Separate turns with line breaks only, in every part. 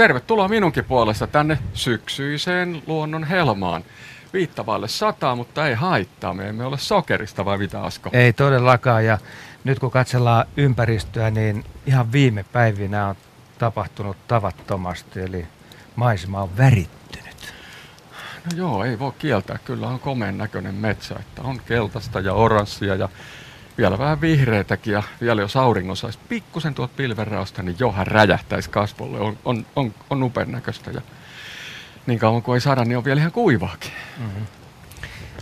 tervetuloa minunkin puolesta tänne syksyiseen luonnon helmaan. Viittavalle sataa, mutta ei haittaa. Me emme ole sokerista vai mitä Asko?
Ei todellakaan ja nyt kun katsellaan ympäristöä, niin ihan viime päivinä on tapahtunut tavattomasti, eli maisema on värittynyt.
No joo, ei voi kieltää. Kyllä on komeen näköinen metsä, että on keltaista ja oranssia ja vielä vähän vihreitäkin ja vielä jos auringon saisi pikkusen tuolta pilvenraosta, niin johan räjähtäisi kasvolle. On, on, on, on upean näköistä ja niin kauan kuin ei saada, niin on vielä ihan kuivaakin. Mm-hmm.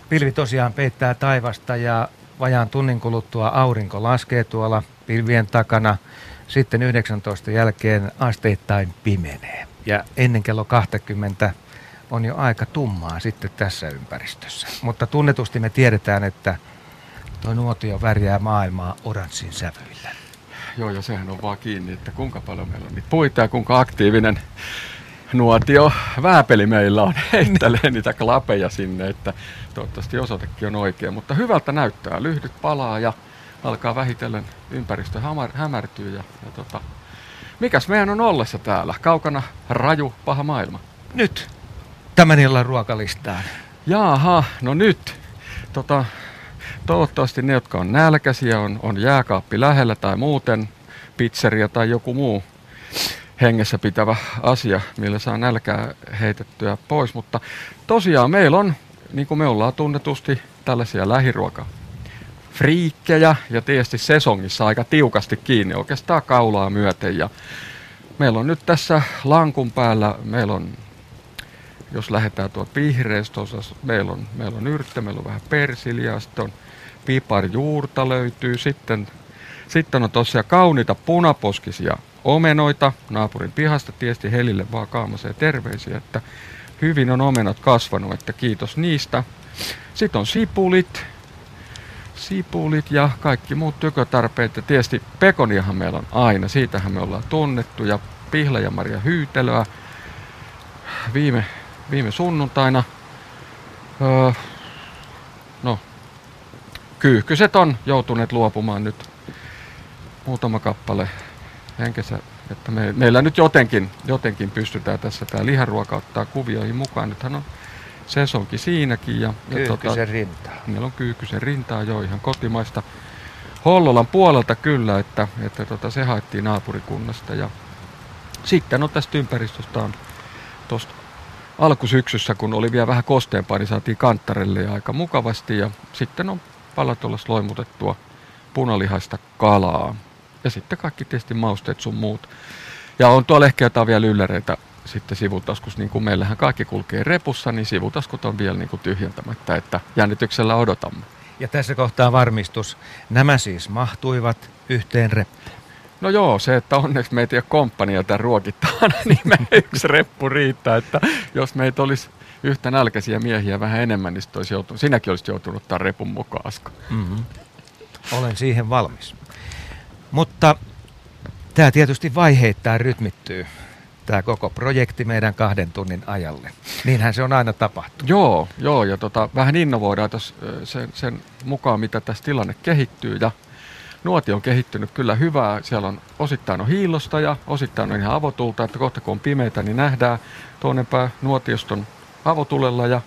Pilvi tosiaan peittää taivasta ja vajaan tunnin kuluttua aurinko laskee tuolla pilvien takana. Sitten 19 jälkeen asteittain pimenee. Ja ennen kello 20 on jo aika tummaa sitten tässä ympäristössä. Mutta tunnetusti me tiedetään, että tuo nuotio värjää maailmaa oranssin sävyillä.
Joo, ja sehän on vaan kiinni, että kuinka paljon meillä on niitä puita ja kuinka aktiivinen nuotio vääpeli meillä on. Heittelee niitä klapeja sinne, että toivottavasti osoitekin on oikein. Mutta hyvältä näyttää. Lyhdyt palaa ja alkaa vähitellen ympäristö hämärtyy. Ja, ja tota, mikäs meidän on ollessa täällä? Kaukana raju, paha maailma.
Nyt tämän illan ruokalistaan.
Jaaha, no nyt. Tota, toivottavasti ne, jotka on nälkäisiä, on, on jääkaappi lähellä tai muuten pizzeria tai joku muu hengessä pitävä asia, millä saa nälkää heitettyä pois. Mutta tosiaan meillä on, niin kuin me ollaan tunnetusti, tällaisia lähiruoka friikkejä ja tietysti sesongissa aika tiukasti kiinni oikeastaan kaulaa myöten. Ja meillä on nyt tässä lankun päällä, meillä on, jos lähdetään tuolta vihreästä osasta, meillä on, meillä on yrttä, meillä on vähän persiliaa, sitten on piparjuurta löytyy, sitten, sitten on tosiaan kauniita punaposkisia omenoita naapurin pihasta, tiesti Helille vaan kaamaseen terveisiä, että hyvin on omenat kasvanut, että kiitos niistä. Sitten on sipulit, sipulit ja kaikki muut tykötarpeet. Ja tietysti pekoniahan meillä on aina, siitähän me ollaan tunnettu. Ja Pihla ja Maria Hyytelöä viime, viime sunnuntaina. Öö, no, kyyhkyset on joutuneet luopumaan nyt muutama kappale henkensä, että me, meillä nyt jotenkin, jotenkin pystytään tässä tämä liharuoka ottaa kuvioihin mukaan. Nythän on sesonki siinäkin. Ja,
ja tota, rintaa.
Meillä on Kyykkysen rintaa jo ihan kotimaista. Hollolan puolelta kyllä, että, että tota, se haettiin naapurikunnasta. Ja sitten on tästä ympäristöstä on tuosta alkusyksyssä, kun oli vielä vähän kosteempaa, niin saatiin kanttarelle aika mukavasti. Ja sitten on palatolla loimutettua punalihaista kalaa. Ja sitten kaikki tietysti mausteet sun muut. Ja on tuolla ehkä jotain vielä ylläreitä sitten sivutaskus, niin kuin meillähän kaikki kulkee repussa, niin sivutaskut on vielä niin kuin tyhjentämättä, että jännityksellä odotamme.
Ja tässä kohtaa varmistus. Nämä siis mahtuivat yhteen reppuun.
No joo, se, että onneksi meitä ei ole komppania tämän ruokittaan, niin me yksi reppu riittää, että jos meitä olisi yhtä nälkäisiä miehiä vähän enemmän, niin olisi joutunut, sinäkin olisit joutunut tämän repun mukaan, Asko. Mm-hmm.
Olen siihen valmis. Mutta tämä tietysti vaiheittain rytmittyy tämä koko projekti meidän kahden tunnin ajalle. Niinhän se on aina tapahtunut.
Joo, joo ja tota, vähän innovoidaan tos, sen, sen mukaan, mitä tässä tilanne kehittyy. Ja nuoti on kehittynyt kyllä hyvää. Siellä on osittain on hiilosta ja osittain on ihan avotulta, että kohta kun on pimeitä, niin nähdään toinen pää nuotioston avotulella ja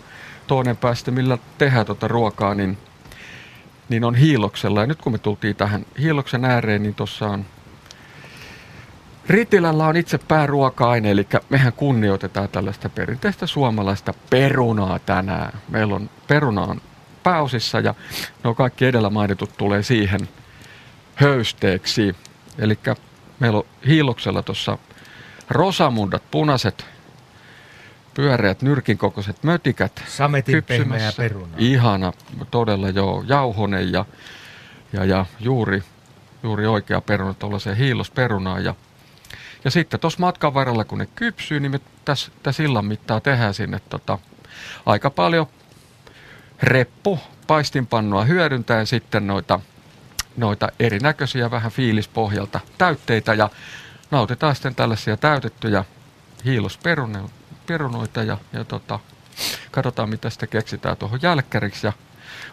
toinen pää sitten millä tehdään tuota ruokaa, niin, niin on hiiloksella. Ja nyt kun me tultiin tähän hiiloksen ääreen, niin tuossa on Ritilällä on itse pääruoka-aine, eli mehän kunnioitetaan tällaista perinteistä suomalaista perunaa tänään. Meillä on peruna on pääosissa ja no kaikki edellä mainitut tulee siihen höysteeksi. Eli meillä on hiiloksella tuossa rosamundat, punaiset, pyöreät, nyrkin kokoiset mötikät.
Sametin pehmeä peruna.
Ihana, todella joo, jauhonen ja, ja, ja juuri, juuri oikea peruna, tuollaiseen hiilosperunaan. Ja ja sitten tuossa matkan varrella, kun ne kypsyy, niin me tässä, tässä illan mittaa tehdään sinne tota, aika paljon reppu paistinpannua hyödyntäen sitten noita, noita erinäköisiä vähän fiilispohjalta täytteitä ja nautitaan sitten tällaisia täytettyjä hiilosperunoita ja, ja tota, katsotaan mitä sitten keksitään tuohon jälkkäriksi. Ja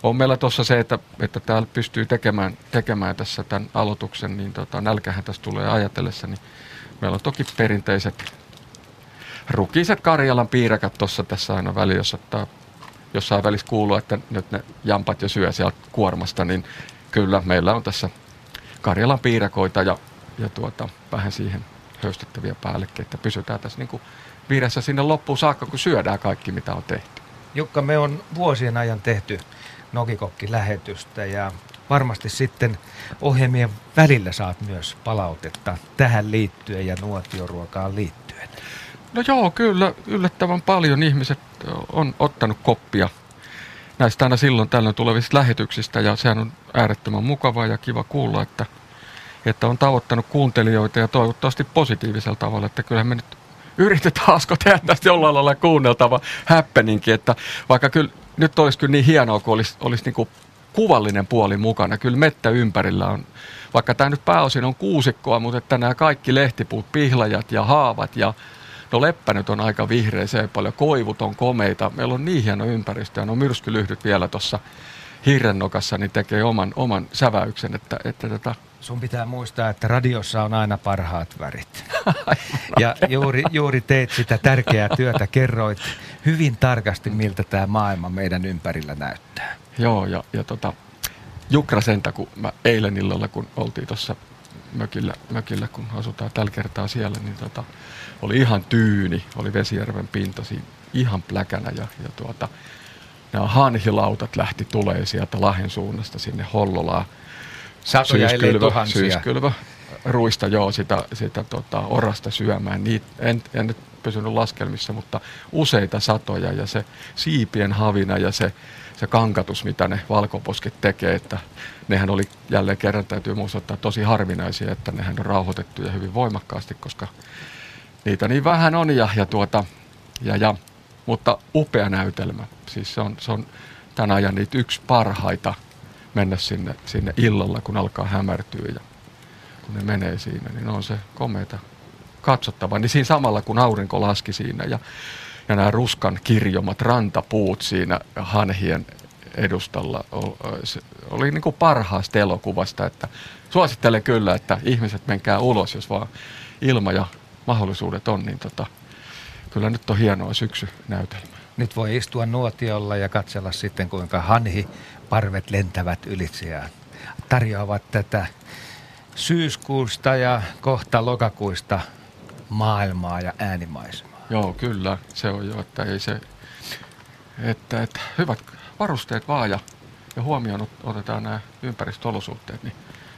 on meillä tuossa se, että, että täällä pystyy tekemään, tekemään tässä tämän aloituksen, niin tota, nälkähän tässä tulee ajatellessa, niin Meillä on toki perinteiset rukiset Karjalan piirakat tuossa tässä aina väli, jos ottaa jossain välissä kuuluu, että nyt ne jampat jo syö sieltä kuormasta, niin kyllä meillä on tässä Karjalan piirakoita ja, ja tuota, vähän siihen höystettäviä päällekkeitä. Pysytään tässä niin kuin viidessä sinne loppuun saakka, kun syödään kaikki, mitä on tehty.
Jukka, me on vuosien ajan tehty Nokikokki-lähetystä ja varmasti sitten ohjelmien välillä saat myös palautetta tähän liittyen ja nuotioruokaan liittyen.
No joo, kyllä yllättävän paljon ihmiset on ottanut koppia näistä aina silloin tällöin tulevista lähetyksistä ja sehän on äärettömän mukavaa ja kiva kuulla, että, että on tavoittanut kuuntelijoita ja toivottavasti positiivisella tavalla, että kyllähän me nyt yritetään Asko tehdä tästä jollain lailla kuunneltava häppeninkin, että vaikka kyllä nyt olisi kyllä niin hienoa, kun olisi, olisi niin kuin kuvallinen puoli mukana. Kyllä mettä ympärillä on, vaikka tämä nyt pääosin on kuusikkoa, mutta että nämä kaikki lehtipuut, pihlajat ja haavat ja No leppä nyt on aika vihreä, se ei paljon, koivut on komeita, meillä on niin hieno ympäristö ja no myrskylyhdyt vielä tuossa hirrennokassa, niin tekee oman, oman säväyksen, että, että tota,
Sun pitää muistaa, että radiossa on aina parhaat värit. ja juuri, juuri teit sitä tärkeää työtä, kerroit hyvin tarkasti, miltä tämä maailma meidän ympärillä näyttää.
Joo, ja, ja tota, Jukra sentä, kun mä eilen illalla, kun oltiin tuossa mökillä, mökillä, kun asutaan tällä kertaa siellä, niin tota, oli ihan tyyni, oli Vesijärven pinta siinä ihan pläkänä ja, ja tuota, nämä hanhilautat lähti tulee sieltä Lahden suunnasta sinne Hollolaan.
Satoja
syyskylvö, syyskylvö, ruista joo, sitä, sitä tota, orasta syömään. Niit, en, en nyt pysynyt laskelmissa, mutta useita satoja ja se siipien havina ja se, se kankatus, mitä ne valkoposket tekee, että nehän oli jälleen kerran täytyy muistuttaa tosi harvinaisia, että nehän on rauhoitettu ja hyvin voimakkaasti, koska niitä niin vähän on ja, ja, tuota, ja, ja mutta upea näytelmä. Siis se on, se on tämän ajan niitä yksi parhaita mennä sinne, sinne illalla, kun alkaa hämärtyä ja kun ne menee siinä, niin on se komeita katsottava. Niin siinä samalla, kun aurinko laski siinä ja, ja nämä ruskan kirjomat rantapuut siinä hanhien edustalla oli niin kuin parhaasta elokuvasta, että suosittelen kyllä, että ihmiset menkää ulos, jos vaan ilma ja mahdollisuudet on, niin tota, kyllä nyt on hienoa syksynäytelmä.
Nyt voi istua nuotiolla ja katsella sitten, kuinka hanhi parvet lentävät ylitse ja tarjoavat tätä syyskuusta ja kohta lokakuista maailmaa ja äänimaisemaa.
Joo, kyllä. Se on jo, että ei se, että, että hyvät varusteet vaan ja, ja huomioon otetaan nämä ympäristöolosuhteet, niin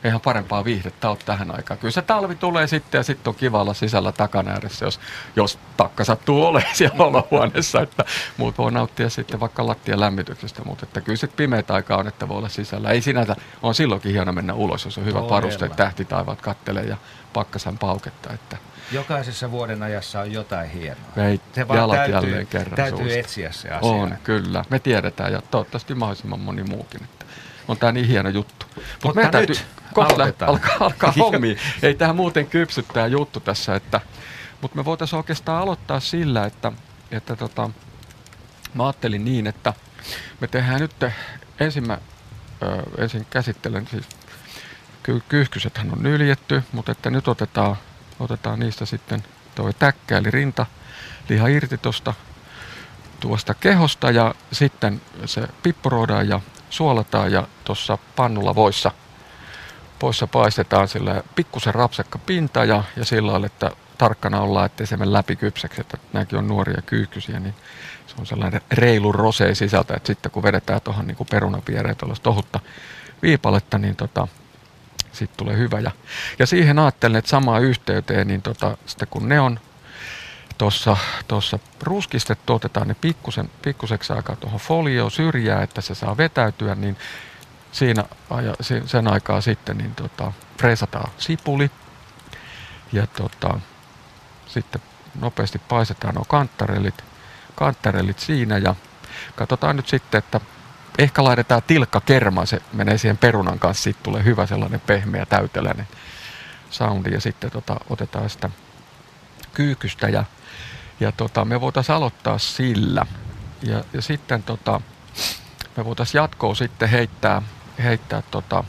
eihän parempaa viihdettä ole tähän aikaan. Kyllä se talvi tulee sitten ja sitten on kiva olla sisällä takan ääressä, jos, jos takka sattuu olemaan siellä olohuoneessa, että muut voi nauttia sitten vaikka lattian lämmityksestä, mutta että kyllä se pimeä aika on, että voi olla sisällä. Ei sinänsä, on silloinkin hieno mennä ulos, jos on hyvä varusteet, tähtitaivaat kattelee ja pakkasen pauketta, että
Jokaisessa vuoden ajassa on jotain hienoa.
Ei, se vaan jalat täytyy, jälleen kerran
Täytyy suusta. etsiä se asia.
On, kyllä. Me tiedetään ja toivottavasti mahdollisimman moni muukin. Että on tämä niin hieno juttu.
Mut Mutta nyt täytyy,
kohta alkaa, alkaa hommi. Ei tähän muuten kypsy tämä juttu tässä. Että, mutta me voitaisiin oikeastaan aloittaa sillä, että, että tota, mä ajattelin niin, että me tehdään nyt ensin mä, ö, ensin käsittelen siis ky- kyyhkysethän on nyljetty, mutta että nyt otetaan, otetaan niistä sitten tuo täkkä eli rinta liha irti tuosta tuosta kehosta ja sitten se pippuroidaan ja suolataan ja tuossa pannulla voissa, voissa paistetaan sillä pikkusen rapsekka pinta ja, ja sillä lailla, että tarkkana ollaan, ettei se mene läpi kypsäksi, että nämäkin on nuoria kyykkysiä, niin se on sellainen reilu rosee sisältä, että sitten kun vedetään tuohon niin perunapiereen tuollaista tohutta viipaletta, niin tota, sitten tulee hyvä. Ja, ja siihen ajattelen, että samaan yhteyteen, niin tota, sitten kun ne on tuossa tossa ruskistettu, otetaan ne pikkusen, pikkuseksi aikaa tuohon folioon syrjää, että se saa vetäytyä, niin siinä sen aikaa sitten niin tota, freesataan sipuli ja tota, sitten nopeasti paisetaan nuo kanttarellit, kanttarellit siinä ja katsotaan nyt sitten, että ehkä laitetaan tilkka kerma, se menee siihen perunan kanssa, sitten tulee hyvä sellainen pehmeä täyteläinen soundi ja sitten tota, otetaan sitä kyykystä ja ja tota, me voitaisiin aloittaa sillä. Ja, ja sitten tota, me voitaisiin jatkoa sitten heittää, heittää tota,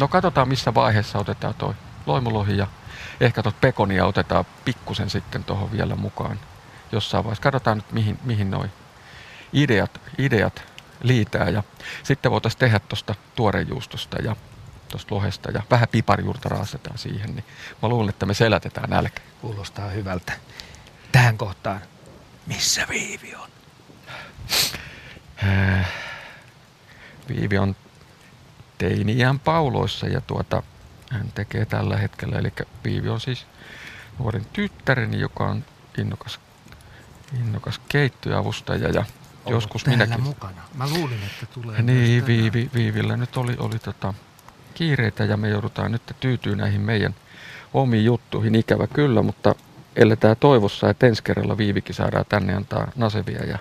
no katsotaan missä vaiheessa otetaan toi loimulohi ja ehkä tuot pekonia otetaan pikkusen sitten tuohon vielä mukaan. jossain vaiheessa. Katsotaan nyt, mihin, mihin noi ideat, ideat liitää. Ja sitten voitaisiin tehdä tuosta tuorejuustosta ja tuosta lohesta ja vähän piparjuurta raastetaan siihen. Niin mä luulen, että me selätetään nälkä.
Kuulostaa hyvältä. Tähän kohtaan, missä Viivi on?
Äh, Viivi on teiniään pauloissa ja tuota, hän tekee tällä hetkellä. Eli Viivi on siis nuoren tyttäreni, joka on innokas, innokas keittiöavustaja ja joskus
täällä
minäkin.
mukana. Mä luulin, että tulee
Niin. Viivi, Viivillä nyt oli, oli tota, kiireitä ja me joudutaan nyt tyytyä näihin meidän omiin juttuihin, ikävä kyllä, mutta eletään toivossa, että ensi kerralla Viivikin saadaan tänne antaa nasevia ja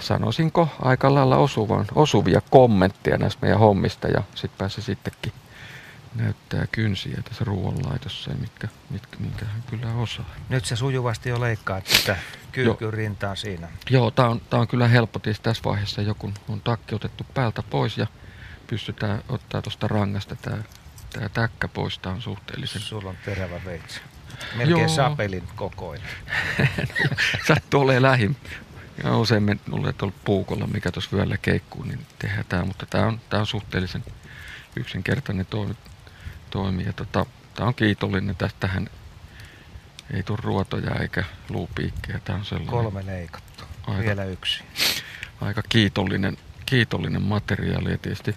sanoisinko aika lailla osuvan, osuvia kommentteja näistä meidän hommista ja sitten pääsee sittenkin näyttää kynsiä tässä ruoanlaitossa, mitkä, mitkä, minkä hän kyllä osaa.
Nyt se sujuvasti jo leikkaa tätä kyykyn rintaa siinä.
Joo, tämä on, tää on kyllä helppo tietysti tässä vaiheessa, jo kun on takki otettu päältä pois ja pystytään ottaa tuosta rangasta tämä tää täkkä pois. Tämä on suhteellisen...
Sulla on terävä veitsi. Melkein
Joo.
sapelin kokoinen.
Sattuu olemaan lähin. Ja usein me mulle tuolla puukolla, mikä tuossa vyöllä keikkuu, niin tehdään tämä, mutta tämä on, tää on suhteellisen yksinkertainen toimi. Toimi. Ja tota, tämä on kiitollinen, tästähän ei tule ruotoja eikä luupiikkejä. Tämä on sellainen
Kolme leikattu.
Aika.
Vielä yksi.
aika kiitollinen, kiitollinen materiaali ja tietysti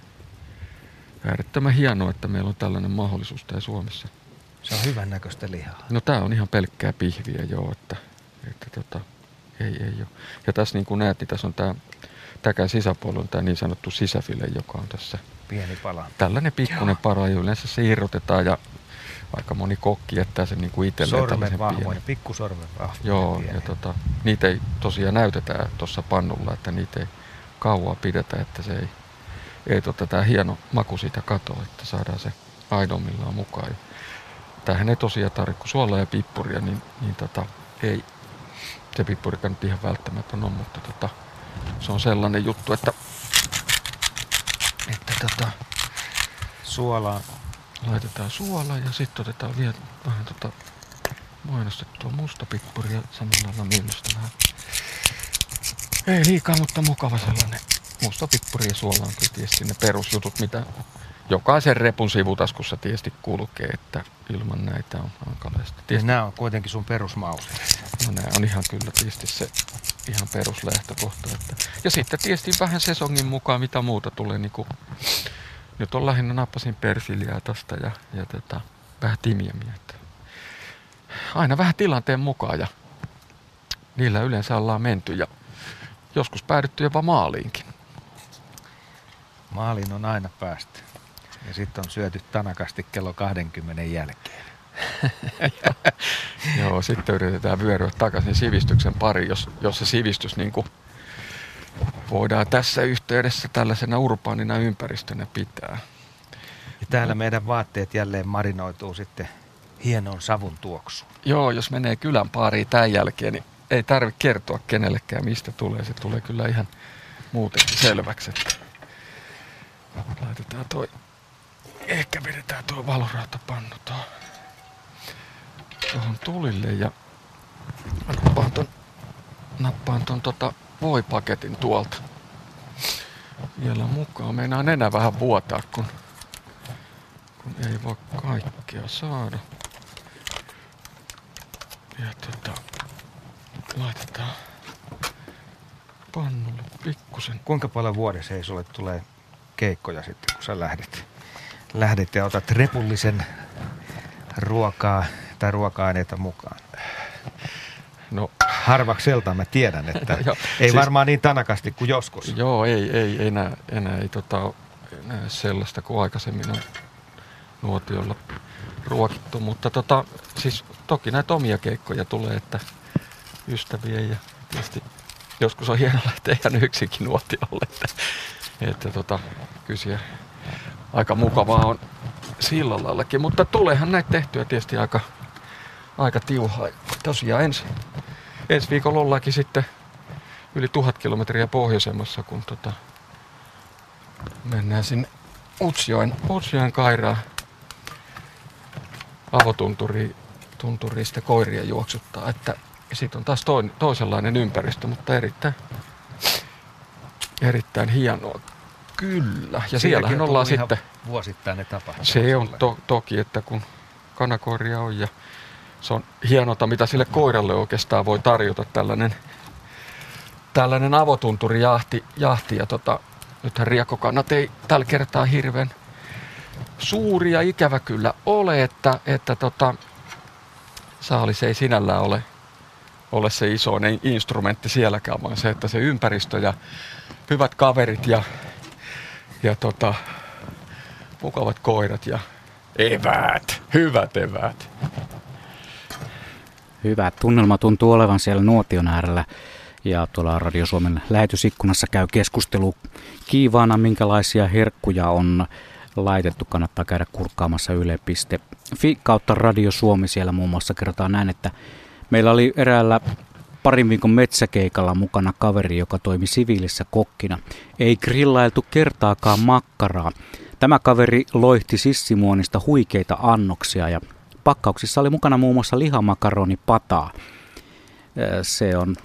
äärettömän hienoa, että meillä on tällainen mahdollisuus täällä Suomessa.
Se on hyvän näköistä lihaa.
No tää on ihan pelkkää pihviä joo, että, että tota, ei, ei ole. Ja tässä niin kuin näet, niin tässä on tämä täkän sisäpuolella on tämä niin sanottu sisäfile, joka on tässä
Pieni pala.
tällainen pikkuinen ja yleensä se irrotetaan ja aika moni kokki jättää sen niin kuin itselleen
Sormen vahvoinen, pikkusormen vahvoinen.
Joo,
pieni.
ja tota, niitä ei tosiaan näytetä tuossa pannulla, että niitä ei kauaa pidetä, että se ei, ei tota, tämä hieno maku siitä katoa, että saadaan se aidommillaan mukaan. Ja tämähän ei tosiaan tarvitse kuin suolaa ja pippuria, niin, niin tota, ei se pippurikaan nyt ihan välttämätön on, mutta tota, se on sellainen juttu, että, että tota,
Suolaa.
laitetaan suolaa ja sitten otetaan vielä vähän tota mainostettua mustapippuria samalla lailla myllystä vähän. Ei liikaa, mutta mukava sellainen mustapippuri ja suola on kyllä tietysti ne perusjutut, mitä jokaisen repun sivutaskussa tietysti kulkee, että ilman näitä on hankalaista.
Ja
Tietysti,
nämä on kuitenkin sun perusmausteet.
no nämä on ihan kyllä tietysti se ihan peruslähtökohta. Että. Ja sitten tietysti vähän sesongin mukaan mitä muuta tulee. Niin kuin, nyt on lähinnä nappasin persiliaa tosta ja, ja tota, vähän timiamiä. Että. Aina vähän tilanteen mukaan ja niillä yleensä ollaan menty ja joskus päädytty jopa maaliinkin.
Maaliin on aina päästy. Ja sitten on syöty tanakasti kello 20 jälkeen.
Joo, sitten yritetään vyöryä takaisin sivistyksen pari, jos, jos se sivistys niin kuin voidaan tässä yhteydessä tällaisena urbaanina ympäristönä pitää.
Ja täällä meidän vaatteet jälleen marinoituu sitten hienoon savun tuoksuun.
Joo, jos menee kylän paariin tämän jälkeen, niin ei tarvitse kertoa kenellekään, mistä tulee. Se tulee kyllä ihan muutenkin selväksi. Että laitetaan toi, ehkä vedetään tuo valorautapannu tuohon, tuohon tulille ja nappaan ton, nappaan ton tota voipaketin tuolta vielä mukaan. Meinaan enää vähän vuotaa, kun, kun ei voi kaikkea saada. Ja tota, laitetaan pannulle pikkusen.
Kuinka paljon vuodessa ei sulle tulee keikkoja sitten, kun sä lähdet, lähdet ja otat repullisen ruokaa tai ruoka-aineita mukaan?
No
Harvakselta mä tiedän, että
Joo,
ei
siis-
varmaan niin tanakasti kuin joskus.
joo, ei, ei enää, enää ei tota, enää sellaista kuin aikaisemmin on nuotiolla ruokittu. Mutta tota, siis toki näitä omia keikkoja tulee, että ystävien ja tietysti joskus on hieno lähteä ihan yksinkin nuotiolle. Että, että tota, siellä aika mukavaa on sillä laillakin. Mutta tuleehan näitä tehtyä tietysti aika, aika tiuhaa. Tosiaan ensi, ensi viikolla ollaankin sitten yli tuhat kilometriä pohjoisemmassa, kun tota, mennään sinne Utsjoen, Utsjoen kairaan avotunturiin tunturiin sitä koiria juoksuttaa, että sitten on taas toin, toisenlainen ympäristö, mutta erittäin, erittäin hienoa. Kyllä. Ja siellähän ollaan sitten...
Vuosittain ne tapahtumat.
Se on to, toki, että kun kanakoiria on ja se on hienota, mitä sille koiralle oikeastaan voi tarjota tällainen, tällainen avotunturijahti. Jahti, ja tota, nythän riekkokannat ei tällä kertaa hirveän suuri ja ikävä kyllä ole, että, että tota, saalis ei sinällään ole, ole se isoinen instrumentti sielläkään, vaan se, että se ympäristö ja hyvät kaverit ja, ja tota, mukavat koirat ja eväät, hyvät eväät.
Hyvä. Tunnelma tuntuu olevan siellä nuotion äärellä. Ja tuolla Radio Suomen lähetysikkunassa käy keskustelu kiivaana, minkälaisia herkkuja on laitettu. Kannattaa käydä kurkkaamassa yle.fi kautta Radio Suomi. Siellä muun muassa kerrotaan näin, että meillä oli eräällä parin viikon metsäkeikalla mukana kaveri, joka toimi siviilissä kokkina. Ei grillailtu kertaakaan makkaraa. Tämä kaveri loihti sissimuonista huikeita annoksia ja pakkauksissa oli mukana muun muassa lihamakaroni pataa. Se on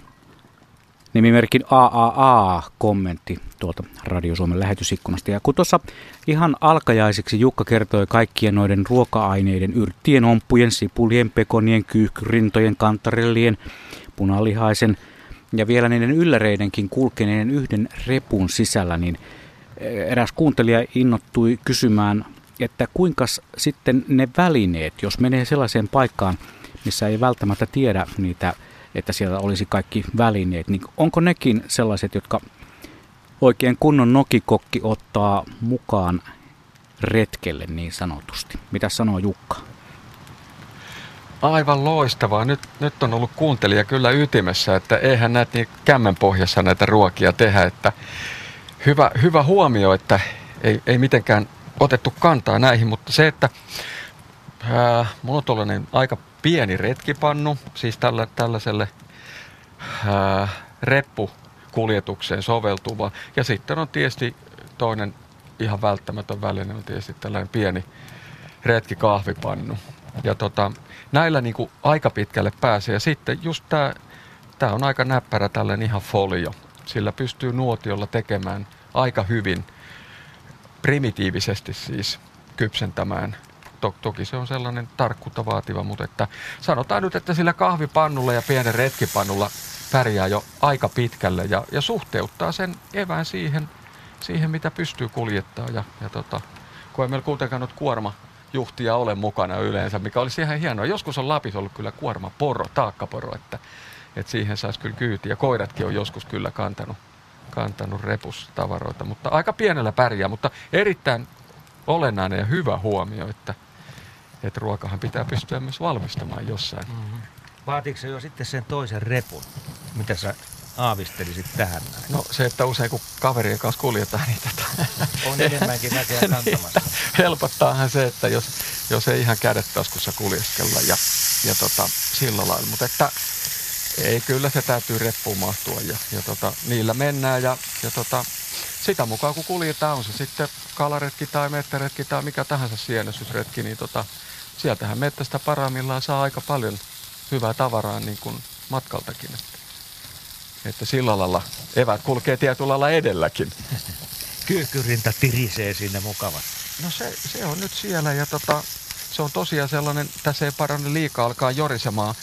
nimimerkin AAA-kommentti tuolta Radio Suomen lähetysikkunasta. Ja kun tuossa ihan alkajaisiksi Jukka kertoi kaikkien noiden ruoka-aineiden, yrttien, omppujen, sipulien, pekonien, kyyhkyrintojen, kantarellien, punalihaisen ja vielä niiden ylläreidenkin kulkeneen yhden repun sisällä, niin eräs kuuntelija innottui kysymään, että kuinka sitten ne välineet, jos menee sellaiseen paikkaan, missä ei välttämättä tiedä niitä että siellä olisi kaikki välineet, niin onko nekin sellaiset, jotka oikein kunnon nokikokki ottaa mukaan retkelle niin sanotusti? Mitä sanoo Jukka?
Aivan loistavaa. Nyt, nyt on ollut kuuntelija kyllä ytimessä, että eihän näitä niin kämmen pohjassa näitä ruokia tehdä. Että hyvä, hyvä huomio, että ei, ei mitenkään otettu kantaa näihin, mutta se, että ää, mulla on tuollainen aika pieni retkipannu, siis tällä, tällaiselle ää, reppukuljetukseen soveltuva. Ja sitten on tietysti toinen ihan välttämätön väline on tietysti tällainen pieni retkikahvipannu. Ja tota, näillä niin kuin aika pitkälle pääsee. Ja sitten just tämä tää on aika näppärä tällainen ihan folio. Sillä pystyy nuotiolla tekemään aika hyvin, primitiivisesti siis, kypsentämään to, toki se on sellainen tarkkuutta vaativa, mutta että sanotaan nyt, että sillä kahvipannulla ja pienen retkipannulla pärjää jo aika pitkälle ja, ja suhteuttaa sen evään siihen, siihen mitä pystyy kuljettaa. Ja, ja tota, kun ei meillä kuitenkaan nyt kuorma juhtia ole mukana yleensä, mikä olisi ihan hienoa. Joskus on Lapis ollut kyllä kuorma poro, taakkaporo, että, että siihen saisi kyllä kyytiä. Koiratkin on joskus kyllä kantanut, kantanut repustavaroita, mutta aika pienellä pärjää, mutta erittäin olennainen ja hyvä huomio, että, että ruokahan pitää pystyä myös valmistamaan jossain. Mm-hmm.
Vaatiiko se jo sitten sen toisen repun? Mitä sä aavistelisit tähän näin?
No se, että usein kun kaverien kanssa kuljetaan, niin tätä...
On enemmänkin väkeä kantamassa. niin,
helpottaahan se, että jos, jos ei ihan kädet taskussa kuljeskella ja, ja tota, sillä lailla. Mutta että ei, kyllä se täytyy reppuun mahtua ja, ja tota, niillä mennään ja, ja tota, sitä mukaan kun kuljetaan, on se sitten kalaretki tai mettäretki tai mikä tahansa sienestysretki, niin tota, sieltähän mettästä parhaimmillaan saa aika paljon hyvää tavaraa niin kuin matkaltakin. Että, että sillä lailla evät kulkee tietyllä lailla edelläkin.
Kyykyrinta tirisee sinne mukavasti.
No se, se on nyt siellä ja tota, se on tosiaan sellainen, tässä ei paranne liikaa alkaa jorisemaan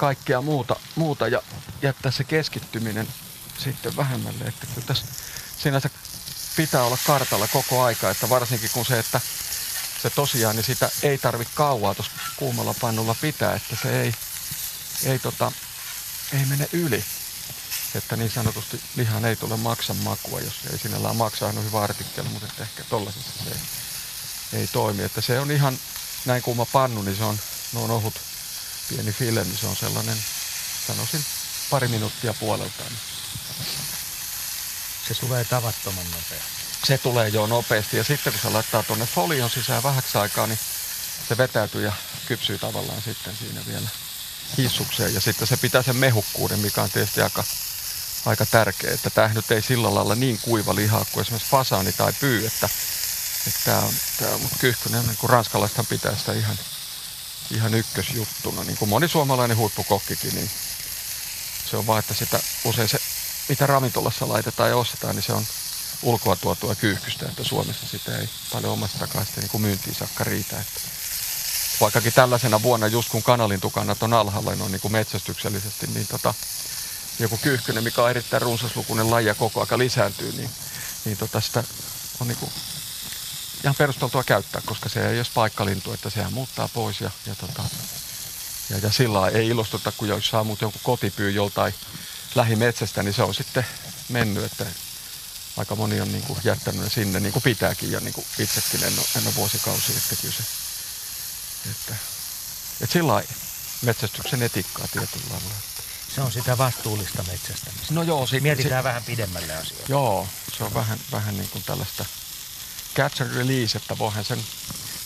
kaikkea muuta, muuta ja jättää se keskittyminen sitten vähemmälle. Että kyllä tässä sinänsä pitää olla kartalla koko aika, että varsinkin kun se, että se tosiaan, niin sitä ei tarvi kauaa tuossa kuumalla pannulla pitää, että se ei, ei, tota, ei mene yli. Että niin sanotusti lihan ei tule maksan makua, jos ei sinällään maksaa, on hyvä artikkeli, mutta että ehkä tollasessa se ei, ei toimi. Että se on ihan näin kuuma pannu, niin se on, no on ohut pieni file, niin se on sellainen, sanoisin, pari minuuttia puoleltaan.
Se tulee tavattoman nopeasti
se tulee jo nopeasti. Ja sitten kun se laittaa tuonne folion sisään vähäksi aikaa, niin se vetäytyy ja kypsyy tavallaan sitten siinä vielä hissukseen. Ja sitten se pitää sen mehukkuuden, mikä on tietysti aika, aika tärkeä. Että tämä nyt ei sillä lailla niin kuiva lihaa kuin esimerkiksi fasaani tai pyy, että, että tämä on, tämä on kyyhkynen, niin kuin ranskalaisethan pitää sitä ihan, ihan ykkösjuttuna. Niin kuin moni suomalainen huippukokkikin, niin Se on vaan, että sitä usein se, mitä ravintolassa laitetaan ja ostetaan, niin se on ulkoa tuotua kyyhkystä, että Suomessa sitä ei paljon omasta takaa sitten niin myyntiin saakka riitä. Että vaikkakin tällaisena vuonna, just kun kanalintukannat on alhaalla noin niin kuin metsästyksellisesti, niin tota, joku kyyhkynen, mikä on erittäin runsaslukuinen laji ja koko aika lisääntyy, niin, niin tota sitä on niin kuin ihan perusteltua käyttää, koska se ei ole paikkalintu, että sehän muuttaa pois ja, ja, tota, ja, ja sillä ei ilostuta, kun jos saa muuten joku kotipyy joltain lähimetsästä, niin se on sitten mennyt, että aika moni on niin kuin jättänyt ne sinne, niin kuin pitääkin ja niin kuin itsekin en ole, en ole vuosikausia, että kyllä se, että, että sillä metsästyksen etiikkaa tietyllä lailla.
Se on sitä vastuullista metsästämistä.
No joo, sit,
Mietitään sit, vähän pidemmälle asioita.
Joo, se on vähän, vähän niin kuin tällaista catch and release, että voihan sen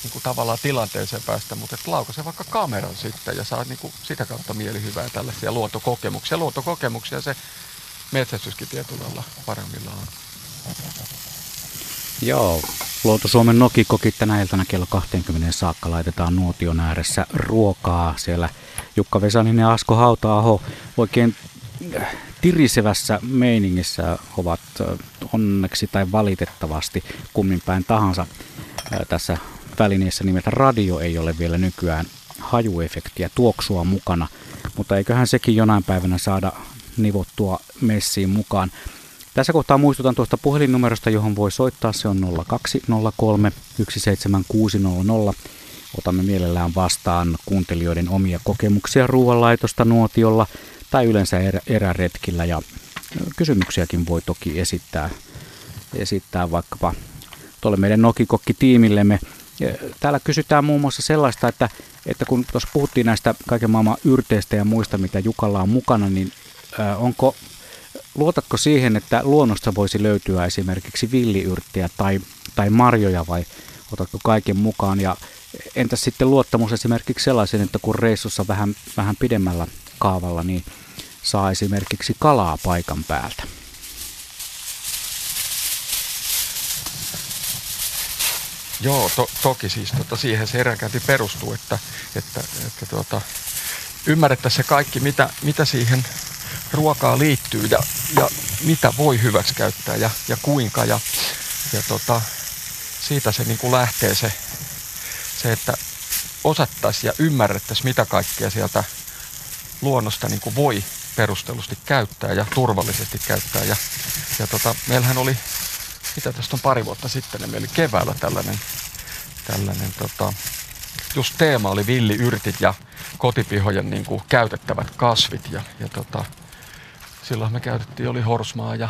niin kuin tavallaan tilanteeseen päästä, mutta että laukaise vaikka kameran sitten ja saa niin kuin sitä kautta mielihyvää tällaisia luontokokemuksia. Luontokokemuksia se metsästyskin tietyllä paremmillaan.
Joo, Luotu Suomen Nokikoki tänä iltana kello 20 saakka laitetaan nuotion ääressä ruokaa. Siellä Jukka Vesanin ja Asko Hauta-aho oikein tirisevässä meiningissä ovat onneksi tai valitettavasti kummin päin tahansa tässä välineessä nimeltä radio ei ole vielä nykyään hajuefektiä, tuoksua mukana, mutta eiköhän sekin jonain päivänä saada nivottua messiin mukaan. Tässä kohtaa muistutan tuosta puhelinnumerosta, johon voi soittaa. Se on 0203 17600. Otamme mielellään vastaan kuuntelijoiden omia kokemuksia ruoanlaitosta nuotiolla tai yleensä erä, eräretkillä. Ja kysymyksiäkin voi toki esittää, esittää vaikkapa tuolle meidän Nokikokki-tiimillemme. Täällä kysytään muun muassa sellaista, että, että kun tuossa puhuttiin näistä kaiken maailman yrteistä ja muista, mitä Jukalla on mukana, niin onko luotatko siihen, että luonnosta voisi löytyä esimerkiksi villiyrttiä tai, tai marjoja vai otatko kaiken mukaan? Ja entäs sitten luottamus esimerkiksi sellaisen, että kun reissussa vähän, vähän pidemmällä kaavalla, niin saa esimerkiksi kalaa paikan päältä?
Joo, to, toki siis tota, siihen se eränkäynti perustuu, että, että, että tuota, ymmärrettäisiin se kaikki, mitä, mitä siihen ruokaa liittyy ja, ja mitä voi hyväksi käyttää ja, ja kuinka. Ja, ja tota, siitä se niin kuin lähtee se, se, että osattaisiin ja ymmärrettäisiin, mitä kaikkea sieltä luonnosta niin kuin voi perustellusti käyttää ja turvallisesti käyttää. Ja, ja tota, meillähän oli, mitä tästä on pari vuotta sitten, niin meillä oli keväällä tällainen, tällainen tota, just teema oli villiyrtit ja kotipihojen niin kuin käytettävät kasvit. Ja, ja tota, silloin me käytettiin, oli horsmaa ja,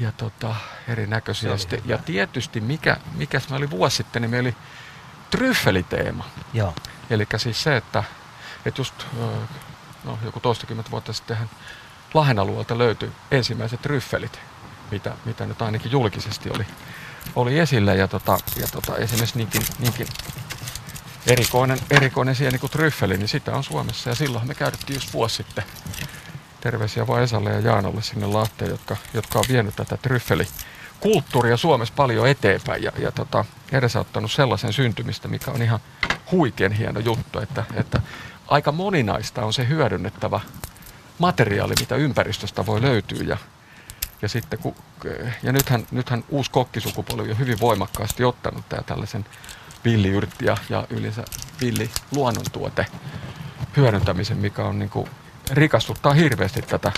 ja tota, erinäköisiä. Ja, ja tietysti, mikä, mikä me oli vuosi sitten, niin meillä oli tryffeliteema.
Joo.
Eli siis se, että, että just no, joku toistakymmentä vuotta sitten Lahden alueelta löytyi ensimmäiset tryffelit, mitä, mitä nyt ainakin julkisesti oli, oli esillä. Ja, tota, ja tota, esimerkiksi niinkin, niinkin erikoinen, erikoinen sieni kuin tryffeli, niin sitä on Suomessa. Ja silloin me käytettiin just vuosi sitten terveisiä vaan Esalle ja Jaanolle sinne Lahteen, jotka, jotka on vienyt tätä tryffelikulttuuria Suomessa paljon eteenpäin ja, ja tota, edesauttanut sellaisen syntymistä, mikä on ihan huikean hieno juttu, että, että aika moninaista on se hyödynnettävä materiaali, mitä ympäristöstä voi löytyä ja, ja sitten kun, ja nythän, nythän uusi kokkisukupolvi on hyvin voimakkaasti ottanut tämä tällaisen villiyrtti ja, ja yleensä villi luonnontuote hyödyntämisen, mikä on niin kuin rikastuttaa hirveästi tätä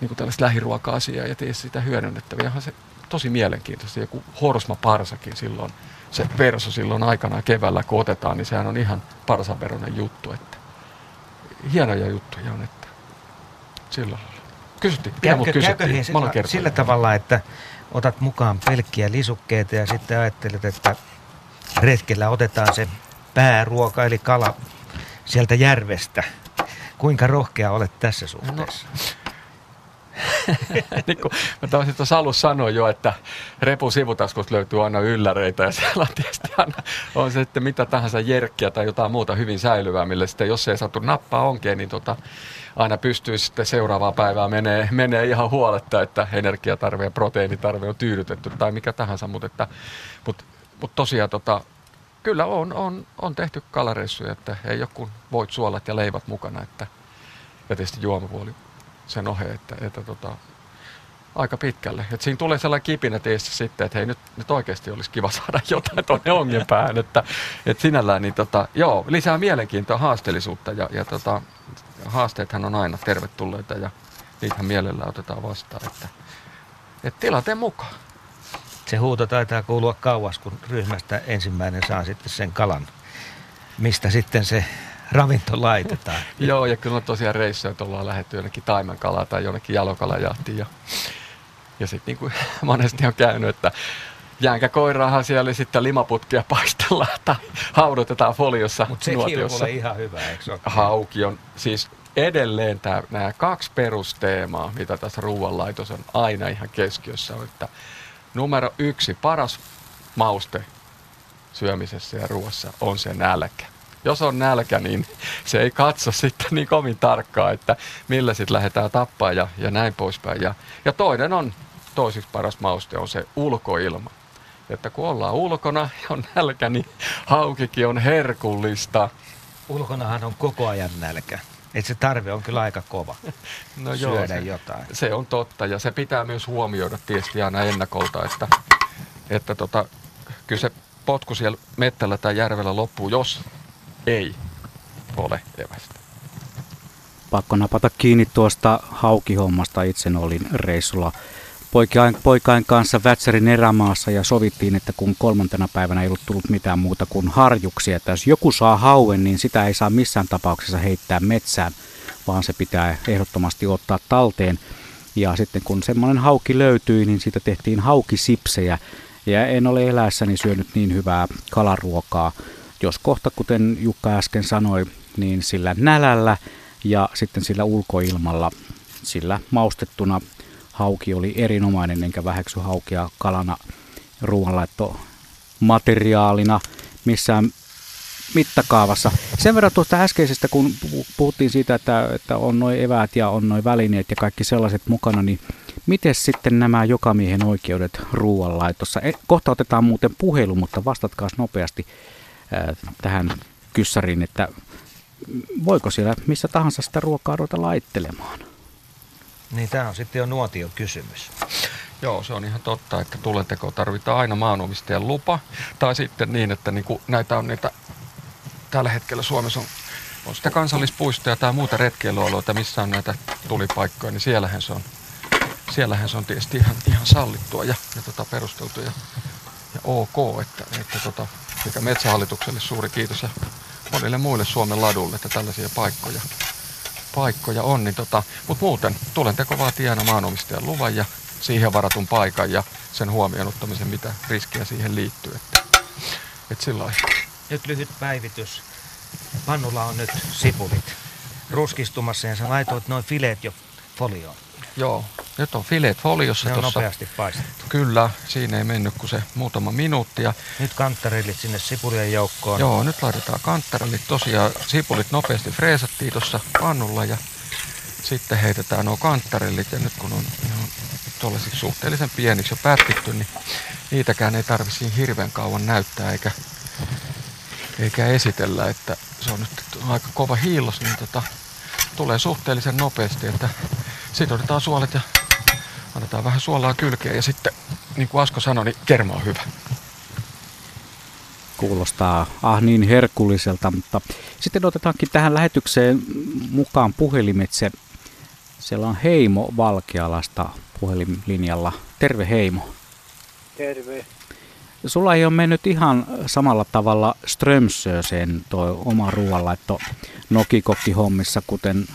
niin kuin tällaista lähiruoka-asiaa ja tee sitä hyödynnettäviä. Ihan se tosi mielenkiintoista. Joku horsma parsakin silloin, se verso silloin aikana keväällä kun otetaan, niin sehän on ihan parsaveronen juttu. Että hienoja juttuja on, että sillä lailla. Kysyttiin, mut kysyttiin?
Sillä, sillä tavalla, että otat mukaan pelkkiä lisukkeita ja sitten ajattelet, että retkellä otetaan se pääruoka eli kala sieltä järvestä – Kuinka rohkea olet tässä suhteessa?
No. niin kuin mä taisin tuossa alussa sanoa jo, että repu sivutaskusta löytyy aina ylläreitä ja siellä on tietysti aina on se sitten mitä tahansa jerkkiä tai jotain muuta hyvin säilyvää, millä sitten jos ei saatu nappaa onkeen, niin tota, aina pystyy sitten seuraavaa päivää menee, menee ihan huoletta, että energiatarve ja proteiinitarve on tyydytetty tai mikä tahansa, mutta, että, mutta, mutta tosiaan tota, kyllä on, on, on tehty kalareissuja, että ei joku voit suolat ja leivät mukana, että ja tietysti juomapuoli sen oheen, että, että tota, aika pitkälle. Et siinä tulee sellainen kipinä tietysti sitten, että hei nyt, nyt oikeasti olisi kiva saada jotain tuonne ongen päähän. Että, että sinällään niin tota, joo, lisää mielenkiintoa, haasteellisuutta ja, ja tota, haasteethan on aina tervetulleita ja niitä mielellä otetaan vastaan. Että, että tilanteen mukaan.
Se huuto taitaa kuulua kauas, kun ryhmästä ensimmäinen saa sitten sen kalan. Mistä sitten se ravinto laitetaan.
Joo, ja kyllä on tosiaan reissuja, että ollaan lähdetty jonnekin taimenkalaa tai jonnekin jalokalajahtiin. Ja, ja sitten niin kuin monesti on käynyt, että jäänkäkoiraahan siellä sitten limaputkia paistellaan tai haudutetaan foliossa
Mutta se on ihan hyvä, eikö ole?
Hauki on siis edelleen tämä, nämä kaksi perusteemaa, mitä tässä ruoanlaitos on aina ihan keskiössä, on, että numero yksi, paras mauste syömisessä ja ruoassa on se nälkä jos on nälkä, niin se ei katso sitten niin kovin tarkkaa, että millä sitten lähdetään tappaa ja, ja näin poispäin. Ja, ja toinen on, toisiksi paras mauste on se ulkoilma. Että kun ollaan ulkona ja on nälkä, niin haukikin on herkullista.
Ulkonahan on koko ajan nälkä. Et se tarve on kyllä aika kova no syödä
joo,
se, jotain.
Se on totta ja se pitää myös huomioida tietysti aina ennakolta, että, että tota, kyllä se potku siellä mettällä tai järvellä loppuu, jos ei ole evästä.
Pakko napata kiinni tuosta haukihommasta. Itse olin reissulla poikain, poikain kanssa Vätsärin erämaassa ja sovittiin, että kun kolmantena päivänä ei ollut tullut mitään muuta kuin harjuksia, että jos joku saa hauen, niin sitä ei saa missään tapauksessa heittää metsään, vaan se pitää ehdottomasti ottaa talteen. Ja sitten kun semmoinen hauki löytyi, niin siitä tehtiin haukisipsejä. Ja en ole eläessäni syönyt niin hyvää kalaruokaa jos kohta, kuten Jukka äsken sanoi, niin sillä nälällä ja sitten sillä ulkoilmalla, sillä maustettuna hauki oli erinomainen, enkä väheksy haukia kalana ruoanlaitto materiaalina missään mittakaavassa. Sen verran tuosta äskeisestä, kun puhuttiin siitä, että, että on noin eväät ja on noin välineet ja kaikki sellaiset mukana, niin miten sitten nämä jokamiehen oikeudet ruoanlaitossa? E, kohta otetaan muuten puhelu, mutta vastatkaa nopeasti tähän kyssäriin, että voiko siellä missä tahansa sitä ruokaa ruveta laittelemaan?
Niin tämä on sitten jo nuotio kysymys.
Joo, se on ihan totta, että tulenteko tarvitaan aina maanomistajan lupa. Tai sitten niin, että niin näitä on niitä, tällä hetkellä Suomessa on, on sitä kansallispuistoja tai muuta retkeilyalueita, missä on näitä tulipaikkoja, niin siellähän se on, siellähän se on tietysti ihan, ihan sallittua ja, ja tota perusteltu ja, ja ok, että, että tota, mikä Metsähallitukselle suuri kiitos ja monille muille Suomen ladulle, että tällaisia paikkoja, paikkoja on. Niin tota, Mutta muuten tulenteko vaatii aina maanomistajan luvan ja siihen varatun paikan ja sen huomioon ottamisen, mitä riskiä siihen liittyy. Että, et sillä
Nyt lyhyt päivitys. Pannulla on nyt sipulit ruskistumassa ja sä laitoit noin fileet jo folioon.
Joo, nyt on fileet foliossa.
Ne on tossa. nopeasti paistettu.
Kyllä, siinä ei mennyt kuin se muutama minuutti. Ja
nyt kanttarellit sinne sipulien joukkoon.
Joo, nyt laitetaan kanttarellit. Tosiaan sipulit nopeasti freesattiin tuossa pannulla ja sitten heitetään nuo kanttarellit. Ja nyt kun on, tuollaisiksi suhteellisen pieniksi jo pätkitty, niin niitäkään ei tarvitse hirveän kauan näyttää eikä, eikä esitellä, että se on nyt aika kova hiilos, niin tota, tulee suhteellisen nopeasti, että sitten otetaan suolet ja annetaan vähän suolaa kylkeä ja sitten, niin kuin Asko sanoi, niin kerma on hyvä.
Kuulostaa ah niin herkulliselta, mutta sitten otetaankin tähän lähetykseen mukaan puhelimitse. Siellä on Heimo Valkealasta puhelinlinjalla. Terve Heimo.
Terve.
Sulla ei ole mennyt ihan samalla tavalla Strömsöseen tuo oma ruoanlaitto nokikokki-hommissa, kuten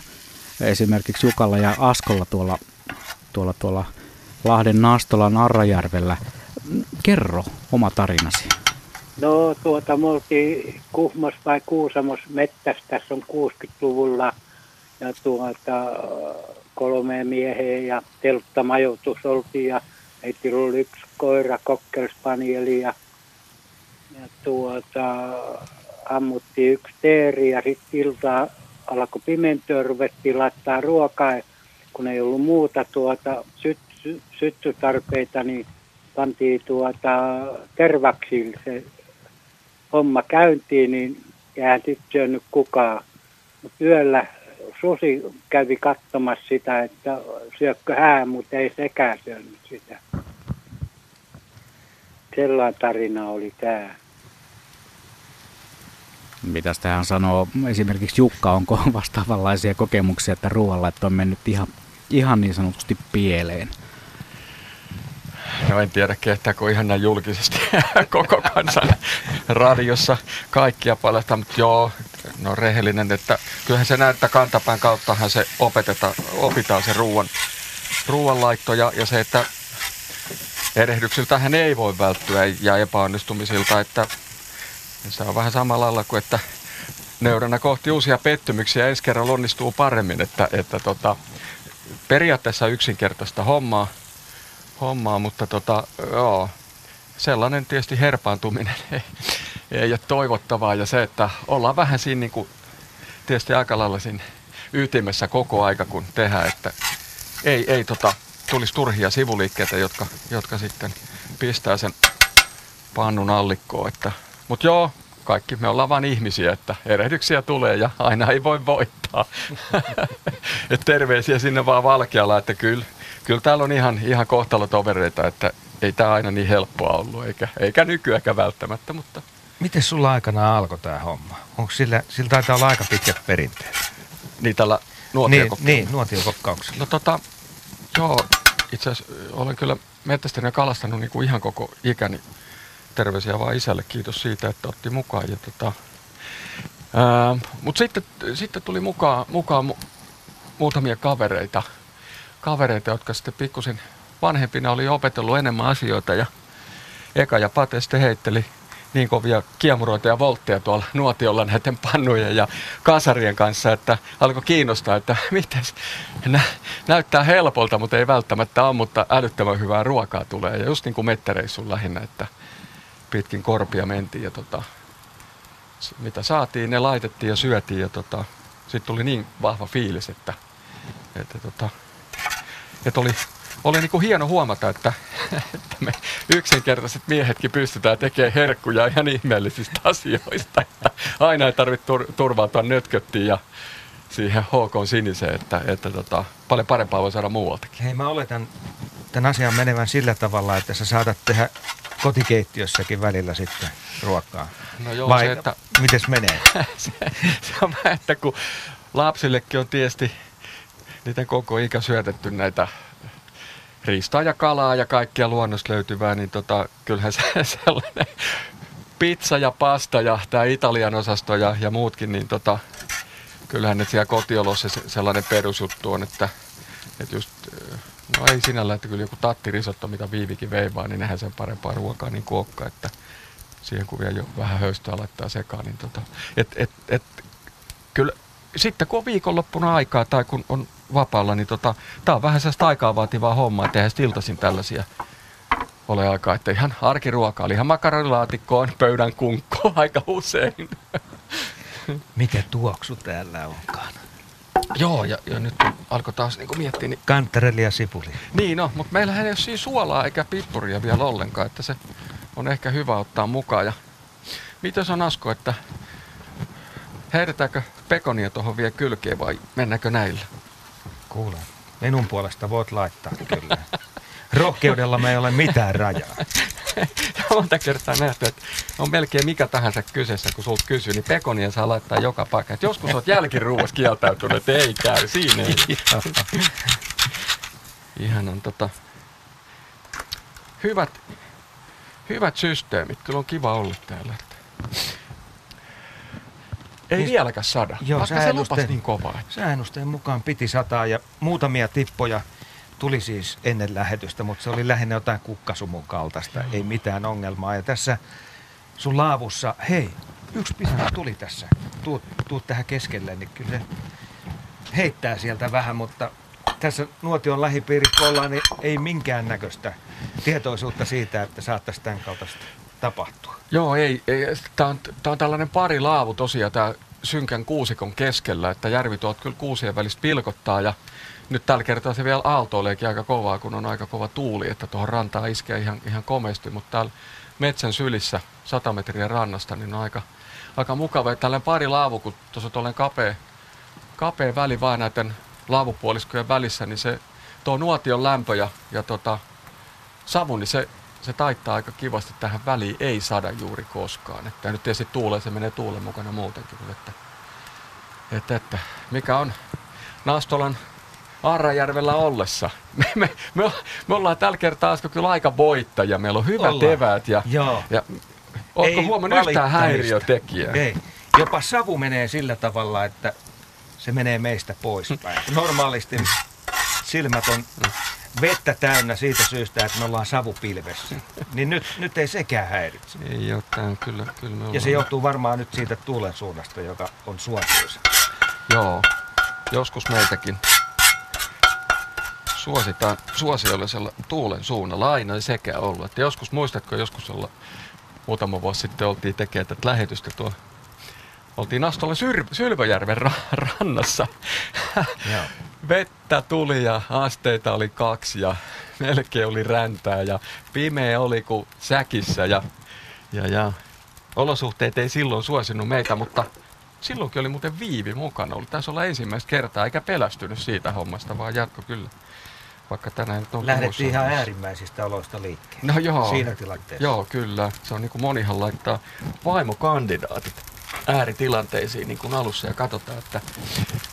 esimerkiksi Jukalla ja Askolla tuolla, tuolla, tuolla Lahden Nastolan Arrajärvellä. Kerro oma tarinasi.
No tuota, me oltiin Kuhmos vai Kuusamos mettässä, tässä on 60-luvulla ja tuota, kolme mieheä ja telttamajoitus oltiin. Ja meillä oli yksi koira, kokkelspanieli ja, ja tuota, ammuttiin yksi teeri. Ja sitten iltaa alkoi pimentyä, ruvettiin laittaa ruokaa, kun ei ollut muuta tuota syt, sy, syttytarpeita, niin pantiin tuota tervaksille se homma käyntiin, niin eihän sitten syönyt kukaan. Mutta yöllä susi kävi katsomassa sitä, että syökkö hää, mutta ei sekään syönyt sitä. Sellainen tarina oli tämä.
Mitä tähän sanoo esimerkiksi Jukka, onko vastaavanlaisia kokemuksia, että ruoanlaitto on mennyt ihan, ihan niin sanotusti pieleen?
No en tiedä, kehtääkö ihan näin julkisesti koko kansan radiossa kaikkia paljasta, mutta joo, no rehellinen, että kyllähän se näyttää kantapään kauttahan se opeteta, opitaan se ruoan, ruoanlaitto ja, ja se, että erehdyksiltähän ei voi välttyä ja epäonnistumisilta, että se on vähän samalla lailla kuin, että nöyränä kohti uusia pettymyksiä ensi kerralla onnistuu paremmin, että, että tota, periaatteessa yksinkertaista hommaa, hommaa mutta tota, joo, sellainen tietysti herpaantuminen ei, ei ole toivottavaa. Ja se, että ollaan vähän siinä niin kuin, tietysti aika lailla siinä ytimessä koko aika kun tehdään, että ei, ei tota, tulisi turhia sivuliikkeitä, jotka, jotka sitten pistää sen pannun allikkoon, mutta joo, kaikki me ollaan vain ihmisiä, että erehdyksiä tulee ja aina ei voi voittaa. Et terveisiä sinne vaan Valkealla, että kyllä, kyllä täällä on ihan, ihan kohtalotovereita, että ei tämä aina niin helppoa ollut, eikä, eikä nykyäänkään välttämättä, mutta...
Miten sulla aikana alkoi tämä homma? Onko sillä, sillä taitaa olla aika pitkät perinteet?
Niin tällä
Niin, niin nuotiokokkauksella.
No tota, joo, itse asiassa olen kyllä metsästänyt ja kalastanut niin kuin ihan koko ikäni terveisiä vaan isälle. Kiitos siitä, että otti mukaan. Ja tota, mutta sitten, sitten tuli mukaan, mukaan mu, muutamia kavereita, kavereita, jotka sitten pikkusin vanhempina oli opetellut enemmän asioita ja Eka ja Pate sitten heitteli niin kovia kiemuroita ja voltteja tuolla nuotiolla näiden pannujen ja kasarien kanssa, että alkoi kiinnostaa, että miten nä- näyttää helpolta, mutta ei välttämättä ole, mutta älyttömän hyvää ruokaa tulee. Ja just niin kuin mettereissun lähinnä, että pitkin korpia mentiin ja tota, mitä saatiin, ne laitettiin ja syötiin ja tota, sitten tuli niin vahva fiilis, että, että, tota, että oli, oli niin kuin hieno huomata, että, että me yksinkertaiset miehetkin pystytään tekemään herkkuja ihan ihmeellisistä asioista. Että aina ei tarvitse tur, turvautua nötköttiin ja siihen HK siniseen, että, että tota, paljon parempaa voi saada muualtakin.
Hei, mä oletan tämän asian menevän sillä tavalla, että sä saatat tehdä kotikeittiössäkin välillä sitten ruokaa?
No joo,
Vai
se, että...
mites menee?
se, se on vähän, että kun lapsillekin on tietysti niiden koko ikä syötetty näitä riistaa ja kalaa ja kaikkia luonnosta löytyvää, niin tota, kyllähän se sellainen pizza ja pasta ja tämä Italian osasto ja, ja muutkin, niin tota, kyllähän ne siellä kotiolossa se, sellainen perusjuttu on, että, että just No ei sinällä, että kyllä joku tattirisotto, mitä Viivikin veivaa, niin nehän sen parempaa ruokaa niin kuokka, että siihen kun vielä jo vähän höystöä laittaa sekaan, niin tota, et, et, et, kyllä sitten kun on viikonloppuna aikaa tai kun on vapaalla, niin tota, tää on vähän sellaista aikaa vaativaa hommaa, että eihän iltaisin tällaisia ole aikaa, että ihan arkiruoka oli ihan makaronilaatikkoon, pöydän kunkko aika usein.
Mikä tuoksu täällä onkaan?
Joo, ja, ja nyt alkoi taas niin miettiä. Niin...
Kantarelli ja sipuli.
Niin no, mutta meillähän ei ole siinä suolaa eikä pippuria vielä ollenkaan, että se on ehkä hyvä ottaa mukaan. Ja mitäs on Asko, että heitetäänkö pekonia tuohon vielä kylkeen vai mennäänkö näillä?
Kuule, minun puolesta voit laittaa kyllä. Rohkeudella me ei ole mitään rajaa.
ja monta kertaa nähty, että on melkein mikä tahansa kyseessä, kun sulta kysyy, niin pekonia saa laittaa joka paikka. Et joskus olet jälkiruuassa kieltäytynyt, että ei käy, siinä ei. Ihan on tota, hyvät, hyvät systeemit. Kyllä on kiva olla täällä. Ei niin, vieläkään sada, joo, vaikka se lupasi niin kovaa.
Säännösten mukaan piti sataa ja muutamia tippoja tuli siis ennen lähetystä, mutta se oli lähinnä jotain kukkasumun kaltaista, ei mitään ongelmaa. Ja tässä sun laavussa, hei, yksi pisara tuli tässä, tuut, tuut tähän keskelle, niin kyllä se heittää sieltä vähän, mutta tässä nuotion lähipiirissä ollaan, niin ei minkään näköistä tietoisuutta siitä, että saattaisi tämän kaltaista tapahtua.
Joo, ei. ei tämä on, on tällainen pari laavu tosiaan, tämä synkän kuusikon keskellä, että järvi tuolta kyllä kuusien välistä pilkottaa ja nyt tällä kertaa se vielä aaltoileekin aika kovaa, kun on aika kova tuuli, että tuohon rantaan iskee ihan, ihan komeasti, mutta täällä metsän sylissä 100 metriä rannasta, niin on aika, aika mukava. Että tällainen pari laavu, kun tuossa on kapea kapea väli vaan näiden laavupuoliskojen välissä, niin se tuo nuotion lämpö ja, ja tota, savu, niin se, se taittaa aika kivasti tähän väliin, ei sada juuri koskaan. Että nyt tietysti tuulee, se menee tuulen mukana muutenkin, että, että, että mikä on Nastolan Arrajärvellä ollessa. Me, me, me, me ollaan tällä kertaa Asko kyllä aika voittajia. Meillä on hyvät
Ollaan.
eväät ja,
Joo.
ja Oletko huomannut yhtään häiriötekijää?
Ei. Jopa savu menee sillä tavalla, että se menee meistä poispäin. Normaalisti silmät on vettä täynnä siitä syystä, että me ollaan savupilvessä. Niin nyt, nyt ei sekään häiritse.
Ei on kyllä, kyllä me ollaan.
Ja se johtuu varmaan nyt siitä tuulen suunnasta, joka on suotuisa.
Joo, joskus meitäkin suositaan suosiollisella tuulen suunnalla. Aina ei sekään ollut. Että joskus, muistatko joskus olla, muutama vuosi sitten oltiin tekemään tätä lähetystä tuo Oltiin Nastolla Syr- Sylväjärven ra- rannassa.
Joo.
Vettä tuli ja asteita oli kaksi ja melkein oli räntää ja pimeä oli kuin säkissä ja, ja, ja olosuhteet ei silloin suosinut meitä, mutta silloinkin oli muuten Viivi mukana. Oli taisi olla ensimmäistä kertaa eikä pelästynyt siitä hommasta, vaan jatko kyllä. Vaikka tänään nyt on
Lähdettiin ihan äärimmäisistä oloista liikkeelle.
No joo.
Siinä tilanteessa.
Joo, kyllä. Se on niin kuin monihan laittaa vaimokandidaatit ääritilanteisiin niin kuin alussa ja katsotaan, että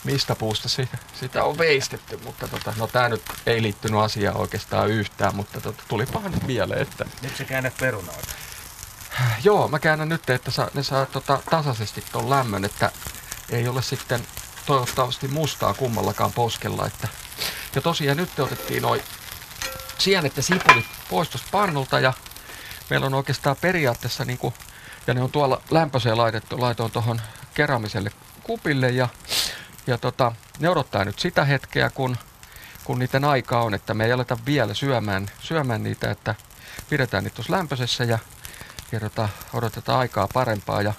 mistä puusta sitä, sitä on veistetty. Mutta tota, no tämä nyt ei liittynyt asiaan oikeastaan yhtään, mutta tota, tulipahan nyt mieleen, että
Nyt sä käännät perunoita.
joo, mä käännän nyt, että saa, ne saa tota, tasaisesti ton lämmön, että ei ole sitten toivottavasti mustaa kummallakaan poskella. Että. Ja tosiaan nyt otettiin noin sienet ja sipulit pois tuosta pannulta ja meillä on oikeastaan periaatteessa niin kuin, ja ne on tuolla lämpöiseen laitettu, laitoin tuohon keramiselle kupille ja, ja tota, ne odottaa nyt sitä hetkeä, kun, kun niiden aika on, että me ei aleta vielä syömään, syömään niitä, että pidetään niitä tuossa lämpöisessä ja, ja tota, odotetaan aikaa parempaa ja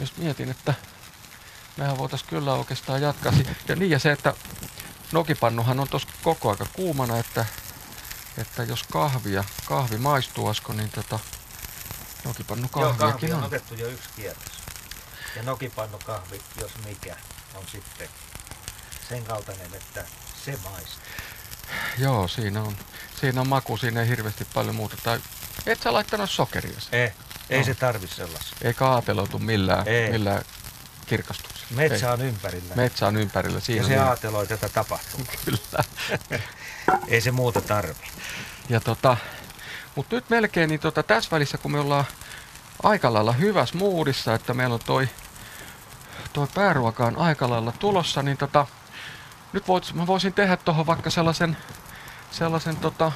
jos mietin, että mehän voitaisiin kyllä oikeastaan jatkaa. Ja niin ja se, että nokipannuhan on tuossa koko aika kuumana, että, että jos kahvia, kahvi maistuu Asko, niin tota, nokipannu
Joo, kahvi
kahviakin
on
on.
otettu jo yksi kierros. Ja nokipannukahvi, jos mikä, on sitten sen kaltainen, että se maistuu.
Joo, siinä on, siinä on maku, siinä ei hirveästi paljon muuta. Tai et sä laittanut sokeria.
Ei, ei
No.
se tarvi sellaista.
Eikä aateloitu millään,
Ei.
millään kirkastuksella.
Metsä on ympärillä.
Metsä on ympärillä. Siinä
ja se
niin-
aateloi tätä tapahtumaa.
Kyllä.
Ei se muuta tarvi.
Ja tota, mutta nyt melkein niin tota, tässä välissä, kun me ollaan aika lailla hyvässä moodissa, että meillä on toi, toi pääruoka on aika lailla tulossa, niin tota, nyt voit, mä voisin tehdä tuohon vaikka sellaisen, sellaisen tota,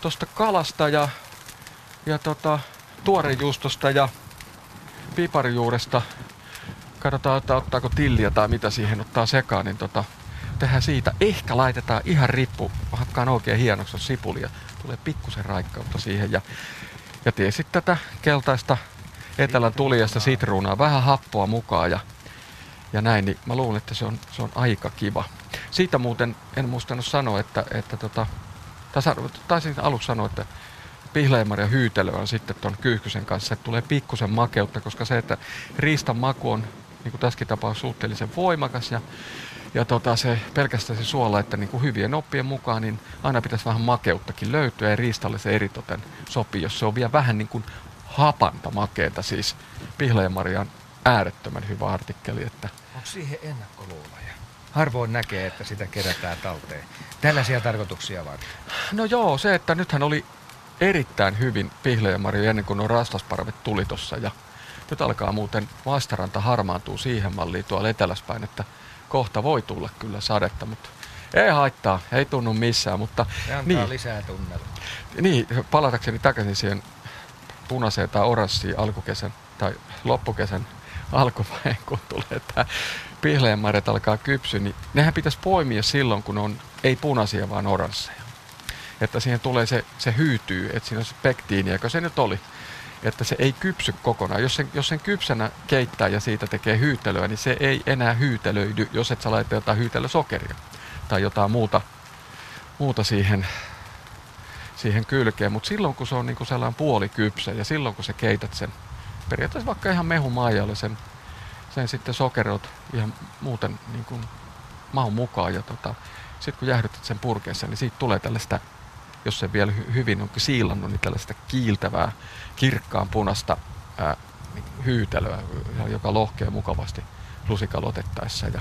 tosta kalasta ja, ja tota, tuorejuustosta ja piparijuuresta. Katsotaan, että ottaako tilliä tai mitä siihen ottaa sekaan, niin tota, tehdään siitä. Ehkä laitetaan ihan rippu, hakkaan oikein hienoksi sipulia. Tulee pikkusen raikkautta siihen ja, ja tiesit tätä keltaista etelän tulijasta sitruunaa, vähän happoa mukaan ja, ja näin, niin mä luulen, että se on, se on aika kiva. Siitä muuten en muistanut sanoa, että, että tota, taisin aluksi sanoa, että pihlajamaria hyytelö on sitten tuon kyyhkysen kanssa, että tulee pikkusen makeutta, koska se, että riistan maku on, niin kuin tässäkin tapauksessa, suhteellisen voimakas ja ja tota, se pelkästään se suola, että niin kuin hyvien oppien mukaan, niin aina pitäisi vähän makeuttakin löytyä ja riistalle se eritoten sopii, jos se on vielä vähän niin kuin hapanta makeeta, siis Pihlajamaria on äärettömän hyvä artikkeli, että
Onko siihen ennakkoluuloja? Harvoin näkee, että sitä kerätään talteen. Tällaisia tarkoituksia varten.
No joo, se, että nythän oli erittäin hyvin Pihlajamaria ennen kuin nuo rastasparvet tuli tossa ja nyt alkaa muuten vastaranta harmaantuu siihen malliin tuolla eteläspäin, että kohta voi tulla kyllä sadetta, mutta ei haittaa, ei tunnu missään, mutta
Se antaa
niin,
lisää tunnelmaa.
niin, palatakseni takaisin siihen punaiseen tai oranssiin alkukesän tai loppukesän alkuvaiheen, kun tulee tämä pihleenmarjat alkaa kypsyä, niin nehän pitäisi poimia silloin, kun on ei punaisia, vaan oransseja. Että siihen tulee se, se hyytyy, että siinä on se pektiini, joka se nyt oli. Että se ei kypsy kokonaan. Jos sen, jos sen kypsänä keittää ja siitä tekee hyytelöä, niin se ei enää hyytelöidy, jos et sä laita jotain hyytelösokeria tai jotain muuta, muuta siihen siihen kylkeen, mutta silloin kun se on niinku sellainen puolikypsä ja silloin kun sä keität sen, periaatteessa vaikka ihan mehumaijalle sen, sen sitten sokeroit ihan muuten niin kuin maun mukaan. Ja tota, sitten kun jäähdytät sen purkeessa, niin siitä tulee tällaista, jos se vielä hy- hyvin on siilannut, niin tällaista kiiltävää, kirkkaan punasta hyytelöä, joka lohkee mukavasti lusikalotettaessa. Ja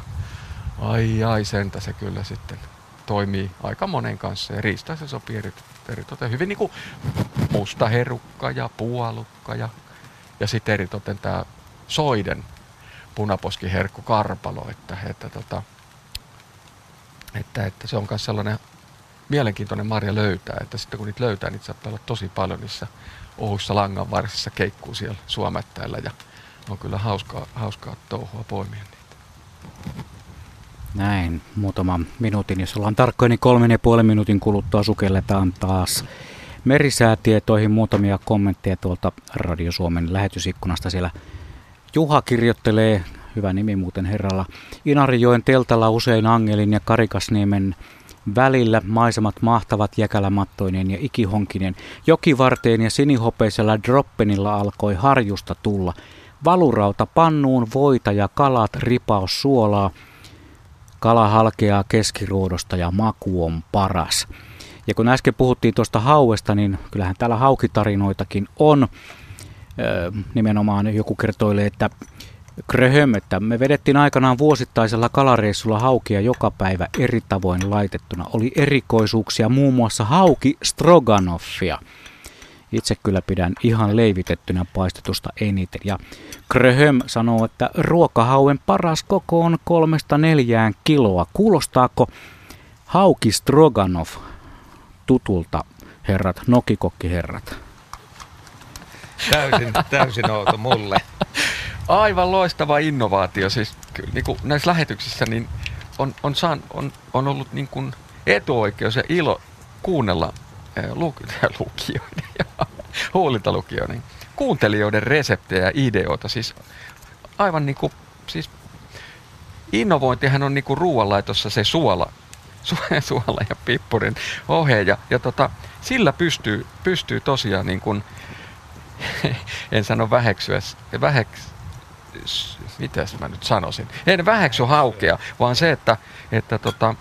ai ai, sentä se kyllä sitten toimii aika monen kanssa. Ja riistä se sopii eri, eritoten hyvin niin kuin musta herukka ja puolukka ja, ja sitten eritoten tämä soiden punaposkiherkku karpalo, että, että, tota, että, että se on myös sellainen mielenkiintoinen marja löytää, että sitten kun niitä löytää, niin saattaa olla tosi paljon niissä ohuissa langanvarsissa keikkuu siellä suomettäillä ja on kyllä hauskaa, hauskaa touhua poimia niitä.
Näin, muutama minuutin, jos ollaan tarkkoja, niin kolmen ja puolen minuutin kuluttua sukelletaan taas merisäätietoihin. Muutamia kommentteja tuolta Radio Suomen lähetysikkunasta siellä. Juha kirjoittelee, hyvä nimi muuten herralla, Inarijoen teltalla usein Angelin ja Karikasniemen välillä maisemat mahtavat jäkälämattoinen ja ikihonkinen. Jokivarteen ja sinihopeisella droppenilla alkoi harjusta tulla. Valurauta pannuun, voita ja kalat, ripaus suolaa. Kala halkeaa keskiruodosta ja maku on paras. Ja kun äsken puhuttiin tuosta hauesta, niin kyllähän täällä haukitarinoitakin on. Öö, nimenomaan joku kertoilee, että Gröhöm, että me vedettiin aikanaan vuosittaisella kalareissulla haukia joka päivä eri tavoin laitettuna. Oli erikoisuuksia, muun muassa hauki stroganoffia. Itse kyllä pidän ihan leivitettynä paistetusta eniten. Ja Gröhöm sanoo, että ruokahauen paras koko on kolmesta neljään kiloa. Kuulostaako hauki stroganoff tutulta, herrat, nokikokkiherrat?
Täysin, täysin outo mulle.
Aivan loistava innovaatio. Siis kyllä, niin kuin näissä lähetyksissä niin on, on, saan, on, on ollut niin kuin etuoikeus ja ilo kuunnella luk, lukijoiden ja huulintalukijoiden, kuuntelijoiden reseptejä ja ideoita. Siis aivan niin kuin, siis innovointihan on niin kuin ruoanlaitossa se suola, su, suola ja pippurin ohe ja, ja tota, sillä pystyy, pystyy tosiaan niin kuin, en sano väheksyä, väheks, mitäs mä nyt sanoisin, en väheksy haukea, vaan se, että, että tota,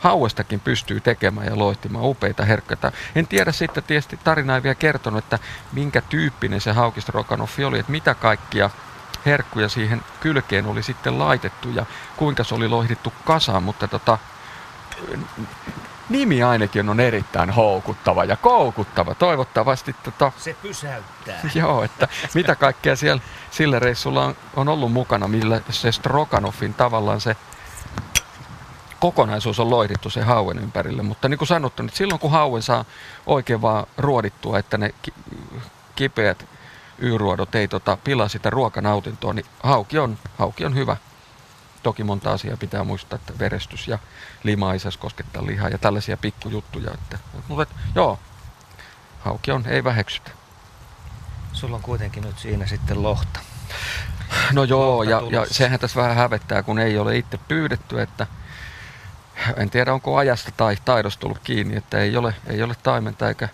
hauestakin pystyy tekemään ja loihtimaan upeita herkköitä. En tiedä sitten, tietysti tarina ei vielä kertonut, että minkä tyyppinen se haukistrokanoffi oli, että mitä kaikkia herkkuja siihen kylkeen oli sitten laitettu ja kuinka se oli loihdittu kasaan, mutta tota, nimi ainakin on erittäin houkuttava ja koukuttava. Toivottavasti tota,
Se pysäyttää.
Joo, että mitä kaikkea siellä sillä reissulla on, on ollut mukana, millä se Stroganoffin tavallaan se kokonaisuus on loidittu se hauen ympärille. Mutta niin kuin sanottu, niin silloin kun hauen saa oikein vaan ruodittua, että ne ki- kipeät y-ruodot ei tota, pilaa sitä ruokanautintoa, niin hauki on, hauki on hyvä. Toki monta asiaa pitää muistaa, että verestys ja lima ei saisi koskettaa lihaa ja tällaisia pikkujuttuja. Että, mutta joo, hauki on, ei väheksytä.
Sulla on kuitenkin nyt siinä sitten lohta.
No joo,
Lohta
ja, ja sehän tässä vähän hävettää, kun ei ole itse pyydetty, että en tiedä onko ajasta tai taidosta tullut kiinni, että ei ole, ei ole taimenta eikä,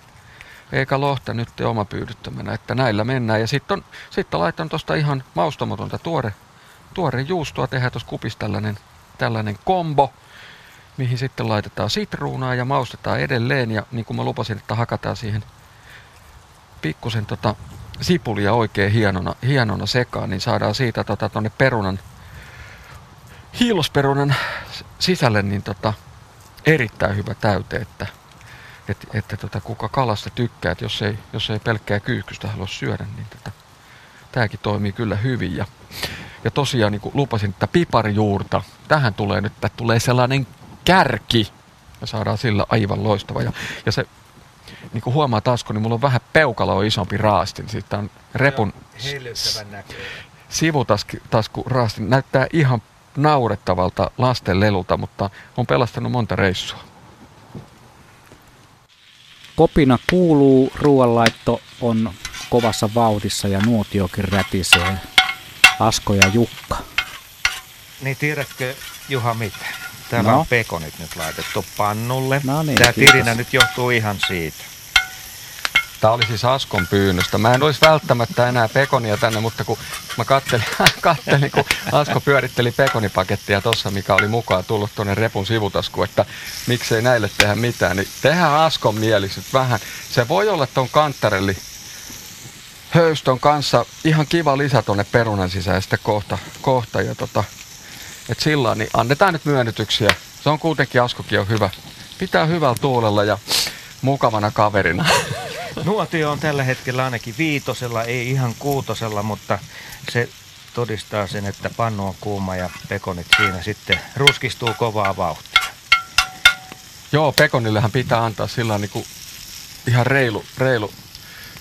eikä lohta nyt oma pyydyttämänä, että näillä mennään. Ja sitten on, sit on laittanut tuosta ihan maustamatonta tuore, tuore juustoa, tehdään tuossa kupissa tällainen, tällainen kombo, mihin sitten laitetaan sitruunaa ja maustetaan edelleen. Ja niin kuin mä lupasin, että hakataan siihen pikkusen tota sipulia oikein hienona, hienona sekaan, niin saadaan siitä tota tonne perunan, hiilosperunan sisälle niin tota, erittäin hyvä täyte, että, että, että tota, kuka kalasta tykkää, että jos ei, jos ei pelkkää kyykkystä halua syödä, niin tota, tämäkin toimii kyllä hyvin. Ja tosiaan niin kuin lupasin, että piparijuurta, tähän tulee nyt, että tulee sellainen kärki, ja saadaan sillä aivan loistava. Ja, ja se, niin kuin huomaa taas, kun niin mulla on vähän peukaloa isompi raastin, siitä on repun sivutasku raastin, näyttää ihan naurettavalta lasten lelulta, mutta on pelastanut monta reissua.
Kopina kuuluu, ruoanlaitto on kovassa vauhdissa ja nuotiokin rätisee. Asko ja Jukka.
Niin tiedätkö Juha mitä? Täällä
No.
on pekonit nyt laitettu pannulle.
No niin,
Tämä
kiitos.
tirinä nyt johtuu ihan siitä.
Tämä oli siis Askon pyynnöstä. Mä en olisi välttämättä enää pekonia tänne, mutta kun mä kattelin, kattelin kun Asko pyöritteli pekonipakettia tuossa, mikä oli mukaan tullut tuonne repun sivutasku, että miksei näille tehdä mitään, niin tehdään Askon mieliset vähän. Se voi olla tuon kanttarelli höystön kanssa ihan kiva lisä tuonne perunan sisään sitten kohta. kohta ja tota, et sillä niin annetaan nyt myönnytyksiä. Se on kuitenkin Askokin on hyvä. Pitää hyvällä tuulella ja mukavana kaverina.
Nuotio on tällä hetkellä ainakin viitosella, ei ihan kuutosella, mutta se todistaa sen, että pannu on kuuma ja pekonit siinä sitten ruskistuu kovaa vauhtia.
Joo, pekonillehän pitää antaa sillä niin kuin ihan reilu, reilu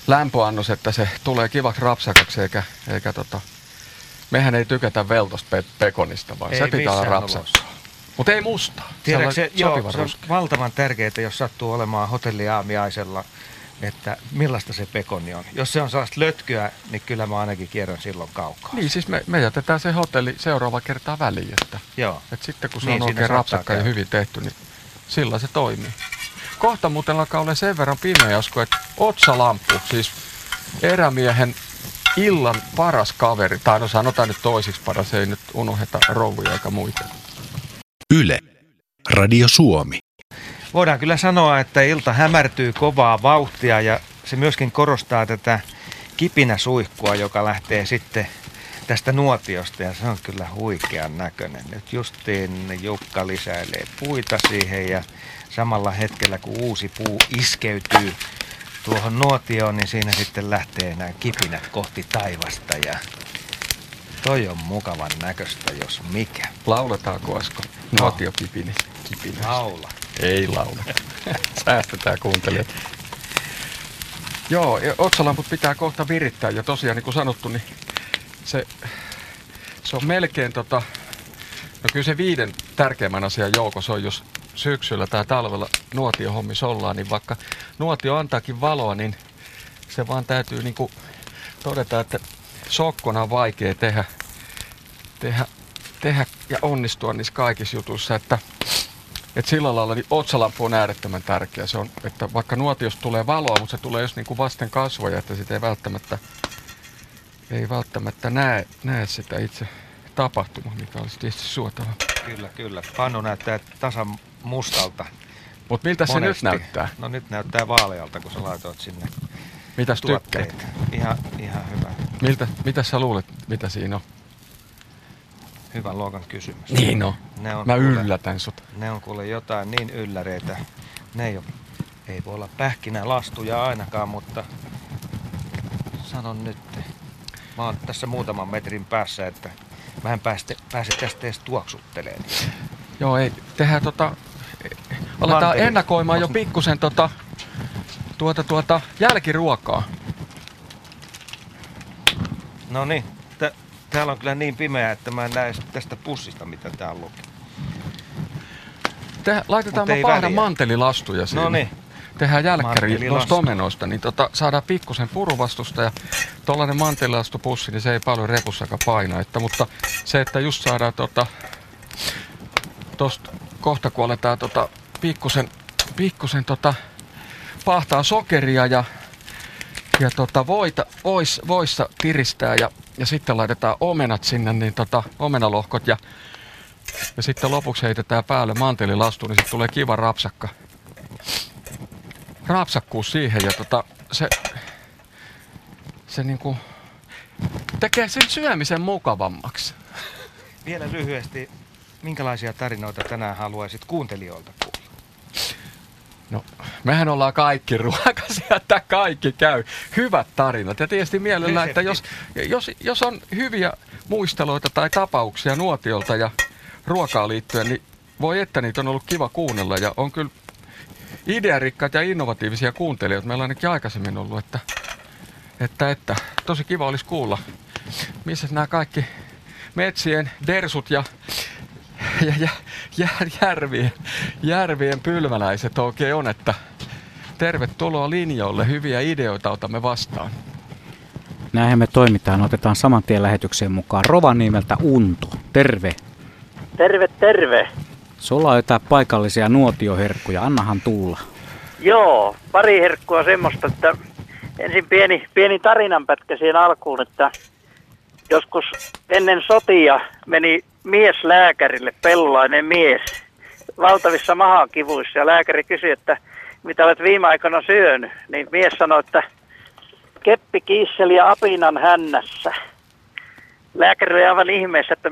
lämpöannos, että se tulee kivaksi rapsakaksi, eikä, eikä tota, mehän ei tykätä veltosta pe- pekonista, vaan
Ei
se pitää olla
missään
rapsakkaa. Mutta ei musta.
Tiedätkö se, joo, se on valtavan tärkeää, jos sattuu olemaan hotelliaamiaisella, että millaista se pekoni on. Jos se on sellaista lötkyä, niin kyllä mä ainakin kierrän silloin kaukaa.
Niin, siis me, me jätetään se hotelli seuraava kertaa väliin, että,
Joo.
että sitten kun se
Niin,
on oikein rapsakka ja hyvin tehty, niin sillä se toimii. Kohta muuten alkaa olla sen verran pimeä, Jasko, että otsalamppu, siis erämiehen illan paras kaveri, tai no sanotaan nyt toisiksi paras, ei nyt unoheta rouvuja eikä muita.
Yle. Radio Suomi.
Voidaan kyllä sanoa, että ilta hämärtyy kovaa vauhtia ja se myöskin korostaa tätä kipinäsuihkua, joka lähtee sitten tästä nuotiosta ja se on kyllä huikean näköinen. Nyt justiin Jukka lisäilee puita siihen ja samalla hetkellä kun uusi puu iskeytyy tuohon nuotioon, niin siinä sitten lähtee nämä kipinät kohti taivasta ja toi on mukavan näköistä, jos mikä.
Lauletaanko Asko?
No.
Nuotiokipini. Kipinä.
Laula.
Ei laula. Säästetään kuuntelijat. Joo, otsalamput pitää kohta virittää ja tosiaan niin kuin sanottu, niin se, se on melkein tota, no kyllä se viiden tärkeimmän asian joukossa on, jos syksyllä tai talvella nuotiohommissa ollaan, niin vaikka nuotio antaakin valoa, niin se vaan täytyy niin kuin todeta, että sokkona on vaikea tehdä, tehdä, tehdä ja onnistua niissä kaikissa jutuissa, että et sillä lailla niin otsalamppu on äärettömän tärkeä. Se on, että vaikka nuotiosta tulee valoa, mutta se tulee just niin kuin vasten kasvoja, että sitä ei välttämättä, ei välttämättä näe, näe sitä itse tapahtumaa, mikä olisi tietysti suotavaa.
Kyllä, kyllä. Pannu näyttää tasan mustalta.
Mutta miltä se nyt
monesti.
näyttää?
No nyt näyttää vaalealta, kun sä laitoit sinne
Mitäs tykkäät?
Ihan, ihan hyvä,
Miltä, mitä sä luulet, mitä siinä on?
hyvän luokan kysymys.
Niin on.
Ne on
Mä
kuule-
yllätän sut.
Ne on kuule jotain niin ylläreitä. Ne ei, ole, ei voi olla pähkinälastuja ainakaan, mutta sanon nyt. Mä oon tässä muutaman metrin päässä, että mä en pääste, pääse tästä edes tuoksuttelemaan.
Joo, ei. Tehdään tota... Aletaan
Manteli.
ennakoimaan jo pikkusen tota, tuota, tuota, jälkiruokaa.
No niin, tä, täällä on kyllä niin pimeää, että mä en näe tästä pussista, mitä täällä lukee.
Te, laitetaan
Mut
mä pahdan mantelilastuja siinä.
No niin,
Tehdään jälkkäri noista omenoista, niin tota, saadaan pikkusen puruvastusta ja tollanen mantelilastupussi, niin se ei paljon repussakaan paina. Että, mutta se, että just saadaan tota, tosta kohta kun aletaan tota, pikkusen, pikkusen tota, pahtaa sokeria ja, ja tota, voita, vois, voissa tiristää ja, ja sitten laitetaan omenat sinne, niin tota, omenalohkot ja, ja sitten lopuksi heitetään päälle mantelilastu, niin sitten tulee kiva rapsakka rapsakkuus siihen ja tota, se, se niinku tekee sen syömisen mukavammaksi.
vielä lyhyesti, minkälaisia tarinoita tänään haluaisit kuuntelijoilta kuulla?
No, mehän ollaan kaikki ruokaisia, että kaikki käy. Hyvät tarinat. Ja tietysti mielellään, että jos, jos, jos on hyviä muisteloita tai tapauksia nuotiolta ja ruokaan liittyen, niin voi että niitä on ollut kiva kuunnella. Ja on kyllä idearikkaat ja innovatiivisia kuuntelijoita. Meillä on ainakin aikaisemmin ollut, että, että, että tosi kiva olisi kuulla, missä nämä kaikki metsien dersut ja, ja, ja, ja järvien, järvien pylmäläiset oikein on, että tervetuloa linjoille, hyviä ideoita otamme vastaan.
Näinhän me toimitaan. Otetaan saman tien lähetykseen mukaan Rovaniemeltä Unto. Terve.
Terve, terve.
Sulla on jotain paikallisia nuotioherkkuja. Annahan tulla.
Joo, pari herkkua semmoista, että ensin pieni, pieni tarinanpätkä siihen alkuun, että joskus ennen sotia meni mies lääkärille, pellolainen mies, valtavissa mahakivuissa ja lääkäri kysyi, että mitä olet viime aikoina syönyt, niin mies sanoi, että keppi, kiisseli ja apinan hännässä. Lääkäri oli aivan ihmeessä, että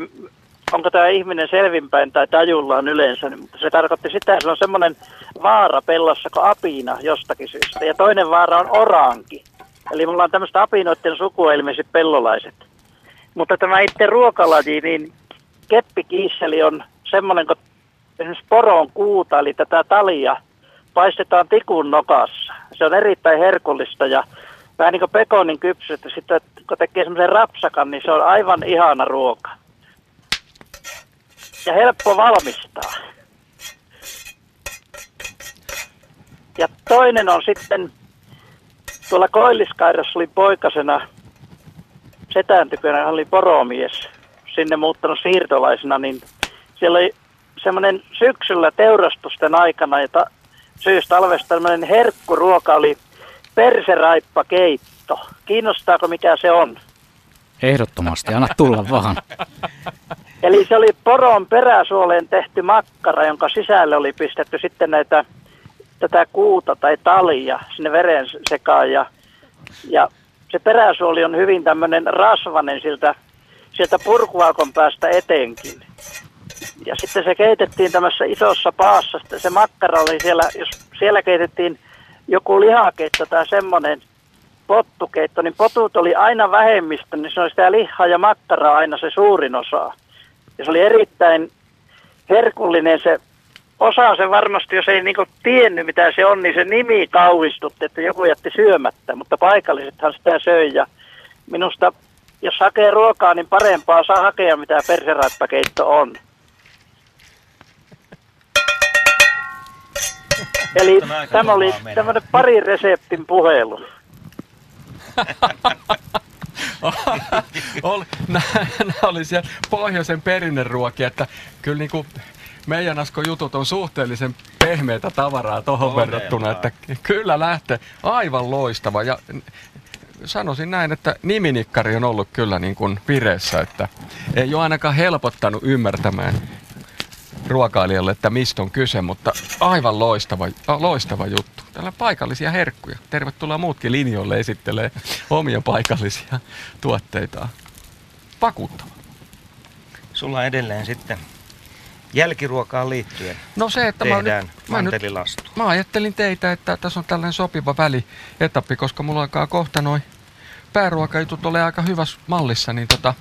onko tämä ihminen selvinpäin tai tajullaan yleensä, mutta se tarkoitti sitä, että se on semmoinen vaara pellossa kuin apina jostakin syystä. Ja toinen vaara on oranki. Eli mulla on tämmöistä apinoiden sukua ilmeisesti pellolaiset. Mutta tämä itse ruokalaji, niin keppikiisseli on semmoinen, kun esimerkiksi poron kuuta, eli tätä talia, paistetaan tikun nokassa. Se on erittäin herkullista ja vähän niin kuin pekonin kypsyt, että sitten kun tekee semmoisen rapsakan, niin se on aivan ihana ruoka. Ja helppo valmistaa. Ja toinen on sitten, tuolla Koilliskairassa oli poikasena, setään tykönä, oli poromies, sinne muuttanut siirtolaisena, niin siellä oli semmoinen syksyllä teurastusten aikana, ja ta- syystalvesta tämmöinen herkkuruoka oli perseraippakeitto. Kiinnostaako mikä se on?
Ehdottomasti, anna tulla vaan.
Eli se oli poron peräsuoleen tehty makkara, jonka sisälle oli pistetty sitten näitä, tätä kuuta tai talia sinne veren sekaan. Ja, ja se peräsuoli on hyvin tämmöinen rasvanen siltä, sieltä purkuaakon päästä eteenkin. Ja sitten se keitettiin tämmöisessä isossa paassa. Sitten se makkara oli siellä, jos siellä keitettiin joku lihakeitto tai semmoinen pottukeitto, niin potut oli aina vähemmistö, niin se oli sitä lihaa ja makkaraa aina se suurin osa. Ja se oli erittäin herkullinen se osa se varmasti, jos ei niinku tiennyt mitä se on, niin se nimi kauhistutti, että joku jätti syömättä, mutta paikallisethan sitä söi ja minusta jos hakee ruokaa, niin parempaa saa hakea mitä perseraippakeitto on. Eli tämä oli tämmöinen pari reseptin puhelu.
nämä, oli siellä pohjoisen perinneruokia, että kyllä niin kuin meidän Asko jutut on suhteellisen pehmeitä tavaraa tuohon verrattuna, että kyllä lähtee aivan loistava ja sanoisin näin, että niminikkari on ollut kyllä niin kuin vireessä, että ei ole ainakaan helpottanut ymmärtämään ruokailijalle, että mistä on kyse, mutta aivan loistava, loistava juttu. Täällä paikallisia herkkuja. Tervetuloa muutkin linjoille esittelee omia paikallisia tuotteitaan. Vakuuttava.
Sulla edelleen sitten jälkiruokaan liittyen
no se, että
tehdään
mä, nyt, mä, nyt, mä ajattelin teitä, että tässä on tällainen sopiva välietappi, koska mulla alkaa kohta noin pääruokajutut ole aika hyvässä mallissa, niin tota,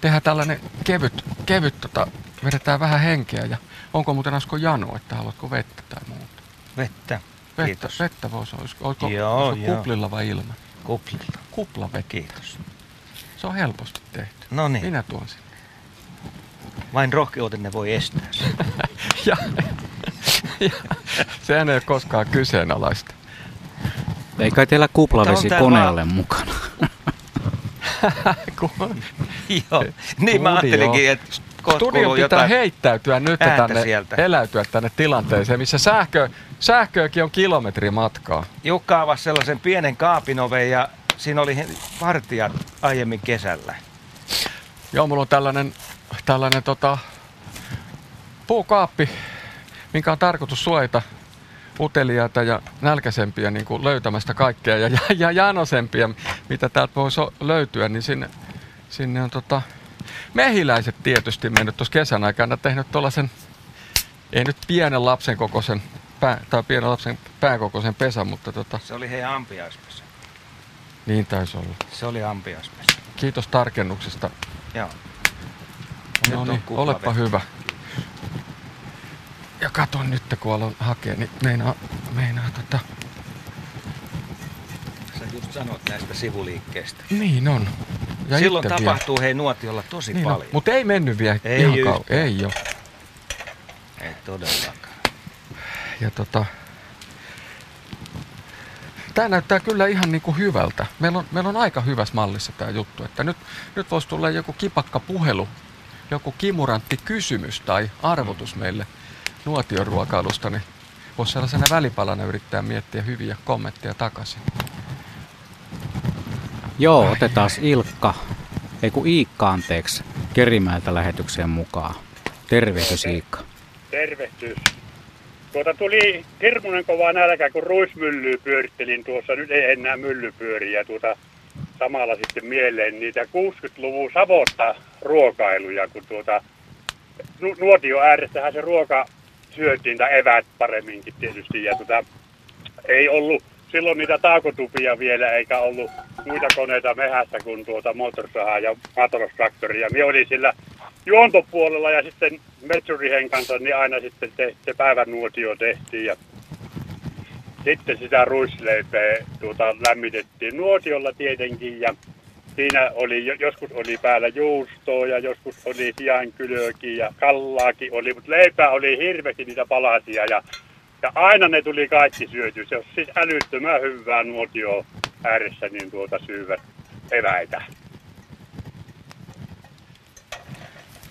tehdään tällainen kevyt, kevyt tota, vedetään vähän henkeä ja onko muuten Asko jano, että haluatko vettä tai muuta?
Vettä.
Vettä,
Kiitos.
vettä voisi, olisiko, olisiko,
joo,
olisiko
joo.
kuplilla vai ilman?
Kuplilla.
Kuplavettä.
Kiitos.
Se on helposti tehty.
No niin,
Minä tuon sinne.
Vain rohkeutenne voi estää sen.
ja, ja, sehän ei ole koskaan kyseenalaista.
Ei kai teillä kuplavesi koneelle mukana.
Kun
Joo, niin mä
Studio.
ajattelinkin, että
Studion
kuuluu
pitää
jotain.
heittäytyä nyt tänne,
sieltä.
eläytyä tänne tilanteeseen, missä sähkö, sähköäkin on kilometri matkaa.
Jukka avasi sellaisen pienen kaapinoven ja siinä oli vartijat aiemmin kesällä.
Joo, mulla on tällainen, tällainen tota, puukaappi, minkä on tarkoitus suojata uteliaita ja nälkäisempiä niin kuin löytämästä kaikkea ja, ja, ja janosempia, mitä täältä voisi löytyä, niin sinne, sinne on tota, mehiläiset tietysti mennyt tuossa kesän aikana tehnyt tuollaisen, ei nyt pienen lapsen kokoisen, pää, tai pienen lapsen pääkokoisen pesän, mutta tota,
Se oli heidän ampiaispesä.
niin taisi olla.
Se oli ampiaispesä.
Kiitos tarkennuksesta.
Joo.
No niin, olepa hyvä. Ja katon nyt, kun aloin hakea, niin meinaa, meinaa tota...
Sä just sanoit näistä sivuliikkeistä.
Niin on. Ja
Silloin tapahtuu hei nuotiolla tosi
Niin on.
paljon.
Mutta ei mennyt vielä
Ei
ihan kauan. Ei ole.
Ei todellakaan.
Ja tota... Tää näyttää kyllä ihan niinku hyvältä. Meillä on, meillä on aika hyvässä mallissa tämä juttu. Että nyt, nyt voisi tulla joku kipakka puhelu, joku kimurantti kysymys tai arvotus meille nuotioruokailusta, niin voisi sellaisena välipalana yrittää miettiä hyviä kommentteja takaisin.
Joo, otetaan Ilkka, ei kun Iikka anteeksi, Kerimäeltä lähetykseen mukaan. Tervehdys Iikka.
Tervehdys. Tuota tuli hirmuinen kova nälkä, kun ruismyllyä pyörittelin tuossa. Nyt ei enää myllypyöriä. Tuota, samalla sitten mieleen niitä 60-luvun savotta ruokailuja, kun tuota, nu- nuotio ääressähän se ruoka syötiin, tai evät paremminkin tietysti. Ja tuota, ei ollut silloin niitä taakotupia vielä, eikä ollut muita koneita mehässä kuin tuota moottorisahaa ja maataloustraktoria. Minä olin sillä juontopuolella ja sitten metsurihen kanssa niin aina sitten te, se päivän nuotio tehtiin ja sitten sitä ruisleipeä tuota, lämmitettiin nuotiolla tietenkin ja siinä oli, joskus oli päällä juustoa ja joskus oli siankylöäkin ja kallaakin oli, mutta leipää oli hirveästi niitä palasia ja, ja aina ne tuli kaikki syöty. Se on siis älyttömän hyvää nuotio ääressä niin tuota syyvät eväitä.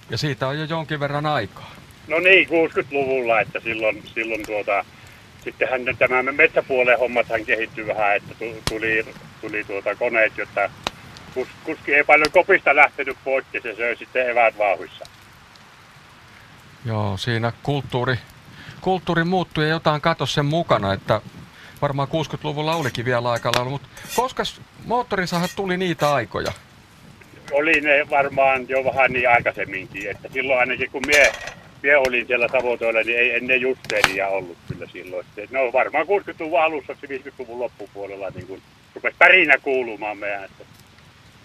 Ja siitä on jo jonkin verran aikaa.
No niin, 60-luvulla, että silloin, silloin tuota, sittenhän tämä metsäpuolen hommathan kehittyi vähän, että tuli, tuli tuota koneet, jotta kus, kuski ei paljon kopista lähtenyt pois ja se söi sitten eväät vauhissa.
Joo, siinä kulttuuri, kulttuuri muuttui ja jotain katosi sen mukana, että varmaan 60-luvulla olikin vielä aikalla, mutta koska moottorisahat tuli niitä aikoja?
Oli ne varmaan jo vähän niin aikaisemminkin, että silloin ainakin kun mie, mie olin siellä Savotoilla, niin ei ennen justeeria ollut kyllä silloin. No varmaan 60-luvun alussa, 50-luvun loppupuolella niin kun rupesi pärinä kuulumaan meidän.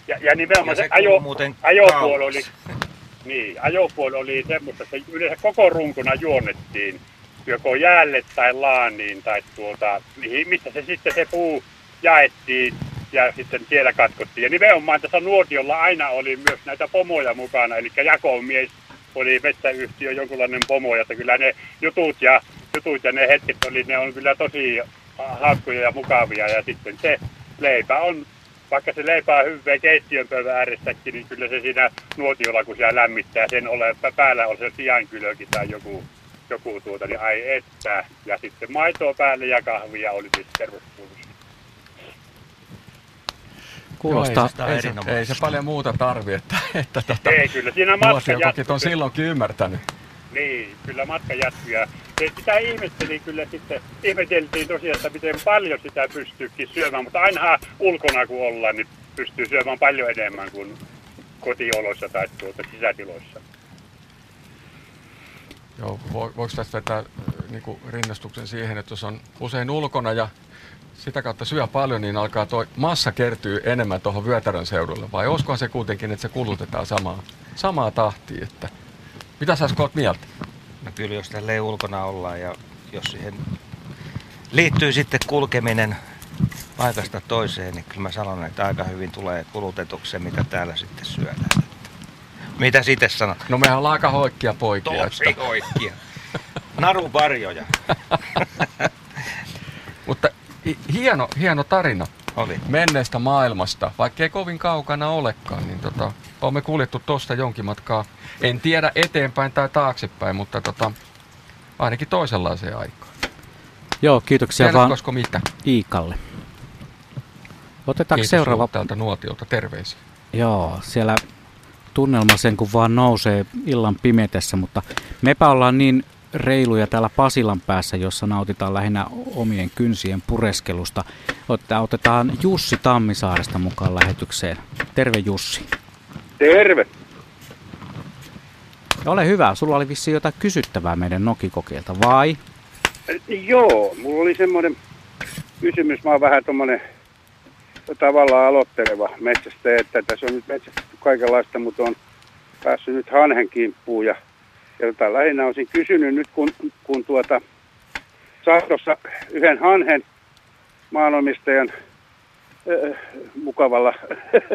Ja, ja nimenomaan ja se, se ajo, ajopuoli oli, niin, ajopuoli oli semmoista, että yleensä koko runkona juonnettiin joko jäälle tai laaniin tai tuota, mistä se sitten se puu jaettiin ja sitten siellä katkottiin. Ja nimenomaan tässä nuotiolla aina oli myös näitä pomoja mukana, eli jakomies oli metsäyhtiö jonkunlainen pomo, että kyllä ne jutut ja, jutut ja ne hetket oli, ne on kyllä tosi hauskoja ja mukavia ja sitten se leipä on vaikka se leipää hyvää keittiön pöydän niin kyllä se siinä nuotiolla, kun siellä lämmittää, sen ole, päällä on se sijankylökin tai joku, joku tuota, niin ai että. Ja sitten maitoa päälle ja kahvia oli siis.
Kuulostaa Joo, ei, se, ei, se, ei se paljon muuta tarvi, että, että tota,
ei, kyllä siinä matka
on silloinkin ymmärtänyt.
Niin, kyllä matka jatkuu. Ja sitä ihmetteli kyllä sitten, ihmeteltiin tosiaan, että miten paljon sitä pystyykin syömään, mutta aina ulkona kun ollaan, niin pystyy syömään paljon enemmän kuin kotioloissa tai tuota sisätiloissa.
Joo, voiko tästä vetää niin kuin rinnastuksen siihen, että jos on usein ulkona ja sitä kautta syö paljon, niin alkaa tuo massa kertyy enemmän tuohon vyötärön seudulle, vai olisikohan se kuitenkin, että se kulutetaan samaa, samaa tahtia, että mitä sä oot mieltä?
No kyllä jos tälleen ulkona ollaan ja jos siihen liittyy sitten kulkeminen paikasta toiseen, niin kyllä mä sanon, että aika hyvin tulee kulutetuksi se, mitä täällä sitten syödään. Mitä sitten sanot?
No mehän ollaan aika hoikkia poikia.
Tosi että... hoikkia. Naruvarjoja.
Mutta hieno, hieno tarina
oli.
menneestä maailmasta, vaikka ei kovin kaukana olekaan, niin tota, olemme kuljettu tuosta jonkin matkaa. En tiedä eteenpäin tai taaksepäin, mutta tota, ainakin toisenlaiseen aikaan.
Joo, kiitoksia
Tiedät, vaan
mitä? Iikalle. Otetaanko Kiitos seuraava...
täältä nuotiolta terveisiä.
Joo, siellä tunnelma sen kun vaan nousee illan pimetessä, mutta mepä ollaan niin reiluja täällä Pasilan päässä, jossa nautitaan lähinnä omien kynsien pureskelusta. Otetaan Jussi Tammisaaresta mukaan lähetykseen. Terve Jussi.
Terve.
Ole hyvä, sulla oli vissi jotain kysyttävää meidän Nokikokeilta, vai?
Joo, mulla oli semmoinen kysymys, mä oon vähän tommonen tavallaan aloitteleva metsästä, että tässä on nyt metsästetty kaikenlaista, mutta on päässyt nyt hanhen kimppuun ja jota lähinnä olisin kysynyt nyt, kun, kun tuota, sain tuossa yhden hanhen maanomistajan äh, mukavalla,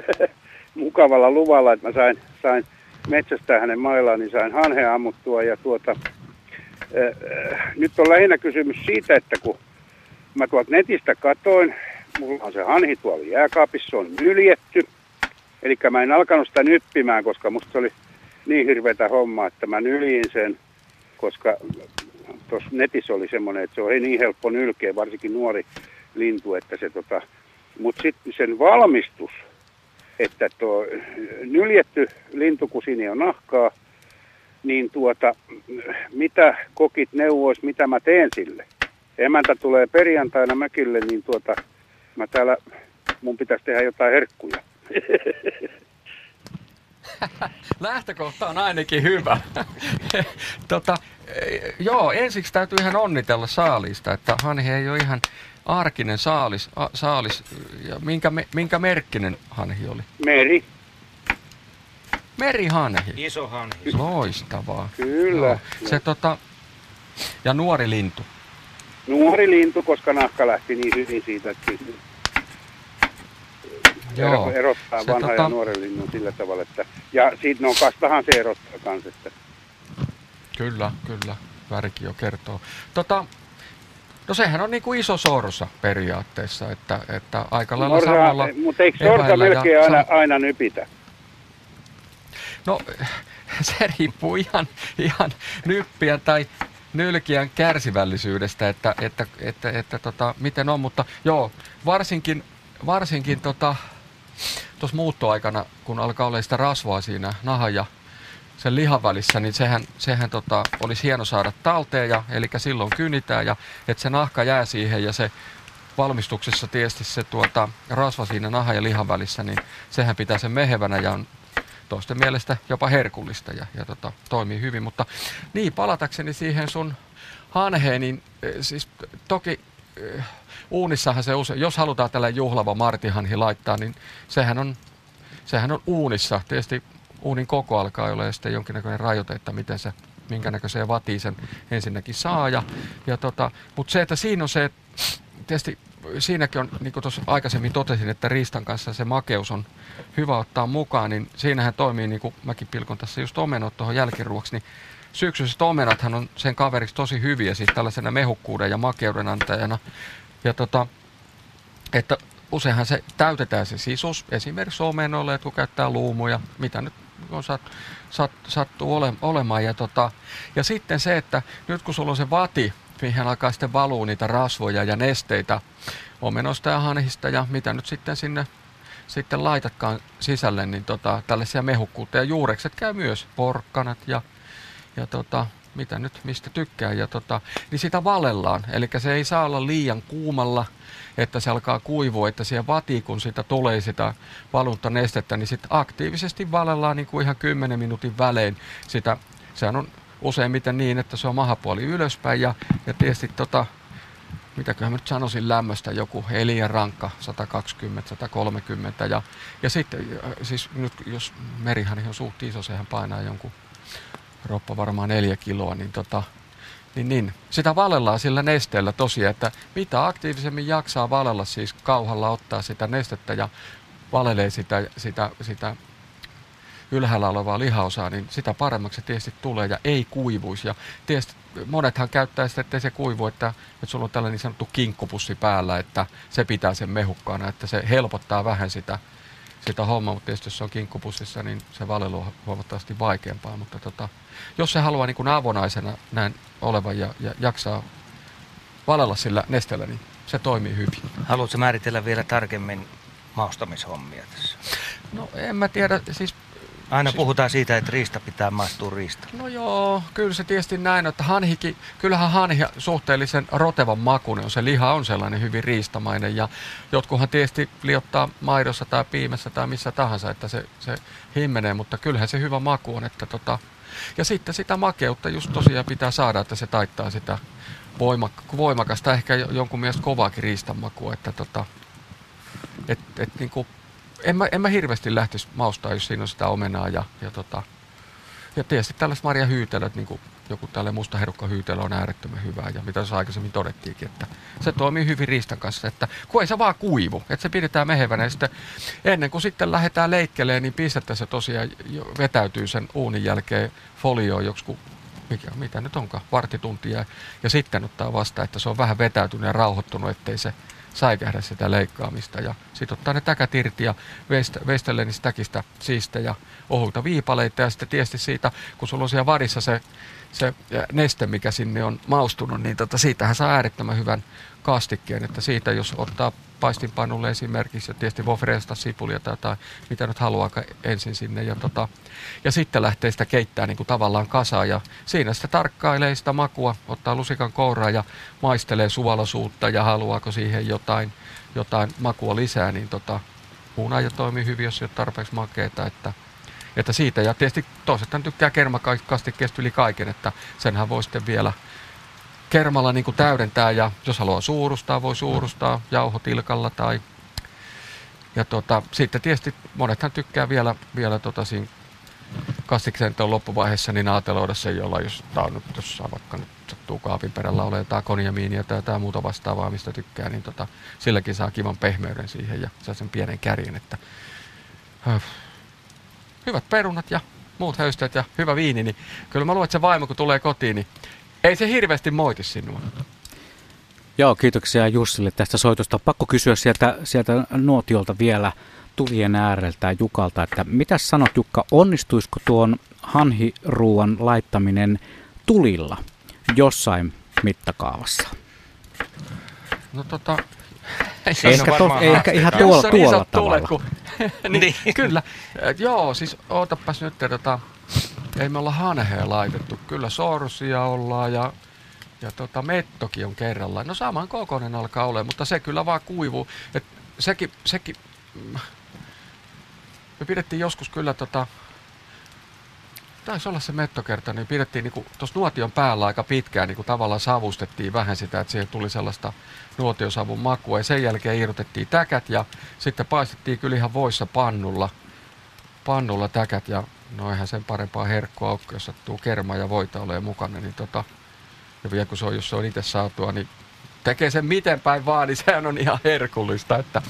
mukavalla luvalla, että mä sain, sain metsästää hänen maillaan, niin sain hanhen ammuttua. Ja tuota, äh, nyt on lähinnä kysymys siitä, että kun mä tuolta netistä katoin, mulla on se hanhi tuolla jääkaapissa, se on nyljetty. Eli mä en alkanut sitä nyppimään, koska musta se oli niin hirveätä hommaa, että mä nyljin sen, koska tuossa netissä oli semmoinen, että se on ei niin helppo nylkeä, varsinkin nuori lintu, että se tota, mutta sitten sen valmistus että tuo nyljetty lintu, kun siinä on nahkaa, niin tuota, mitä kokit neuvois, mitä mä teen sille? Emäntä tulee perjantaina mökille, niin tuota, mä täällä, mun pitäisi tehdä jotain herkkuja.
Lähtökohta on ainakin hyvä. tota, eh, joo, ensiksi täytyy ihan onnitella saalista, että hanhi ei ole ihan arkinen saalis. A, saalis ja minkä, minkä merkkinen hanhi oli?
Meri.
Merihanhi.
Iso hanhi.
Loistavaa.
Kyllä.
Joo. Se tota, ja nuori lintu.
Nuori lintu, koska nahka lähti niin hyvin siitä, että
Joo.
erottaa
Se
vanha
tota-
ja nuoren linnun sillä tavalla, että ja siitä no kastahan se erottaa kans, että
Kyllä, kyllä. Värikin jo kertoo. Tota, no sehän on niin kuin iso sorsa periaatteessa, että, että aika lailla
Norsa,
samalla
mutta eikö sorsa
eväillä ja
melkein aina, aina nypitä?
No se riippuu ihan, ihan nyppiä tai nylkiän kärsivällisyydestä, että, että, että, että tota, miten on, mutta joo, varsinkin, varsinkin tota, tuossa muuttoaikana, kun alkaa olla sitä rasvaa siinä nahan ja sen lihan välissä, niin sehän, sehän tota, olisi hieno saada talteen, ja, eli silloin kynitään, ja että se nahka jää siihen, ja se valmistuksessa tietysti se tuota, rasva siinä nahan ja lihan välissä, niin sehän pitää sen mehevänä ja on toisten mielestä jopa herkullista ja, ja tota, toimii hyvin. Mutta niin, palatakseni siihen sun hanheen, niin eh, siis toki eh, uunissahan se usein, jos halutaan tällä juhlava martihanhi laittaa, niin sehän on, sehän on uunissa. Tietysti uunin koko alkaa olla ja sitten jonkinnäköinen rajoite, että miten se, minkä näköiseen vatiin sen ensinnäkin saa. Ja, ja tota, mutta se, että siinä on se, tietysti siinäkin on, niin kuin tuossa aikaisemmin totesin, että riistan kanssa se makeus on hyvä ottaa mukaan, niin siinähän toimii, niin kuin mäkin pilkon tässä just omenot tuohon jälkiruoksi, niin syksyiset omenathan on sen kaveriksi tosi hyviä, siis tällaisena mehukkuuden ja makeuden antajana. Ja tota, että useinhan se täytetään se sisus, esimerkiksi omenoille, kun käyttää luumuja, mitä nyt on sat, sat, sattuu ole, olemaan. Ja, tota, ja sitten se, että nyt kun sulla on se vati, mihin alkaa sitten valuu niitä rasvoja ja nesteitä omenosta ja hanhista ja mitä nyt sitten sinne sitten laitatkaan sisälle, niin tota, tällaisia mehukkuutta. Ja juurekset käy myös, porkkanat ja, ja tota, mitä nyt, mistä tykkää. Ja tota, niin sitä valellaan, eli se ei saa olla liian kuumalla, että se alkaa kuivua, että siihen vati, kun sitä tulee sitä valunta nestettä, niin sitten aktiivisesti valellaan niin kuin ihan 10 minuutin välein sitä. Sehän on useimmiten niin, että se on mahapuoli ylöspäin ja, ja tietysti tota, mitäköhän mä nyt sanoisin lämmöstä, joku eliän rankka 120-130 ja, ja sitten äh, siis nyt jos merihan on suht iso, sehän painaa jonkun roppa varmaan neljä kiloa, niin tota, niin, niin. Sitä valellaan sillä nesteellä tosiaan, että mitä aktiivisemmin jaksaa valella siis kauhalla ottaa sitä nestettä ja valelee sitä, sitä, sitä ylhäällä olevaa lihaosaa, niin sitä paremmaksi se tietysti tulee ja ei kuivuisi. Ja tietysti monethan käyttää sitä, ettei se kuivu, että, että sulla on tällainen niin sanottu kinkkupussi päällä, että se pitää sen mehukkaana, että se helpottaa vähän sitä, sitä hommaa, mutta tietysti jos se on kinkkupussissa, niin se valelu on huomattavasti vaikeampaa. Mutta tota, jos se haluaa niin kuin avonaisena näin olevan ja, ja jaksaa valella sillä nesteellä, niin se toimii hyvin.
Haluatko määritellä vielä tarkemmin maustamishommia tässä?
No en mä tiedä, siis
Aina
Siis-
puhutaan siitä, että riista pitää maistua riista.
No joo, kyllä se tietysti näin, että hanhikin, kyllähän hanhi suhteellisen rotevan makuinen on, se liha on sellainen hyvin riistamainen ja jotkuhan tietysti liottaa maidossa tai piimessä tai missä tahansa, että se, se himmenee, mutta kyllähän se hyvä maku on, että tota, ja sitten sitä makeutta just tosiaan pitää saada, että se taittaa sitä voimak- voimakasta, ehkä jo- jonkun mielestä kovaakin riistanmakua, että tota, et, et niinku, en, mä, en mä hirveästi lähtisi maustaa, jos siinä on sitä omenaa ja, ja tota, ja tietysti tällaiset marjahyytelöt, niin kuin joku tällainen musta herukkahyytelö on äärettömän hyvää ja mitä tuossa aikaisemmin todettiinkin, että se toimii hyvin riistan kanssa, että kun ei se vaan kuivu, että se pidetään mehevänä ja sitten ennen kuin sitten lähdetään leikkeleen, niin pistettä se tosiaan vetäytyy sen uunin jälkeen folioon joku mikä, mitä nyt onkaan, vartituntia ja sitten ottaa vasta, että se on vähän vetäytynyt ja rauhoittunut, ettei se säikähdä sitä leikkaamista. Ja sitten ottaa ne täkät irti ja veist- veistelee niistä täkistä siistä ja ohulta viipaleita. Ja sitten tietysti siitä, kun sulla on siellä varissa se, se neste, mikä sinne on maustunut, niin tota, siitähän saa äärettömän hyvän kastikkeen, että siitä jos ottaa paistinpannulle esimerkiksi ja tietysti voi freesta sipulia tai jotain, mitä nyt haluaa ensin sinne. Ja, tota, ja sitten lähtee sitä keittää niin kuin tavallaan kasaan ja siinä sitä tarkkailee sitä makua, ottaa lusikan kouraa ja maistelee suolaisuutta ja haluaako siihen jotain, jotain makua lisää, niin tota, huunaja toimii hyvin, jos ei ole tarpeeksi makeita, että että siitä, ja tietysti toiset tykkää kermakastikkeesta yli kaiken, että senhän voi sitten vielä kermalla niin kuin täydentää. Ja jos haluaa suurustaa, voi suurustaa jauhotilkalla tai ja tota, sitten tietysti monethan tykkää vielä, vielä tota siinä kastikseen loppuvaiheessa niin aateloida se, jolla jos tää on nyt jossain vaikka nyt sattuu kaapin perällä ole jotain konjamiinia tai jotain muuta vastaavaa, mistä tykkää, niin tota, silläkin saa kivan pehmeyden siihen ja saa sen pienen kärjen, että hyvät perunat ja muut höysteet ja hyvä viini, niin kyllä mä luulen, että se vaimo kun tulee kotiin, niin ei se hirveästi moiti sinua.
Joo, kiitoksia Jussille tästä soitosta. Pakko kysyä sieltä, sieltä nuotiolta vielä tulien ääreltä Jukalta, että mitä sanot Jukka, onnistuisiko tuon hanhiruuan laittaminen tulilla jossain mittakaavassa?
No tota,
ehkä, to, ehkä ihan tuolla, tuolla tavalla. Tulet, kun,
niin, niin. Kyllä. Joo, siis ootapas nyt, tota, ei me olla hanhea laitettu. Kyllä sorsia ollaan ja, ja tota, mettokin on kerrallaan. No saman kokoinen alkaa olla, mutta se kyllä vaan kuivuu. Et sekin, sekin, mm, me pidettiin joskus kyllä tota, taisi olla se mettokerta, niin pidettiin niin tuossa nuotion päällä aika pitkään, niin kuin tavallaan savustettiin vähän sitä, että siihen tuli sellaista nuotiosavun makua. Ja sen jälkeen irrotettiin täkät ja sitten paistettiin kyllä ihan voissa pannulla, pannulla täkät ja no eihän sen parempaa herkkua ole, jos sattuu kerma ja voita ole mukana, niin tota, ja vielä kun se on, jos se on itse saatua, niin tekee sen miten päin vaan, niin sehän on ihan herkullista. Että,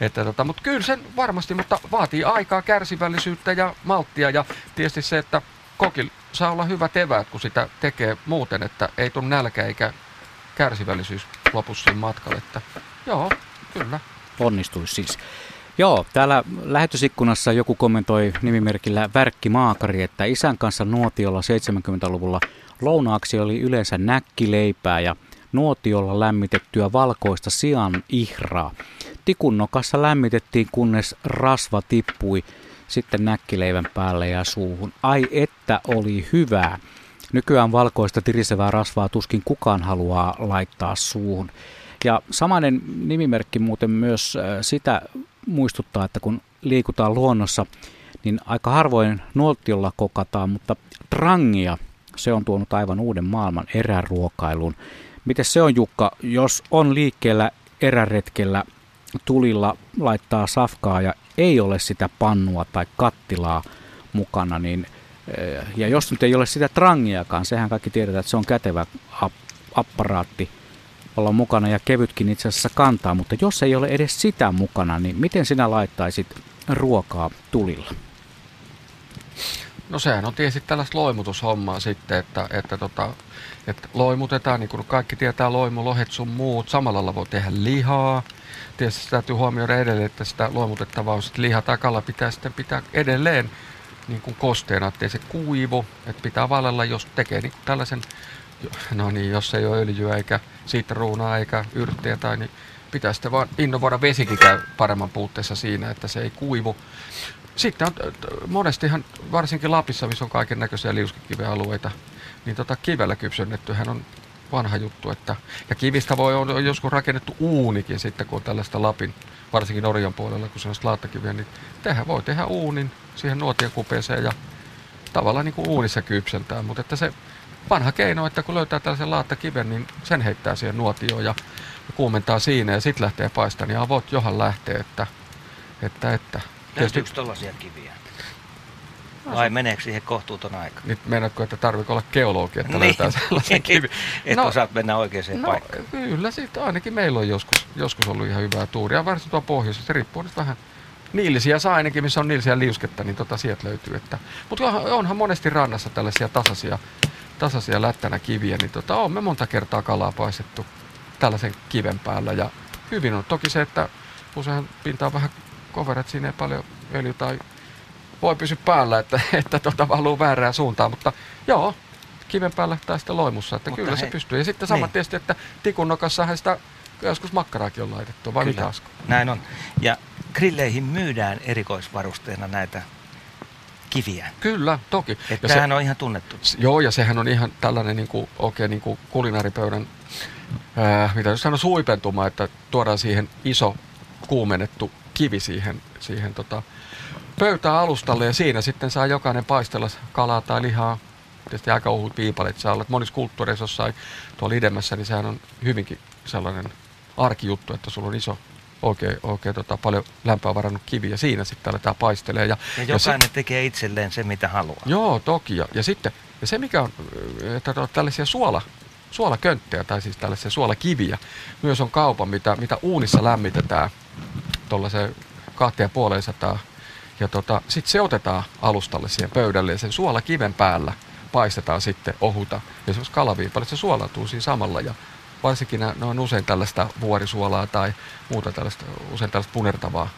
että tota, mutta kyllä sen varmasti, mutta vaatii aikaa, kärsivällisyyttä ja malttia ja tietysti se, että kokil saa olla hyvä eväät, kun sitä tekee muuten, että ei tule nälkä eikä kärsivällisyys lopu siinä matkalle. Että, joo, kyllä.
Onnistuisi siis. Joo, täällä lähetysikkunassa joku kommentoi nimimerkillä Värkki Maakari, että isän kanssa nuotiolla 70-luvulla lounaaksi oli yleensä näkkileipää ja nuotiolla lämmitettyä valkoista sian ihraa. Tikunnokassa lämmitettiin kunnes rasva tippui sitten näkkileivän päälle ja suuhun. Ai että oli hyvää. Nykyään valkoista tirisevää rasvaa tuskin kukaan haluaa laittaa suuhun. Ja samainen nimimerkki muuten myös äh, sitä muistuttaa, että kun liikutaan luonnossa, niin aika harvoin nuoltiolla kokataan, mutta trangia, se on tuonut aivan uuden maailman eräruokailuun. Miten se on Jukka, jos on liikkeellä eräretkellä tulilla laittaa safkaa ja ei ole sitä pannua tai kattilaa mukana, niin ja jos nyt ei ole sitä trangiakaan, sehän kaikki tiedetään, että se on kätevä apparaatti olla mukana ja kevytkin itse asiassa kantaa, mutta jos ei ole edes sitä mukana, niin miten sinä laittaisit ruokaa tulilla?
No sehän on tietysti tällaista loimutushommaa sitten, että, että, tota, että loimutetaan, niin kuin kaikki tietää loimu, lohet sun muut. Samalla lailla voi tehdä lihaa. Tietysti täytyy huomioida edelleen, että sitä loimutettavaa on sitten liha tai kala pitää sitten pitää edelleen niin kuin kosteena, ettei se kuivu. Että pitää valella, jos tekee niin tällaisen, no niin, jos ei ole öljyä eikä siitä ruunaa eikä yrttejä tai niin pitää sitten vaan innovoida vesikin käy paremman puutteessa siinä, että se ei kuivu. Sitten on monestihan, varsinkin Lapissa, missä on kaiken näköisiä liuskekivealueita, niin tota kivellä kypsennettyhän on vanha juttu. Että, ja kivistä voi on joskus rakennettu uunikin sitten, kun on tällaista Lapin, varsinkin Norjan puolella, kun se on laattakiviä, niin tehdä, voi tehdä uunin siihen nuotien kupeeseen ja tavallaan niin kuin uunissa kypsentää. Mutta että se vanha keino, että kun löytää tällaisen laattakiven, niin sen heittää siihen nuotioon ja, ja kuumentaa siinä ja sitten lähtee paistamaan, niin avot johan lähtee, että, että, että
Löytyykö tuollaisia kiviä? Vai meneekö siihen kohtuuton aika?
Nyt meinaatko, että tarviko olla geologi, että
niin.
löytää sellaisen kivi?
että no, osaat mennä oikeaan no, paikkaan.
Kyllä, siitä ainakin meillä on joskus, joskus ollut ihan hyvää tuuria. Varsinkin tuo pohjoisessa, se riippuu nyt vähän. Niilisiä saa ainakin, missä on niilisiä liusketta, niin tota sieltä löytyy. Että, mutta onhan monesti rannassa tällaisia tasaisia, tasaisia lättänä kiviä, niin tota, on me monta kertaa kalaa paistettu tällaisen kiven päällä. Ja hyvin on toki se, että usein pinta on vähän koverat, siinä ei paljon öljy tai voi pysyä päällä, että, että tuota valuu väärään suuntaan, mutta joo, kiven päällä tai sitten loimussa, että mutta kyllä hei. se pystyy. Ja sitten sama niin. tietysti, että tikun nokassahan sitä joskus makkaraakin on laitettu, vai
Kyllä.
mitä Asko?
Näin on. Ja grilleihin myydään erikoisvarusteena näitä kiviä.
Kyllä, toki.
Että
Ja se-
on ihan tunnettu.
S- Joo, ja sehän on ihan tällainen niin kuin, oikein niin kuin kulinaaripöydän, ää, mitä jos sanoo suipentuma, että tuodaan siihen iso kuumennettu kivi siihen, siihen tota, pöytään alustalle ja siinä sitten saa jokainen paistella kalaa tai lihaa. Tietysti aika ohut viipalet saa olla. Monissa kulttuureissa jossain tuolla idemmässä, niin sehän on hyvinkin sellainen arkijuttu, että sulla on iso oikein, oikein tota, paljon lämpöä varannut kivi ja siinä sitten aletaan paistelee. Ja,
Ja
ja se-
jokainen tekee itselleen se, mitä haluaa.
Joo, toki. Ja, ja sitten ja se, mikä on, että on tällaisia suola, suolakönttejä tai siis tällaisia suolakiviä myös on kaupan, mitä, mitä uunissa lämmitetään tuollaiseen kahteen ja. Ja tota, sitten se otetaan alustalle siihen pöydälle ja sen suolakiven päällä paistetaan sitten ohuta. Esimerkiksi kalaviipalle, se suolautuu siinä samalla ja varsinkin ne, on usein tällaista vuorisuolaa tai muuta tällaista, usein tällaista punertavaa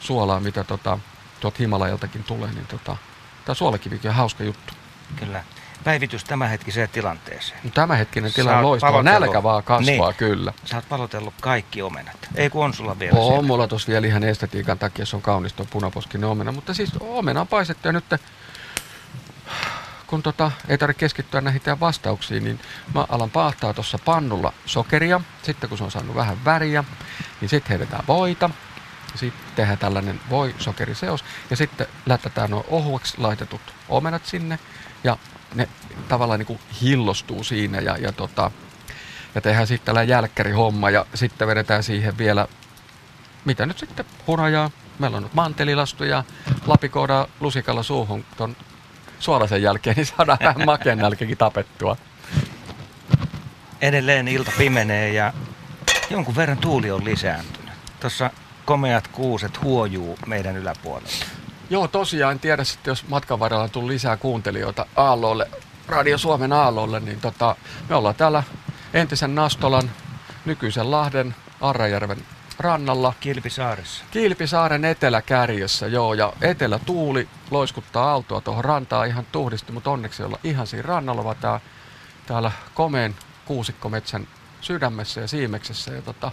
suolaa, mitä tota, tuolta Himalajaltakin tulee, niin tota, tämä suolakivikin on hauska juttu.
Kyllä. Päivitys tämänhetkiseen tilanteeseen.
Mutta Tämänhetkinen tilanne loistava.
palotellut.
Nälkä vaan kasvaa,
Niin.
kyllä.
Sä oot palotellut kaikki omenat. Ei kun on sulla vielä
On mulla tuossa vielä ihan estetiikan takia, se on kaunis tuo punaposkinen omena. Mutta siis omena on paistettu ja nyt kun tota, ei tarvitse keskittyä näihin teidän vastauksiin, niin mä alan paahtaa tuossa pannulla sokeria. Sitten kun se on saanut vähän väriä, niin sitten heitetään voita. Sitten tehdään tällainen voi sokeriseos ja sitten lätätään nuo ohueksi laitetut omenat sinne ja ne tavallaan niin kuin hillostuu siinä ja, ja, tota, ja tehdään sitten tällainen jälkkärihomma ja sitten vedetään siihen vielä mitä nyt sitten hunajaa. Meillä on nyt mantelilastu ja lapikoidaan lusikalla suuhun ton suolasen jälkeen, niin saadaan vähän makeen nälkäkin tapettua.
Edelleen ilta pimenee ja jonkun verran tuuli on lisääntynyt. Tuossa komeat kuuset huojuu meidän yläpuolella.
Joo, tosiaan en tiedä sitten, jos matkan varrella on tullut lisää kuuntelijoita Aallolle, Radio Suomen Aallolle, niin tota, me ollaan täällä entisen Nastolan, nykyisen Lahden, Arrajärven rannalla.
Kilpisaaressa.
Kilpisaaren eteläkärjessä, joo, ja etelätuuli loiskuttaa aaltoa tuohon rantaan ihan tuhdisti, mutta onneksi olla ihan siinä rannalla, vaan tää, täällä komeen kuusikkometsän sydämessä ja siimeksessä. Ja tota,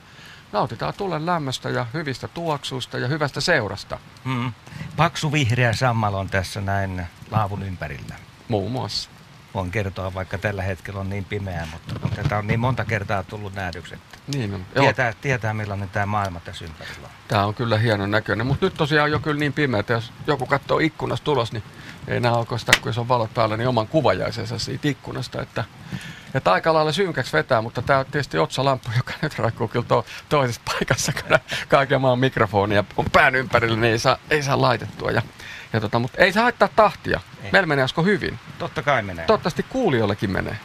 nautitaan tulen lämmöstä ja hyvistä tuoksuista ja hyvästä seurasta,
Mm. Paksu vihreä sammal on tässä näin laavun ympärillä.
muun muassa.
Voin kertoa, vaikka tällä hetkellä on niin pimeää, mutta tätä on niin monta kertaa tullut nähdyksi, että
Niin on. Joo,
tietää, tietää millainen tämä maailma tässä ympärillä on.
tää on kyllä hienon näköinen, mutta nyt tosiaan on jo kyllä niin pimeä, että jos joku katsoo ikkunasta tulos, niin ei näe oikeastaan, kun jos on valot päällä, niin oman kuvajaisensa siitä ikkunasta. Että, että aika lailla synkäksi vetää, mutta tämä on tietysti otsalamppu, joka nyt rakkuu kyllä to, toisessa paikassa, kun kaiken maan mikrofonia on pään ympärillä, niin ei saa, ei saa laitettua. Ja, ja tota, mutta ei saa haittaa tahtia.
Ei.
Meillä menee Asko hyvin.
Totta kai menee.
Toivottavasti kuulijoillekin menee.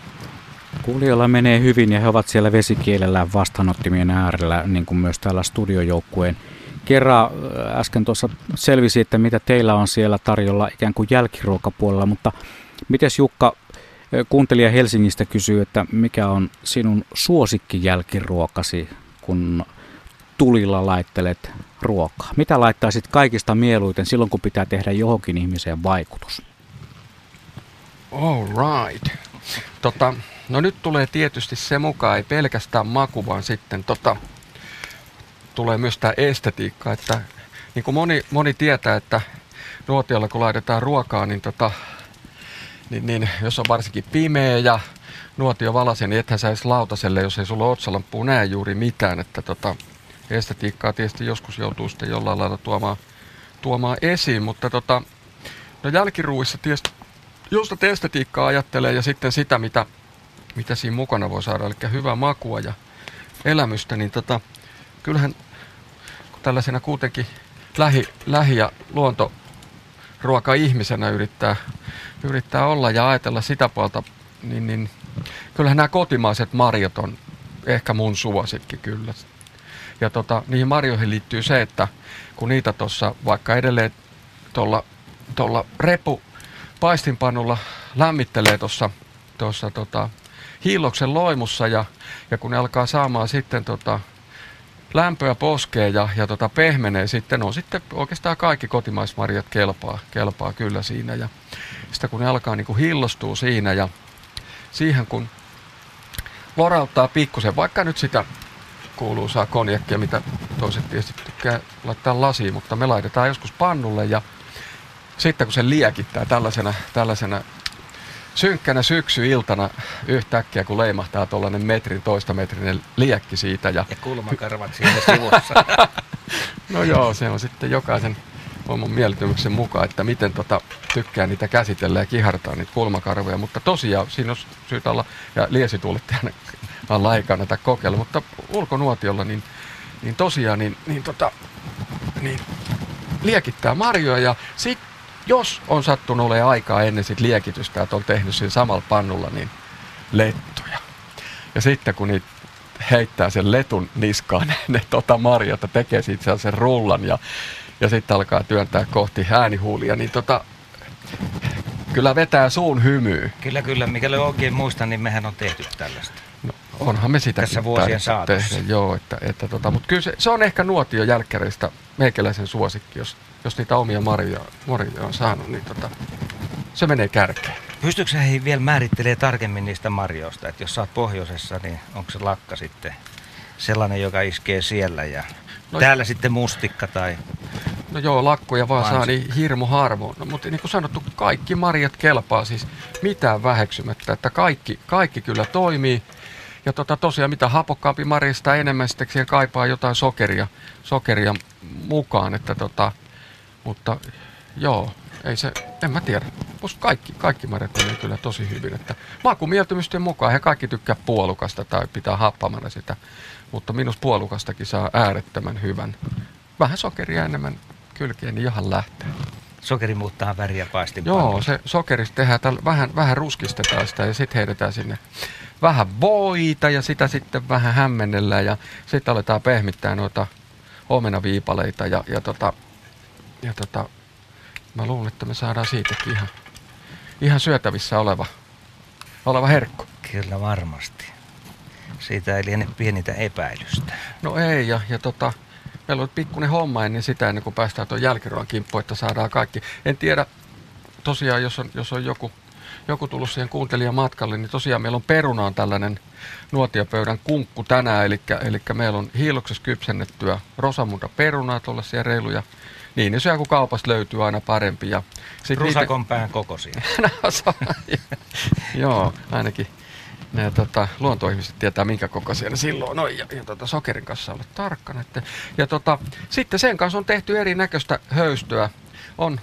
Kuulijoilla menee hyvin ja he ovat siellä vesikielellään vastaanottimien äärellä, niin kuin myös täällä studiojoukkueen kerran äh, äsken tuossa selvisi, että mitä teillä on siellä tarjolla ikään kuin jälkiruokapuolella, mutta mites Jukka, kuuntelija Helsingistä kysyy, että mikä on sinun suosikki jälkiruokasi, kun tulilla laittelet ruokaa? Mitä laittaisit kaikista mieluiten silloin, kun pitää tehdä johonkin ihmiseen vaikutus?
All right. Tota, no nyt tulee tietysti se mukaan, ei pelkästään maku, vaan sitten tota, tulee myös tämä estetiikka, että niin kuin moni, moni tietää, että nuotiolla kun laitetaan ruokaa, niin, tota, niin, niin jos on varsinkin pimeä ja nuotio valasen, niin ethän sä edes lautaselle, jos ei sulla otsalampuu näe juuri mitään, että tota, estetiikkaa tietysti joskus joutuu sitten jollain lailla tuomaan, tuomaan esiin, mutta tota, no jälkiruuissa tietysti just tätä estetiikkaa ajattelee ja sitten sitä, mitä, mitä siinä mukana voi saada, eli hyvää makua ja elämystä, niin tota, kyllähän kun tällaisena kuitenkin lähi, lähi- ja luontoruoka-ihmisenä yrittää, yrittää olla ja ajatella sitä puolta, niin, niin kyllähän nämä kotimaiset marjat on ehkä mun suosikki kyllä. Ja tota, niihin marjoihin liittyy se, että kun niitä tuossa vaikka edelleen tuolla tuolla repu paistinpannulla lämmittelee tuossa tuossa tota, hiilloksen loimussa ja, ja kun ne alkaa saamaan sitten tota, lämpöä poskee ja, ja tota, pehmenee sitten, on sitten oikeastaan kaikki kotimaismarjat kelpaa, kelpaa kyllä siinä ja sitä kun ne alkaa niin kuin hillostuu siinä ja siihen kun lorauttaa pikkusen, vaikka nyt sitä kuuluisaa konjakkia, mitä toiset tietysti tykkää laittaa lasiin, mutta me laitetaan joskus pannulle ja sitten kun se liekittää tällaisena, tällaisena synkkänä syksyiltana yhtäkkiä, kun leimahtaa tuollainen metrin, toista metrinen liekki siitä. Ja,
ja kulmakarvat siinä sivussa.
no joo, se on sitten jokaisen oman mieltymyksen mukaan, että miten tota, tykkää niitä käsitellä ja kihartaa niitä kulmakarvoja. Mutta tosiaan siinä on syytä olla, ja liesituulettajana alla ei kannata kokeilla, mutta ulkonuotiolla niin, niin tosiaan niin, niin, tota, niin liekittää marjoja ja sitten jos on sattunut olemaan aikaa ennen sit liekitystä, että on tehnyt siinä samalla pannulla, niin lettuja. Ja sitten kun niitä heittää sen letun niskaan, ne, ne tota marjat tekee siitä sen rullan ja, ja sitten alkaa työntää kohti äänihuulia, niin tota, kyllä vetää suun hymyy.
Kyllä, kyllä. Mikäli oikein muistan, niin mehän on tehty tällaista.
No, onhan me sitä
Tässä vuosien saatossa.
Tehdä, joo, että, että tota, mutta kyllä se, se, on ehkä nuotio jälkkäreistä meikäläisen suosikki, jos, jos niitä omia marjoja, marjoja on saanut, niin tota, se menee kärkeen.
Pystyykö sä hei vielä määrittelee tarkemmin niistä marjoista, että jos sä oot pohjoisessa, niin onko se lakka sitten sellainen, joka iskee siellä ja no, täällä sitten mustikka tai...
No joo, lakkoja vaan saa niin hirmu harvoin. No, mutta niin kuin sanottu, kaikki marjat kelpaa siis mitään väheksymättä, että kaikki, kaikki kyllä toimii. Ja tota, tosiaan mitä hapokkaampi marjasta enemmän sitten siihen kaipaa jotain sokeria, sokeria mukaan. Että tota, mutta joo, ei se, en mä tiedä. Musta kaikki, kaikki marjat menee kyllä tosi hyvin. Että makumieltymysten mukaan he kaikki tykkää puolukasta tai pitää happamana sitä. Mutta minus puolukastakin saa äärettömän hyvän. Vähän sokeria enemmän kylkeen, niin ihan lähtee.
Sokeri muuttaa väriä paistin
Joo, se sokerista tehdään, täl, vähän, vähän ruskistetaan sitä ja sitten heitetään sinne vähän voita ja sitä sitten vähän hämmennellään ja sitten aletaan pehmittää noita omenaviipaleita ja, ja, tota, ja tota, mä luulen, että me saadaan siitäkin ihan, ihan syötävissä oleva, oleva herkku.
Kyllä varmasti. Siitä ei liene pienitä epäilystä.
No ei, ja, ja tota, meillä on pikkuinen homma ennen sitä, ennen kuin päästään tuon jälkiruoan kimppuun, että saadaan kaikki. En tiedä, tosiaan, jos on, jos on joku joku tullut siihen kuuntelijamatkalle, niin tosiaan meillä on perunaan tällainen nuotiopöydän kunkku tänään, eli, eli meillä on hiiloksessa kypsennettyä rosamunda perunaa tuollaisia reiluja niin, niin syö kun kaupasta löytyy aina parempi. Ja
sit Rusakon niitä... pään kokoisia.
no, so, joo, ainakin ne tota, luontoihmiset tietää minkä kokoisia ne silloin on. Ja, ja tota, sokerin kanssa olla tarkkana. Että, ja tota, sitten sen kanssa on tehty erinäköistä höystöä. On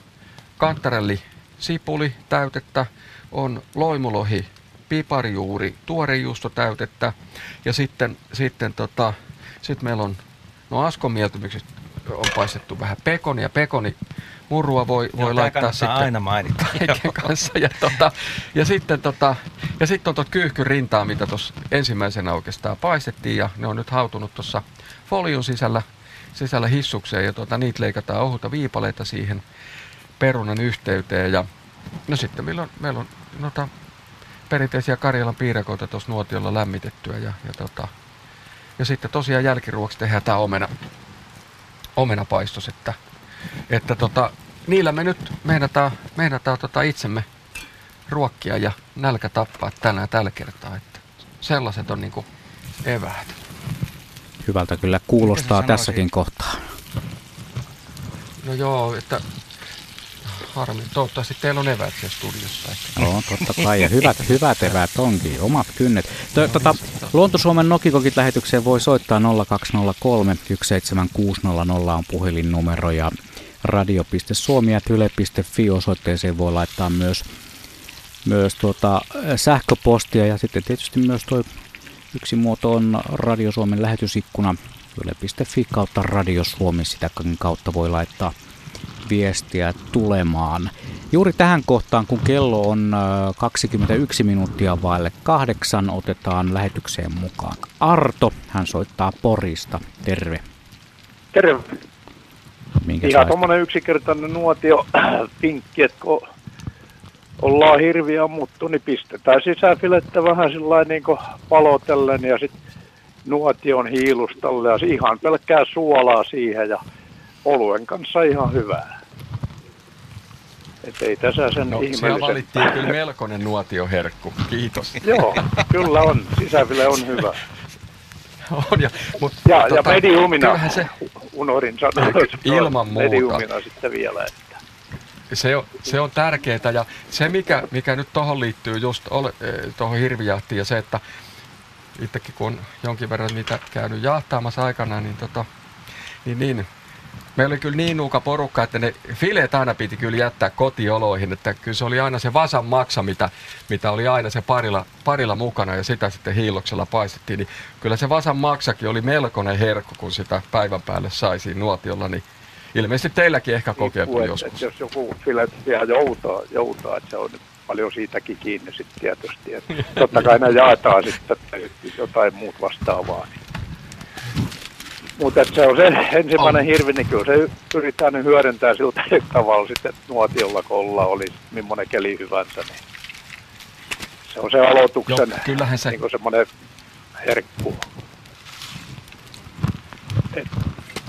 kantarelli sipuli täytettä, on loimulohi, piparjuuri, tuorejuustotäytettä ja sitten, sitten tota, sit meillä on, no Askon mieltymyksestä on paistettu vähän pekonia. Pekoni murua voi, voi Joo, laittaa sitten
aina mainita.
kanssa. Ja, tota, ja sitten tota, ja sitten on tuot kyyhkyn rintaa, mitä tuossa ensimmäisenä oikeastaan paistettiin ja ne on nyt hautunut tuossa folion sisällä, sisällä hissukseen ja tota, niitä leikataan ohuta viipaleita siihen perunan yhteyteen ja no sitten meillä on, meillä on noita perinteisiä Karjalan piirakoita tuossa nuotiolla lämmitettyä ja, ja, tota, ja sitten tosiaan jälkiruoksi tehdään tämä omena, omenapaistos, että, että tota, niillä me nyt meinataan, meinataan tota itsemme ruokkia ja nälkä tappaa tänään tällä kertaa, että sellaiset on niinku eväät.
Hyvältä kyllä kuulostaa tässäkin kohtaa.
No joo, että harmi. Toivottavasti teillä on evät siellä studiossa.
No, totta kai. Ja hyvät, hyvät evät onkin, omat kynnet. Tota, Luontosuomen Nokikokit lähetykseen voi soittaa 0203 17600 on puhelinnumero ja radio.suomi.yle.fi osoitteeseen voi laittaa myös, myös tuota, sähköpostia ja sitten tietysti myös tuo yksi muoto on Radio Suomen lähetysikkuna yle.fi kautta Radio Suomi, sitä kautta voi laittaa viestiä tulemaan. Juuri tähän kohtaan, kun kello on 21 minuuttia vaille kahdeksan, otetaan lähetykseen mukaan Arto. Hän soittaa Porista. Terve.
Terve. Minkä Ihan tuommoinen yksinkertainen nuotio pinkki, että kun ollaan hirviä ammuttu, niin pistetään sisäfilettä vähän sillä niin palotellen ja sitten nuotion hiilustalle ja ihan pelkkää suolaa siihen ja oluen kanssa ihan hyvää. Että ei tässä sen no, ihmeellisen...
valittiin kyllä melkoinen nuotioherkku. Kiitos.
Joo, kyllä on. Sisäville on hyvä. On, ja, mutta, ja, tota, ja mediumina, se, unohdin sanoa,
ilman muuta.
mediumina sitten vielä. Että.
Se on, se on tärkeää ja se mikä, mikä nyt tuohon liittyy just eh, tuohon hirvijahtiin ja se, että itsekin kun on jonkin verran niitä käynyt jahtaamassa aikana, niin, tota, niin, niin meillä oli kyllä niin nuuka porukka, että ne fileet aina piti kyllä jättää kotioloihin, että kyllä se oli aina se vasan maksa, mitä, mitä oli aina se parilla, parilla mukana ja sitä sitten hiiloksella paistettiin, niin kyllä se vasan maksakin oli melkoinen herkku, kun sitä päivän päälle sai siinä nuotiolla, niin ilmeisesti teilläkin ehkä kokeiltu niin, joskus.
Että jos joku filet vielä joutaa, joutaa, että se on paljon siitäkin kiinni sitten tietysti. Että totta kai ne jaetaan sitten jotain muut vastaavaa. Niin. Mutta se on se ensimmäinen hirvi, niin kyllä se yrittää nyt hyödyntää siltä tavalla sitten nuotiolla, kun ollaan, oli millainen keli hyvänsä. Niin se on se aloituksen Joo, kyllähän se... niin semmoinen herkku. Et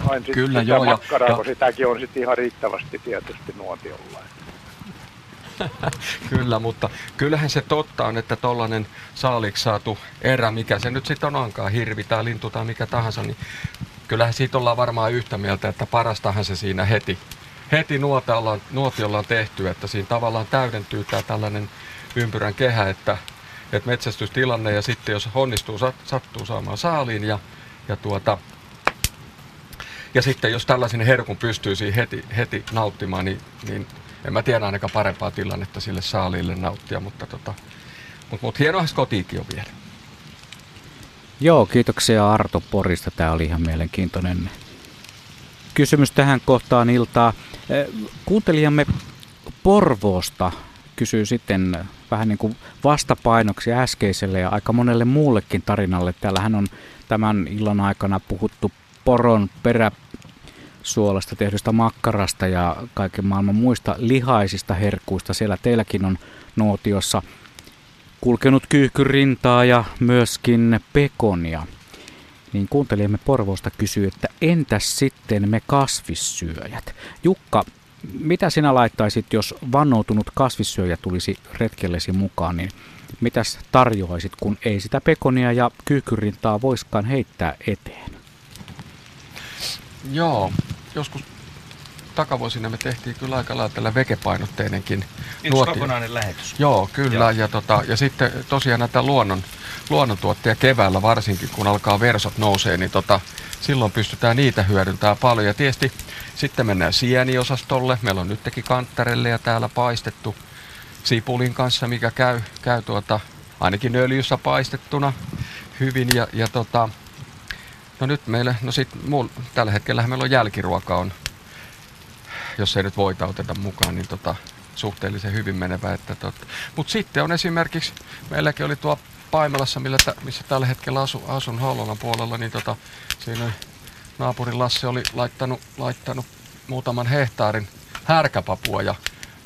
aina Kyllä, sitä joo, makkaraa, ja, kun sitäkin on sitten ihan riittävästi tietysti nuotiolla.
Kyllä, mutta kyllähän se totta on, että tollainen saaliksi saatu erä, mikä se nyt sitten on onkaan, hirvi tai lintu tai mikä tahansa, niin kyllähän siitä ollaan varmaan yhtä mieltä, että parastahan se siinä heti, heti nuotiolla, nuotiolla on tehty, että siinä tavallaan täydentyy tämä tällainen ympyrän kehä, että, että metsästystilanne ja sitten jos onnistuu, sattuu saamaan saaliin ja, ja tuota, ja sitten jos tällaisen herkun pystyy siinä heti, heti nauttimaan, niin, niin en mä tiedä ainakaan parempaa tilannetta sille saaliille nauttia, mutta, tota, mutta, mutta hienoa kotiikin on vielä.
Joo, kiitoksia Arto Porista. Tämä oli ihan mielenkiintoinen kysymys tähän kohtaan iltaa. Kuuntelijamme Porvoosta kysyy sitten vähän niin kuin vastapainoksi äskeiselle ja aika monelle muullekin tarinalle. Täällähän on tämän illan aikana puhuttu poron peräsuolasta tehdystä makkarasta ja kaiken maailman muista lihaisista herkkuista. Siellä teilläkin on nuotiossa kulkenut kyyhkyrintaa ja myöskin pekonia. Niin kuuntelijamme Porvoosta kysyy, että entäs sitten me kasvissyöjät? Jukka, mitä sinä laittaisit, jos vannoutunut kasvissyöjä tulisi retkellesi mukaan, niin mitäs tarjoaisit, kun ei sitä pekonia ja kyykyrintaa voiskaan heittää eteen?
Joo, joskus takavuosina me tehtiin kyllä aika lailla tällä vegepainotteinenkin
Yksi nuotio. kokonainen lähetys.
Joo, kyllä. Joo. Ja, tota, ja sitten tosiaan näitä luonnon, luonnontuotteja keväällä varsinkin, kun alkaa versot nousee, niin tota, silloin pystytään niitä hyödyntämään paljon. Ja tietysti sitten mennään sieniosastolle. Meillä on nytkin kanttarelle ja täällä paistettu sipulin kanssa, mikä käy, käy tuota, ainakin öljyssä paistettuna hyvin. Ja, ja tota, no nyt meillä, no sit mulla, tällä hetkellä meillä on jälkiruoka on jos ei nyt voita oteta mukaan, niin tota, suhteellisen hyvin menevä. Että. Mutta sitten on esimerkiksi, meilläkin oli tuo Paimelassa, millä t- missä tällä hetkellä asu, asun Hollolan puolella, niin tota, siinä naapurin Lasse oli laittanut, laittanut muutaman hehtaarin härkäpapua ja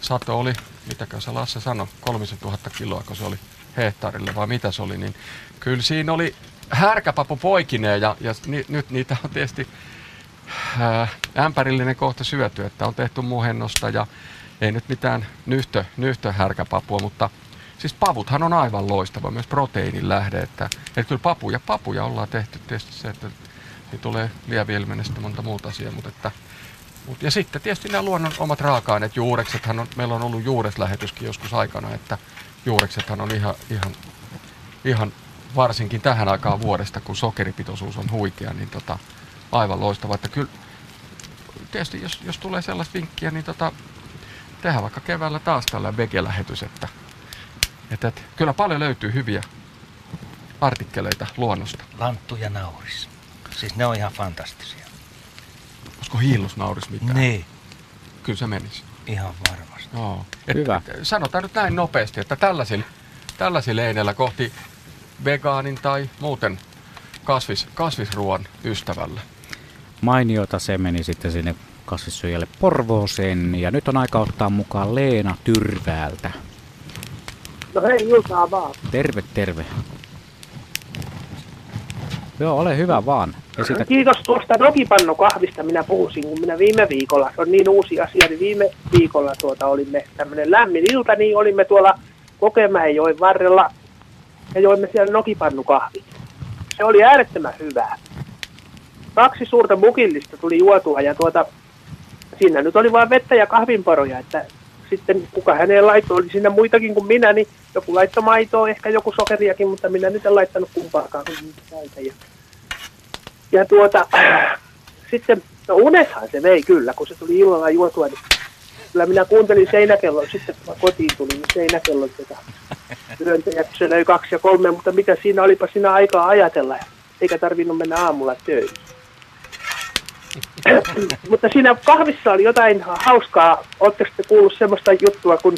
sato oli, mitäkö se Lasse sanoi, 3000 kiloa, kun se oli hehtaarille vai mitä se oli, niin kyllä siinä oli härkäpapu poikineen ja, ja ni, nyt niitä on tietysti ää, ämpärillinen kohta syöty, että on tehty muhennosta ja ei nyt mitään nyhtö, nyhtöhärkäpapua, mutta siis pavuthan on aivan loistava, myös proteiinin lähde, että, että kyllä papuja, papuja ollaan tehty tietysti se, että niin tulee lieviilmenestä monta muuta asiaa, mutta että Mut, ja sitten tietysti nämä luonnon omat raaka-aineet, juureksethan on, meillä on ollut juureslähetyskin joskus aikana, että juureksethan on ihan, ihan, ihan varsinkin tähän aikaan vuodesta, kun sokeripitoisuus on huikea, niin tota, aivan loistava. Että kyllä, tietysti jos, jos tulee sellaista vinkkiä, niin tota, tehdään vaikka keväällä taas tällä vege-lähetys, että, että, että kyllä paljon löytyy hyviä artikkeleita luonnosta.
Lanttu ja nauris. Siis ne on ihan fantastisia.
Olisiko hiillusnauris mitään?
Niin.
Kyllä se menisi.
Ihan varmasti.
Joo. Et, Hyvä. Et, sanotaan nyt näin nopeasti, että tällaisilla, tällaisilla eineillä kohti vegaanin tai muuten kasvis, kasvisruoan ystävällä
mainiota se meni sitten sinne kasvissyöjälle Porvooseen. Ja nyt on aika ottaa mukaan Leena Tyrväältä.
No hei, iltaa vaan.
Terve, terve. Joo, ole hyvä vaan.
Esitä... Kiitos tuosta nokipannukahvista minä puhuisin, kun minä viime viikolla, se on niin uusi asia, niin viime viikolla tuota olimme tämmöinen lämmin ilta, niin olimme tuolla Kokemäenjoen varrella ja joimme siellä nokipannukahvit. se oli äärettömän hyvää. Kaksi suurta mukillista tuli juotua ja tuota, siinä nyt oli vain vettä ja kahvinparoja, että sitten kuka häneen laittoi, oli siinä muitakin kuin minä, niin joku laittoi maitoa, ehkä joku sokeriakin, mutta minä nyt en laittanut kumpaakaan, niitä Ja, ja tuota, sitten, no unethan se vei kyllä, kun se tuli illalla juotua, niin kyllä minä kuuntelin seinäkellon, sitten kun mä kotiin tulin, niin seinäkellon tätä työntäjä, se löi kaksi ja kolme, mutta mitä siinä olipa siinä aikaa ajatella, eikä tarvinnut mennä aamulla töihin. Mutta siinä kahvissa oli jotain hauskaa. Oletteko te kuullut semmoista juttua, kun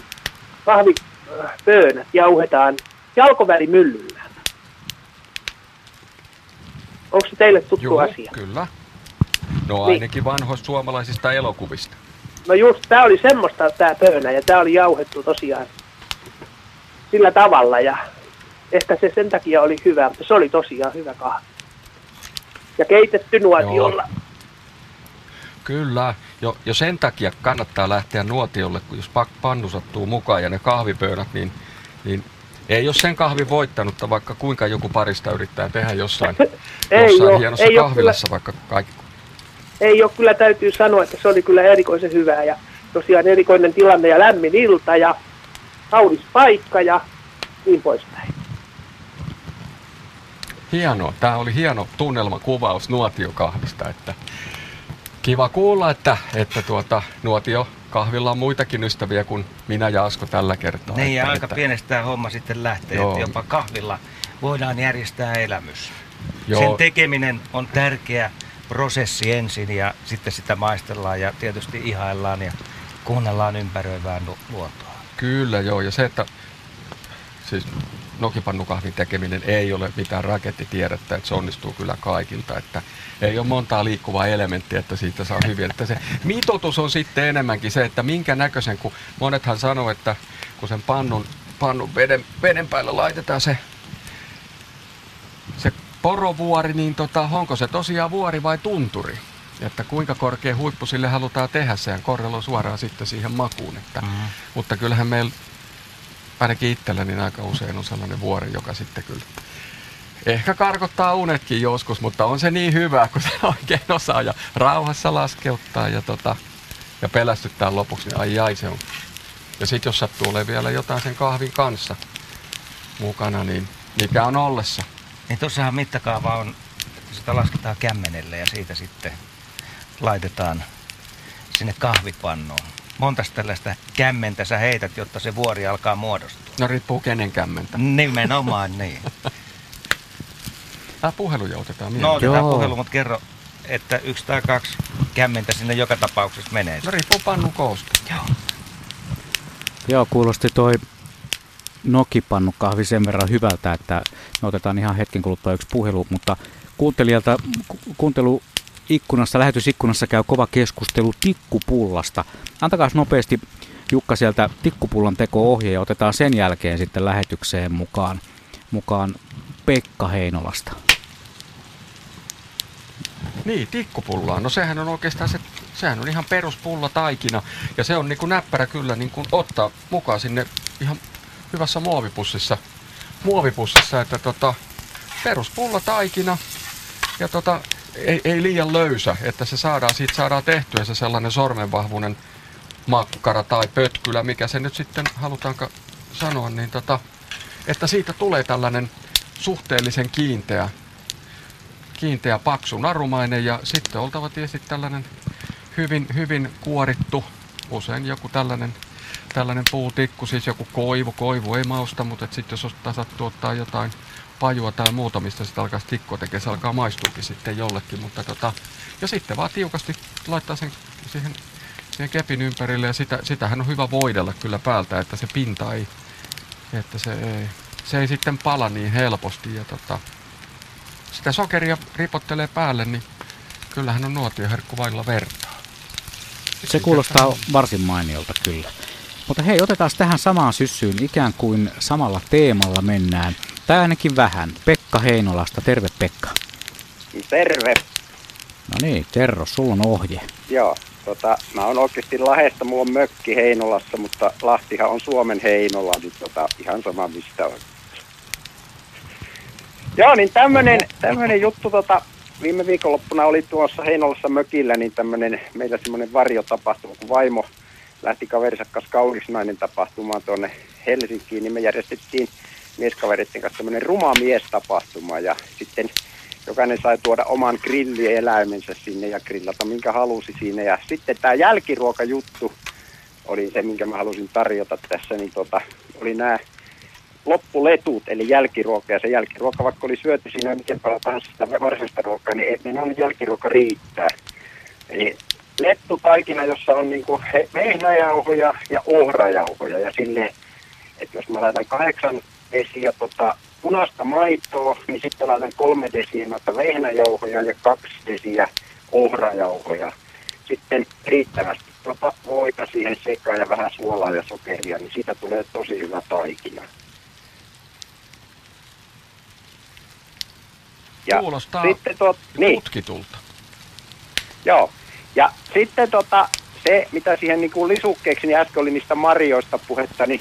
kahvipöönät jauhetaan jalkovälimyllyllä? Onko se teille tuttu
Joo,
asia?
kyllä. No ainakin niin. vanhoista suomalaisista elokuvista.
No just, tämä oli semmoista tämä pöönä ja tämä oli jauhettu tosiaan sillä tavalla ja ehkä se sen takia oli hyvä, mutta se oli tosiaan hyvä kahvi. Ja keitetty nuotiolla. Joo.
Kyllä, jo, jo sen takia kannattaa lähteä nuotiolle, kun jos pannu sattuu mukaan ja ne kahvipöydät, niin, niin ei ole sen kahvi voittanutta, vaikka kuinka joku parista yrittää tehdä jossain, ei jossain ole, hienossa ei kahvilassa, kyllä, vaikka kaikki.
Ei ole kyllä, täytyy sanoa, että se oli kyllä erikoisen hyvää ja tosiaan erikoinen tilanne ja lämmin ilta ja kaunis paikka ja niin poispäin.
Hienoa. Tämä oli hieno tunnelmakuvaus nuotiokahvista, että Kiva kuulla, että, että tuota, Nuotio kahvilla on muitakin ystäviä kuin minä ja Asko tällä kertaa.
Niin
ja
että, aika että... pienestä tämä homma sitten lähtee, Joo. että jopa kahvilla voidaan järjestää elämys. Joo. Sen tekeminen on tärkeä prosessi ensin ja sitten sitä maistellaan ja tietysti ihaillaan ja kuunnellaan ympäröivää luontoa.
Kyllä joo, ja se, että siis nokipannukahvin tekeminen ei ole mitään rakettitiedettä, että se onnistuu kyllä kaikilta, että ei ole montaa liikkuvaa elementtiä, että siitä saa hyvin. Että se mitoitus on sitten enemmänkin se, että minkä näköisen, kun monethan sanoo, että kun sen pannun, pannun veden, veden päällä laitetaan se, se porovuori, niin tota, onko se tosiaan vuori vai tunturi? Että kuinka korkea huippu sille halutaan tehdä, sehän korreloi suoraan sitten siihen makuun. Että, mm-hmm. Mutta kyllähän meillä ainakin itselläni niin aika usein on sellainen vuori, joka sitten kyllä ehkä karkottaa unetkin joskus, mutta on se niin hyvä, kun se oikein osaa ja rauhassa laskeuttaa ja, tota, ja pelästyttää lopuksi, niin ai ai se on. Ja sitten jos sattuu olemaan vielä jotain sen kahvin kanssa mukana, niin mikä on ollessa.
Niin tuossahan mittakaava on, sitä lasketaan kämmenelle ja siitä sitten laitetaan sinne kahvipannoon monta tällaista kämmentä sä heität, jotta se vuori alkaa muodostua?
No riippuu kenen kämmentä.
Nimenomaan niin.
Tämä puhelu jo otetaan.
No otetaan Joo. puhelu, mutta kerro, että yksi tai kaksi kämmentä sinne joka tapauksessa menee.
No riippuu pannun koosta.
Joo. Joo, kuulosti toi nokipannukahvi sen verran hyvältä, että me otetaan ihan hetken kuluttua yksi puhelu, mutta kuuntelijalta, kuuntelu ikkunassa, lähetysikkunassa käy kova keskustelu tikkupullasta. Antakaa nopeasti Jukka sieltä tikkupullon teko-ohje ja otetaan sen jälkeen sitten lähetykseen mukaan, mukaan Pekka Heinolasta.
Niin, tikkupullaa. No sehän on oikeastaan se, sehän on ihan peruspulla taikina. Ja se on niin kuin näppärä kyllä niin kuin ottaa mukaan sinne ihan hyvässä muovipussissa. Muovipussissa, että tota, peruspulla taikina. Ja tota, ei, ei liian löysä, että se saadaan, siitä saadaan tehtyä se sellainen sormenvahvuinen makkara tai pötkylä, mikä se nyt sitten halutaanko sanoa, niin tota, että siitä tulee tällainen suhteellisen kiinteä, kiinteä paksu narumainen ja sitten oltava tietysti tällainen hyvin, hyvin kuorittu, usein joku tällainen, tällainen puutikku, siis joku koivu, koivu ei mausta, mutta sitten jos ottaa jotain pajua tai muuta, mistä sitä alkaa tikkoa tekemään, se alkaa maistuukin sitten jollekin, mutta tota, ja sitten vaan tiukasti laittaa sen siihen, siihen kepin ympärille ja sitä, sitähän on hyvä voidella kyllä päältä, että se pinta ei, että se ei, se ei sitten pala niin helposti ja tota, sitä sokeria ripottelee päälle, niin kyllähän on nuotioherkku vailla vertaa.
Se kuulostaa varsin mainiolta kyllä. Mutta hei, otetaan tähän samaan syssyyn ikään kuin samalla teemalla mennään. Tai ainakin vähän. Pekka Heinolasta. Terve Pekka.
Terve.
No niin, Terro, sulla on ohje.
Joo, tota, mä oon oikeasti Lahdesta, mulla on mökki Heinolassa, mutta Lahtihan on Suomen Heinola, niin tota, ihan sama mistä on. Joo, niin tämmönen, tämmönen juttu tota, viime viikonloppuna oli tuossa Heinolassa mökillä, niin tämmönen, meillä semmoinen varjotapahtuma, kun vaimo lähti kaverinsa kanssa kaunisnainen tapahtumaan tuonne Helsinkiin, niin me järjestettiin mieskaveritten kanssa tämmöinen ruma miestapahtuma ja sitten jokainen sai tuoda oman grillieläimensä sinne ja grillata minkä halusi siinä. Ja sitten tämä jälkiruokajuttu oli se, minkä mä halusin tarjota tässä, niin tota, oli nämä loppuletut, eli jälkiruoka, ja se jälkiruoka, vaikka oli syöty siinä miten paljon tahansa sitä varsinaista ruokaa, niin ei niin jälkiruoka riittää. Eli lettutaikina, jossa on niin vehnäjauhoja ja ohrajauhoja, ja sille, että jos mä laitan kahdeksan desiä tota, punaista maitoa, niin sitten laitan kolme desiä noita vehnäjauhoja ja kaksi desiä ohrajauhoja. Sitten riittävästi tota voita siihen sekaan ja vähän suolaa ja sokeria, niin siitä tulee tosi hyvä taikina.
Ja Kuulostaa sitten tuot, niin. tutkitulta.
Joo. Ja sitten tota, se, mitä siihen niin kuin lisukkeeksi, niin äsken oli niistä marjoista puhetta, niin,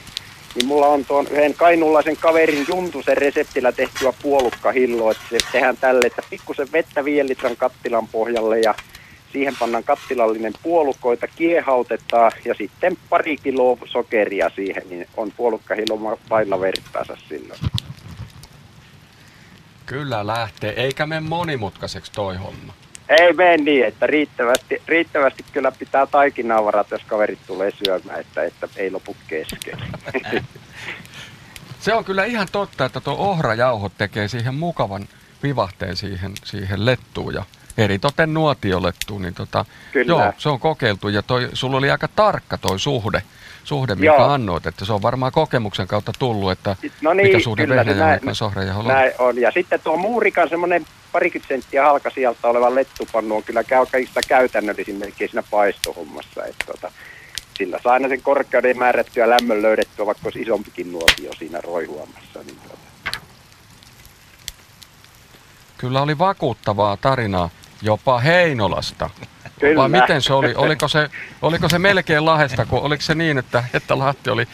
niin mulla on tuon yhden kainulaisen kaverin Juntusen reseptillä tehtyä puolukkahilloa, että se tehdään tälle, että pikkusen vettä 5 litran kattilan pohjalle ja siihen pannaan kattilallinen puolukoita, kiehautetaan ja sitten pari kiloa sokeria siihen, niin on puolukkahillo vailla vertaansa silloin.
Kyllä lähtee, eikä mene monimutkaiseksi toi homma.
Ei mene niin, että riittävästi, riittävästi kyllä pitää taikinaa varata, jos kaverit tulee syömään, että, että ei lopu kesken.
Se on kyllä ihan totta, että tuo ohrajauho tekee siihen mukavan vivahteen siihen, siihen lettuun ja eritoten nuotiolettuun, niin tota, Kyllä. joo, se on kokeiltu ja toi, sulla oli aika tarkka toi suhde, suhde minkä joo. annoit, että se on varmaan kokemuksen kautta tullut, että no niin, mikä suhde vehnäjauhon kanssa on.
Näin on, ja sitten tuo muurikan semmoinen parikymmentä senttiä halka sieltä oleva lettupannu on kyllä kaikista käytännöllisin melkein siinä paistohommassa, että tota, sillä saa aina sen korkeuden määrättyä lämmön löydettyä, vaikka olisi isompikin nuotio siinä roihuamassa. Niin tota.
Kyllä oli vakuuttavaa tarinaa jopa Heinolasta. Kyllä. Vai miten se oli? Oliko se, oliko se melkein Lahesta, kun oliko se niin, että, että Lahti oli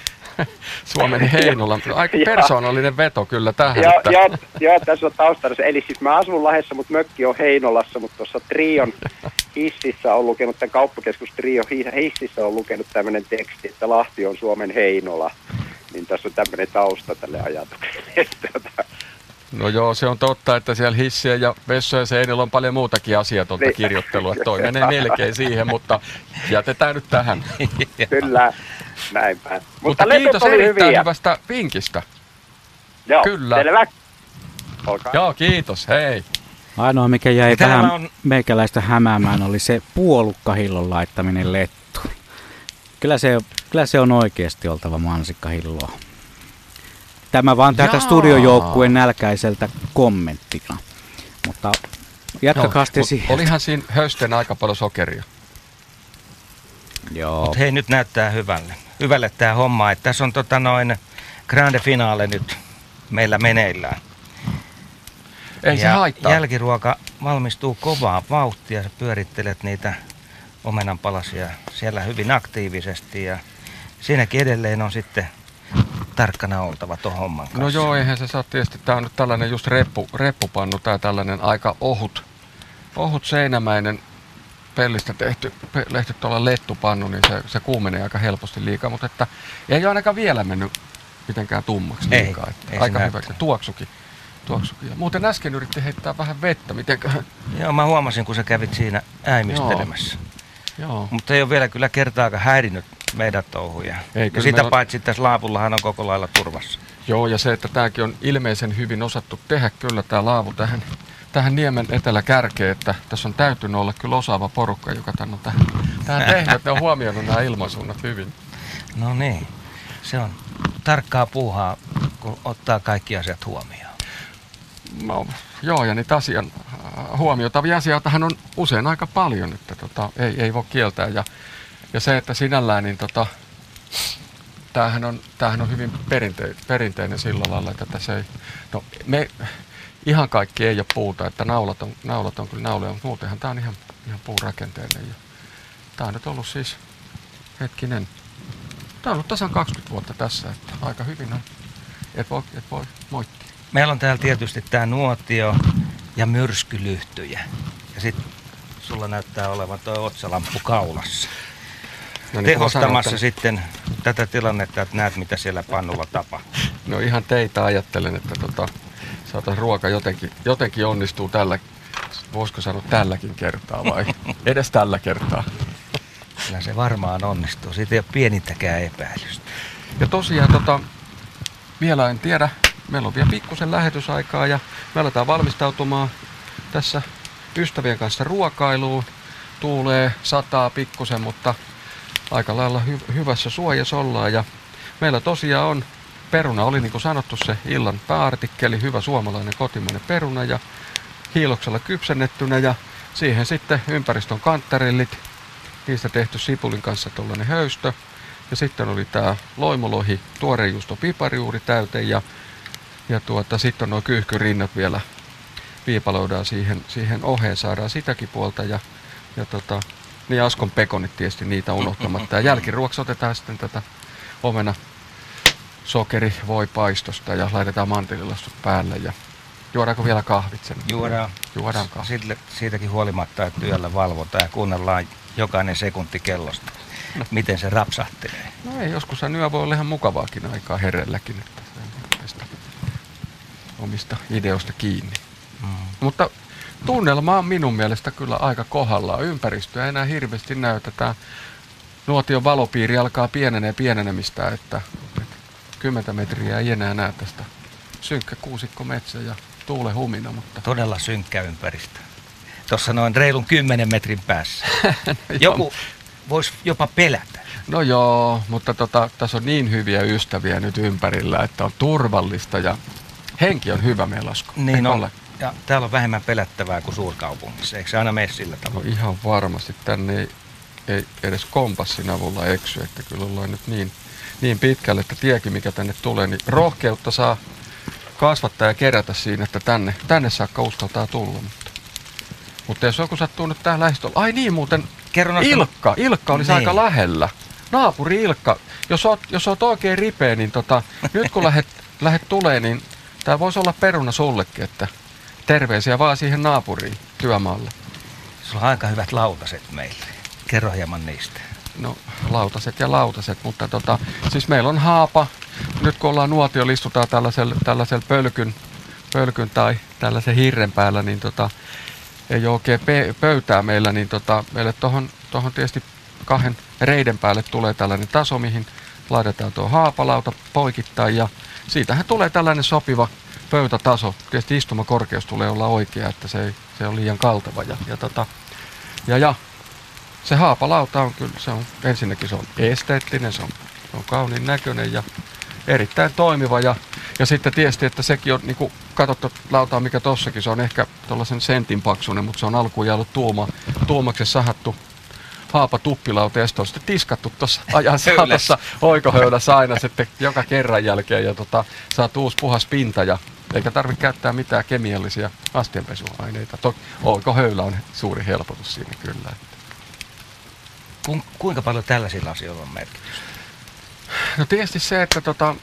Suomen Heinola. Aika persoonallinen veto kyllä tähän.
Joo, että... joo, joo, tässä on taustalla. Eli siis mä asun Lahdessa, mutta mökki on Heinolassa, mutta tuossa Trion hississä on lukenut, tämän kauppakeskus Trio hississä on lukenut tämmöinen teksti, että Lahti on Suomen Heinola. Niin tässä on tämmöinen tausta tälle ajatukselle. Tuota,
No joo, se on totta, että siellä hissiä ja vessoja seinillä on paljon muutakin asiatonta niin. kirjoittelua. Toi menee melkein siihen, mutta jätetään nyt tähän.
Kyllä, näinpä. Mutta,
mutta kiitos erittäin hyviä. hyvästä vinkistä.
Joo, Kyllä. selvä.
Olkaa. Joo, kiitos, hei.
Ainoa, mikä jäi tähän on... meikäläistä hämäämään, oli se puolukkahillon laittaminen lettu. Kyllä se, kyllä se on oikeasti oltava mansikkahilloa. Tämä vaan täältä studiojoukkueen nälkäiseltä kommenttina. Mutta jatkakaa no, siihen.
Olihan siinä hösten aika paljon sokeria.
Joo. Mut hei, nyt näyttää hyvälle. Hyvälle tämä homma. Että tässä on tota noin grande finale nyt meillä meneillään.
Ei ja se haittaa.
Jälkiruoka valmistuu kovaa vauhtia. Sä pyörittelet niitä omenanpalasia siellä hyvin aktiivisesti ja siinäkin edelleen on sitten tarkkana oltava tuon homman kanssa.
No joo, eihän se saa tietysti. Tämä on nyt tällainen just reppu, reppupannu tai tällainen aika ohut, ohut seinämäinen pellistä tehty, lehty tuolla lettupannu, niin se, se kuumenee aika helposti liikaa, mutta että ei ole ainakaan vielä mennyt mitenkään tummaksi liikaa. Ei, että ei aika hyvä, tuoksukin. tuoksukin. Ja muuten äsken yritti heittää vähän vettä, mitenkö?
Joo, mä huomasin, kun sä kävit siinä äimistelemässä. Joo. Joo. Mutta ei ole vielä kyllä kertaakaan häirinyt meidän touhuja. Ei, ja sitä on... paitsi tässä laavullahan on koko lailla turvassa.
Joo, ja se, että tämäkin on ilmeisen hyvin osattu tehdä kyllä tämä laavu tähän, tähän niemen eteläkärkeen, että tässä on täytynyt olla kyllä osaava porukka, joka tämän on tähän, tähän tehnyt. Ne on huomioinut nämä ilmansuunnat hyvin.
No niin, se on tarkkaa puuhaa, kun ottaa kaikki asiat huomioon.
No, joo, ja niitä asian huomioitavia asioitahan on usein aika paljon, että tota, ei, ei voi kieltää. Ja ja se, että sinällään, niin tota, tämähän on, tämähän on hyvin perinte, perinteinen sillä lailla, että tässä ei, no me, ihan kaikki ei ole puuta, että naulat on, naulat on kyllä nauloja, mutta muutenhan tämä on ihan, ihan puurakenteinen. Ja tämä on nyt ollut siis, hetkinen, tämä on ollut tasan 20 vuotta tässä, että aika hyvin on, et voi, et voi moittia.
meillä on täällä tietysti tämä nuotio ja myrskylyhtyjä. Ja sitten sulla näyttää olevan tuo otsalamppu kaulassa. No niin, Tehostamassa että... sitten tätä tilannetta, että näet mitä siellä pannulla tapahtuu.
No ihan teitä ajattelen, että tota, saataisiin ruoka jotenkin, jotenkin onnistuu tällä, voisiko sanoa tälläkin kertaa vai edes tällä kertaa.
Kyllä se varmaan onnistuu, siitä ei ole pienintäkään epäilystä.
Ja tosiaan tota, vielä en tiedä, meillä on vielä pikkusen lähetysaikaa ja me aletaan valmistautumaan tässä ystävien kanssa ruokailuun. Tuulee, sataa pikkusen, mutta aika lailla hy- hyvässä suojassa ollaan. Ja meillä tosiaan on, peruna oli niin kuin sanottu se illan pääartikkeli, hyvä suomalainen kotimainen peruna ja hiiloksella kypsennettynä ja siihen sitten ympäristön kanttarillit, niistä tehty sipulin kanssa tuollainen höystö. Ja sitten oli tämä loimolohi, tuorejuusto piparijuuri täyte ja, ja tuota, sitten on nuo kyyhkyrinnat vielä viipaloidaan siihen, siihen oheen, saadaan sitäkin puolta ja, ja tota, niin Askon pekonit tietysti niitä unohtamatta. Ja jälkiruoksi otetaan sitten tätä omena sokeri voi paistosta ja laitetaan mantelilastut päälle ja juodaanko vielä kahvit sen?
Juodaan.
Juodaan kahvit.
Siitä, siitäkin huolimatta, että työllä valvotaan ja kuunnellaan jokainen sekunti kellosta. No. Miten se rapsahtelee?
No ei, joskus se yö voi olla ihan mukavaakin aikaa herelläkin, että se on omista ideoista kiinni. Mm. Mutta tunnelma on minun mielestä kyllä aika kohdallaan. Ympäristöä ei enää hirveästi näytetä. Nuotion valopiiri alkaa pienenee pienenemistä, että 10 metriä ei enää näe tästä synkkä kuusikko metsä ja tuule humina. Mutta...
Todella synkkä ympäristö. Tuossa noin reilun 10 metrin päässä. no Joku voisi jopa pelätä.
No joo, mutta tota, tässä on niin hyviä ystäviä nyt ympärillä, että on turvallista ja henki on hyvä melasko.
Niin on. Ole? Ja täällä on vähemmän pelättävää kuin suurkaupungissa. Eikö se aina mene sillä tavalla?
No ihan varmasti. Tänne ei, ei edes kompassin avulla eksy, että kyllä ollaan nyt niin, niin pitkälle, että tiekin mikä tänne tulee, niin rohkeutta saa kasvattaa ja kerätä siinä, että tänne, tänne saakka uskaltaa tulla. Mutta, mutta jos joku sattuu nyt tähän lähistöllä, ai niin muuten, Kerron Ilkka, Ilkka olisi niin. aika lähellä. Naapuri Ilkka, jos oot, jos oot oikein ripeä, niin tota, nyt kun lähet, lähet tulee, niin tämä voisi olla peruna sullekin, että terveisiä vaan siihen naapuriin työmaalle.
Sulla on aika hyvät lautaset meille. Kerro hieman niistä.
No lautaset ja lautaset, mutta tota, siis meillä on haapa. Nyt kun ollaan nuotio, listutaan tällaisella, tällaisella pölkyn, pölkyn tai tällaisen hirren päällä, niin tota, ei ole oikein pe- pöytää meillä, niin tota, meille tuohon tohon tietysti kahden reiden päälle tulee tällainen taso, mihin laitetaan tuo haapalauta poikittain ja siitähän tulee tällainen sopiva pöytätaso, tietysti istumakorkeus tulee olla oikea, että se ei se on liian kaltava. Ja, ja, tota, ja, ja se haapalauta on kyllä, se on, ensinnäkin se on esteettinen, se on, se on kauniin näköinen ja erittäin toimiva. Ja, ja sitten tietysti, että sekin on, niin kuin katsottu lautaa, mikä tossakin, se on ehkä tuollaisen sentin paksunen, mutta se on alkuun jäänyt tuoma, tuomaksi sahattu haapa tuppilauta ja sitten on sitten tiskattu tuossa ajan saatossa oikohöydässä aina sitten joka kerran jälkeen ja tota, saat uusi puhas pinta ja eikä tarvitse käyttää mitään kemiallisia astianpesuaineita. To, oikohöylä on suuri helpotus siinä kyllä.
Ku, kuinka paljon tällaisilla asioilla on merkitystä?
No tietysti se, että tota,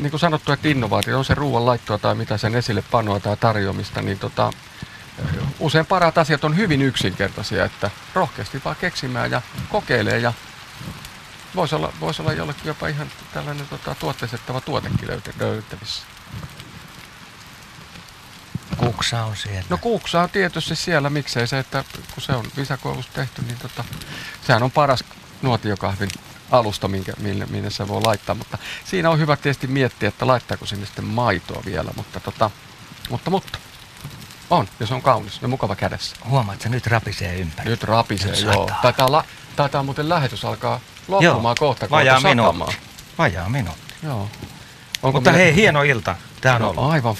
niin kuin sanottu, että innovaatio on se ruoan laittoa tai mitä sen esille panoa tai tarjoamista, niin tota, usein parat asiat on hyvin yksinkertaisia, että rohkeasti vaan keksimään ja kokeilee ja voisi olla, voisi olla jollekin jopa ihan tällainen tota, tuotteisettava tuotekin löydettävissä.
Kuksa on siellä.
No kuksa on tietysti siellä, miksei se, että kun se on visakoulusta tehty, niin tota, sehän on paras nuotiokahvin alusta, minkä, minne, minne se voi laittaa, mutta siinä on hyvä tietysti miettiä, että laittaako sinne sitten maitoa vielä, mutta tota, mutta, mutta on, ja se on kaunis ja mukava kädessä.
Huomaat, että nyt rapisee ympäri.
Nyt rapisee, nyt joo. Taitaa, la, taitaa muuten lähetys alkaa loppumaan joo. kohta,
Vajaa minuutti. Vajaa minuutti.
Joo.
Onko Mutta hei, hieno ilta. Tämä on no,
ollut. aivan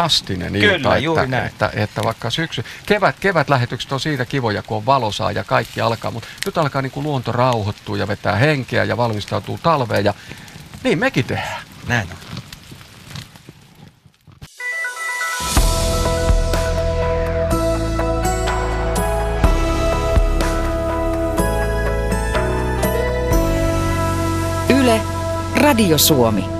fantastinen Kyllä, ilta, juuri että, näin. Että, että, vaikka syksy, kevät, kevätlähetykset on siitä kivoja, kun on valosaa ja kaikki alkaa, mutta nyt alkaa niin kuin luonto rauhoittua ja vetää henkeä ja valmistautuu talveen ja niin mekin tehdään.
Näin on.
Yle, Radio Suomi.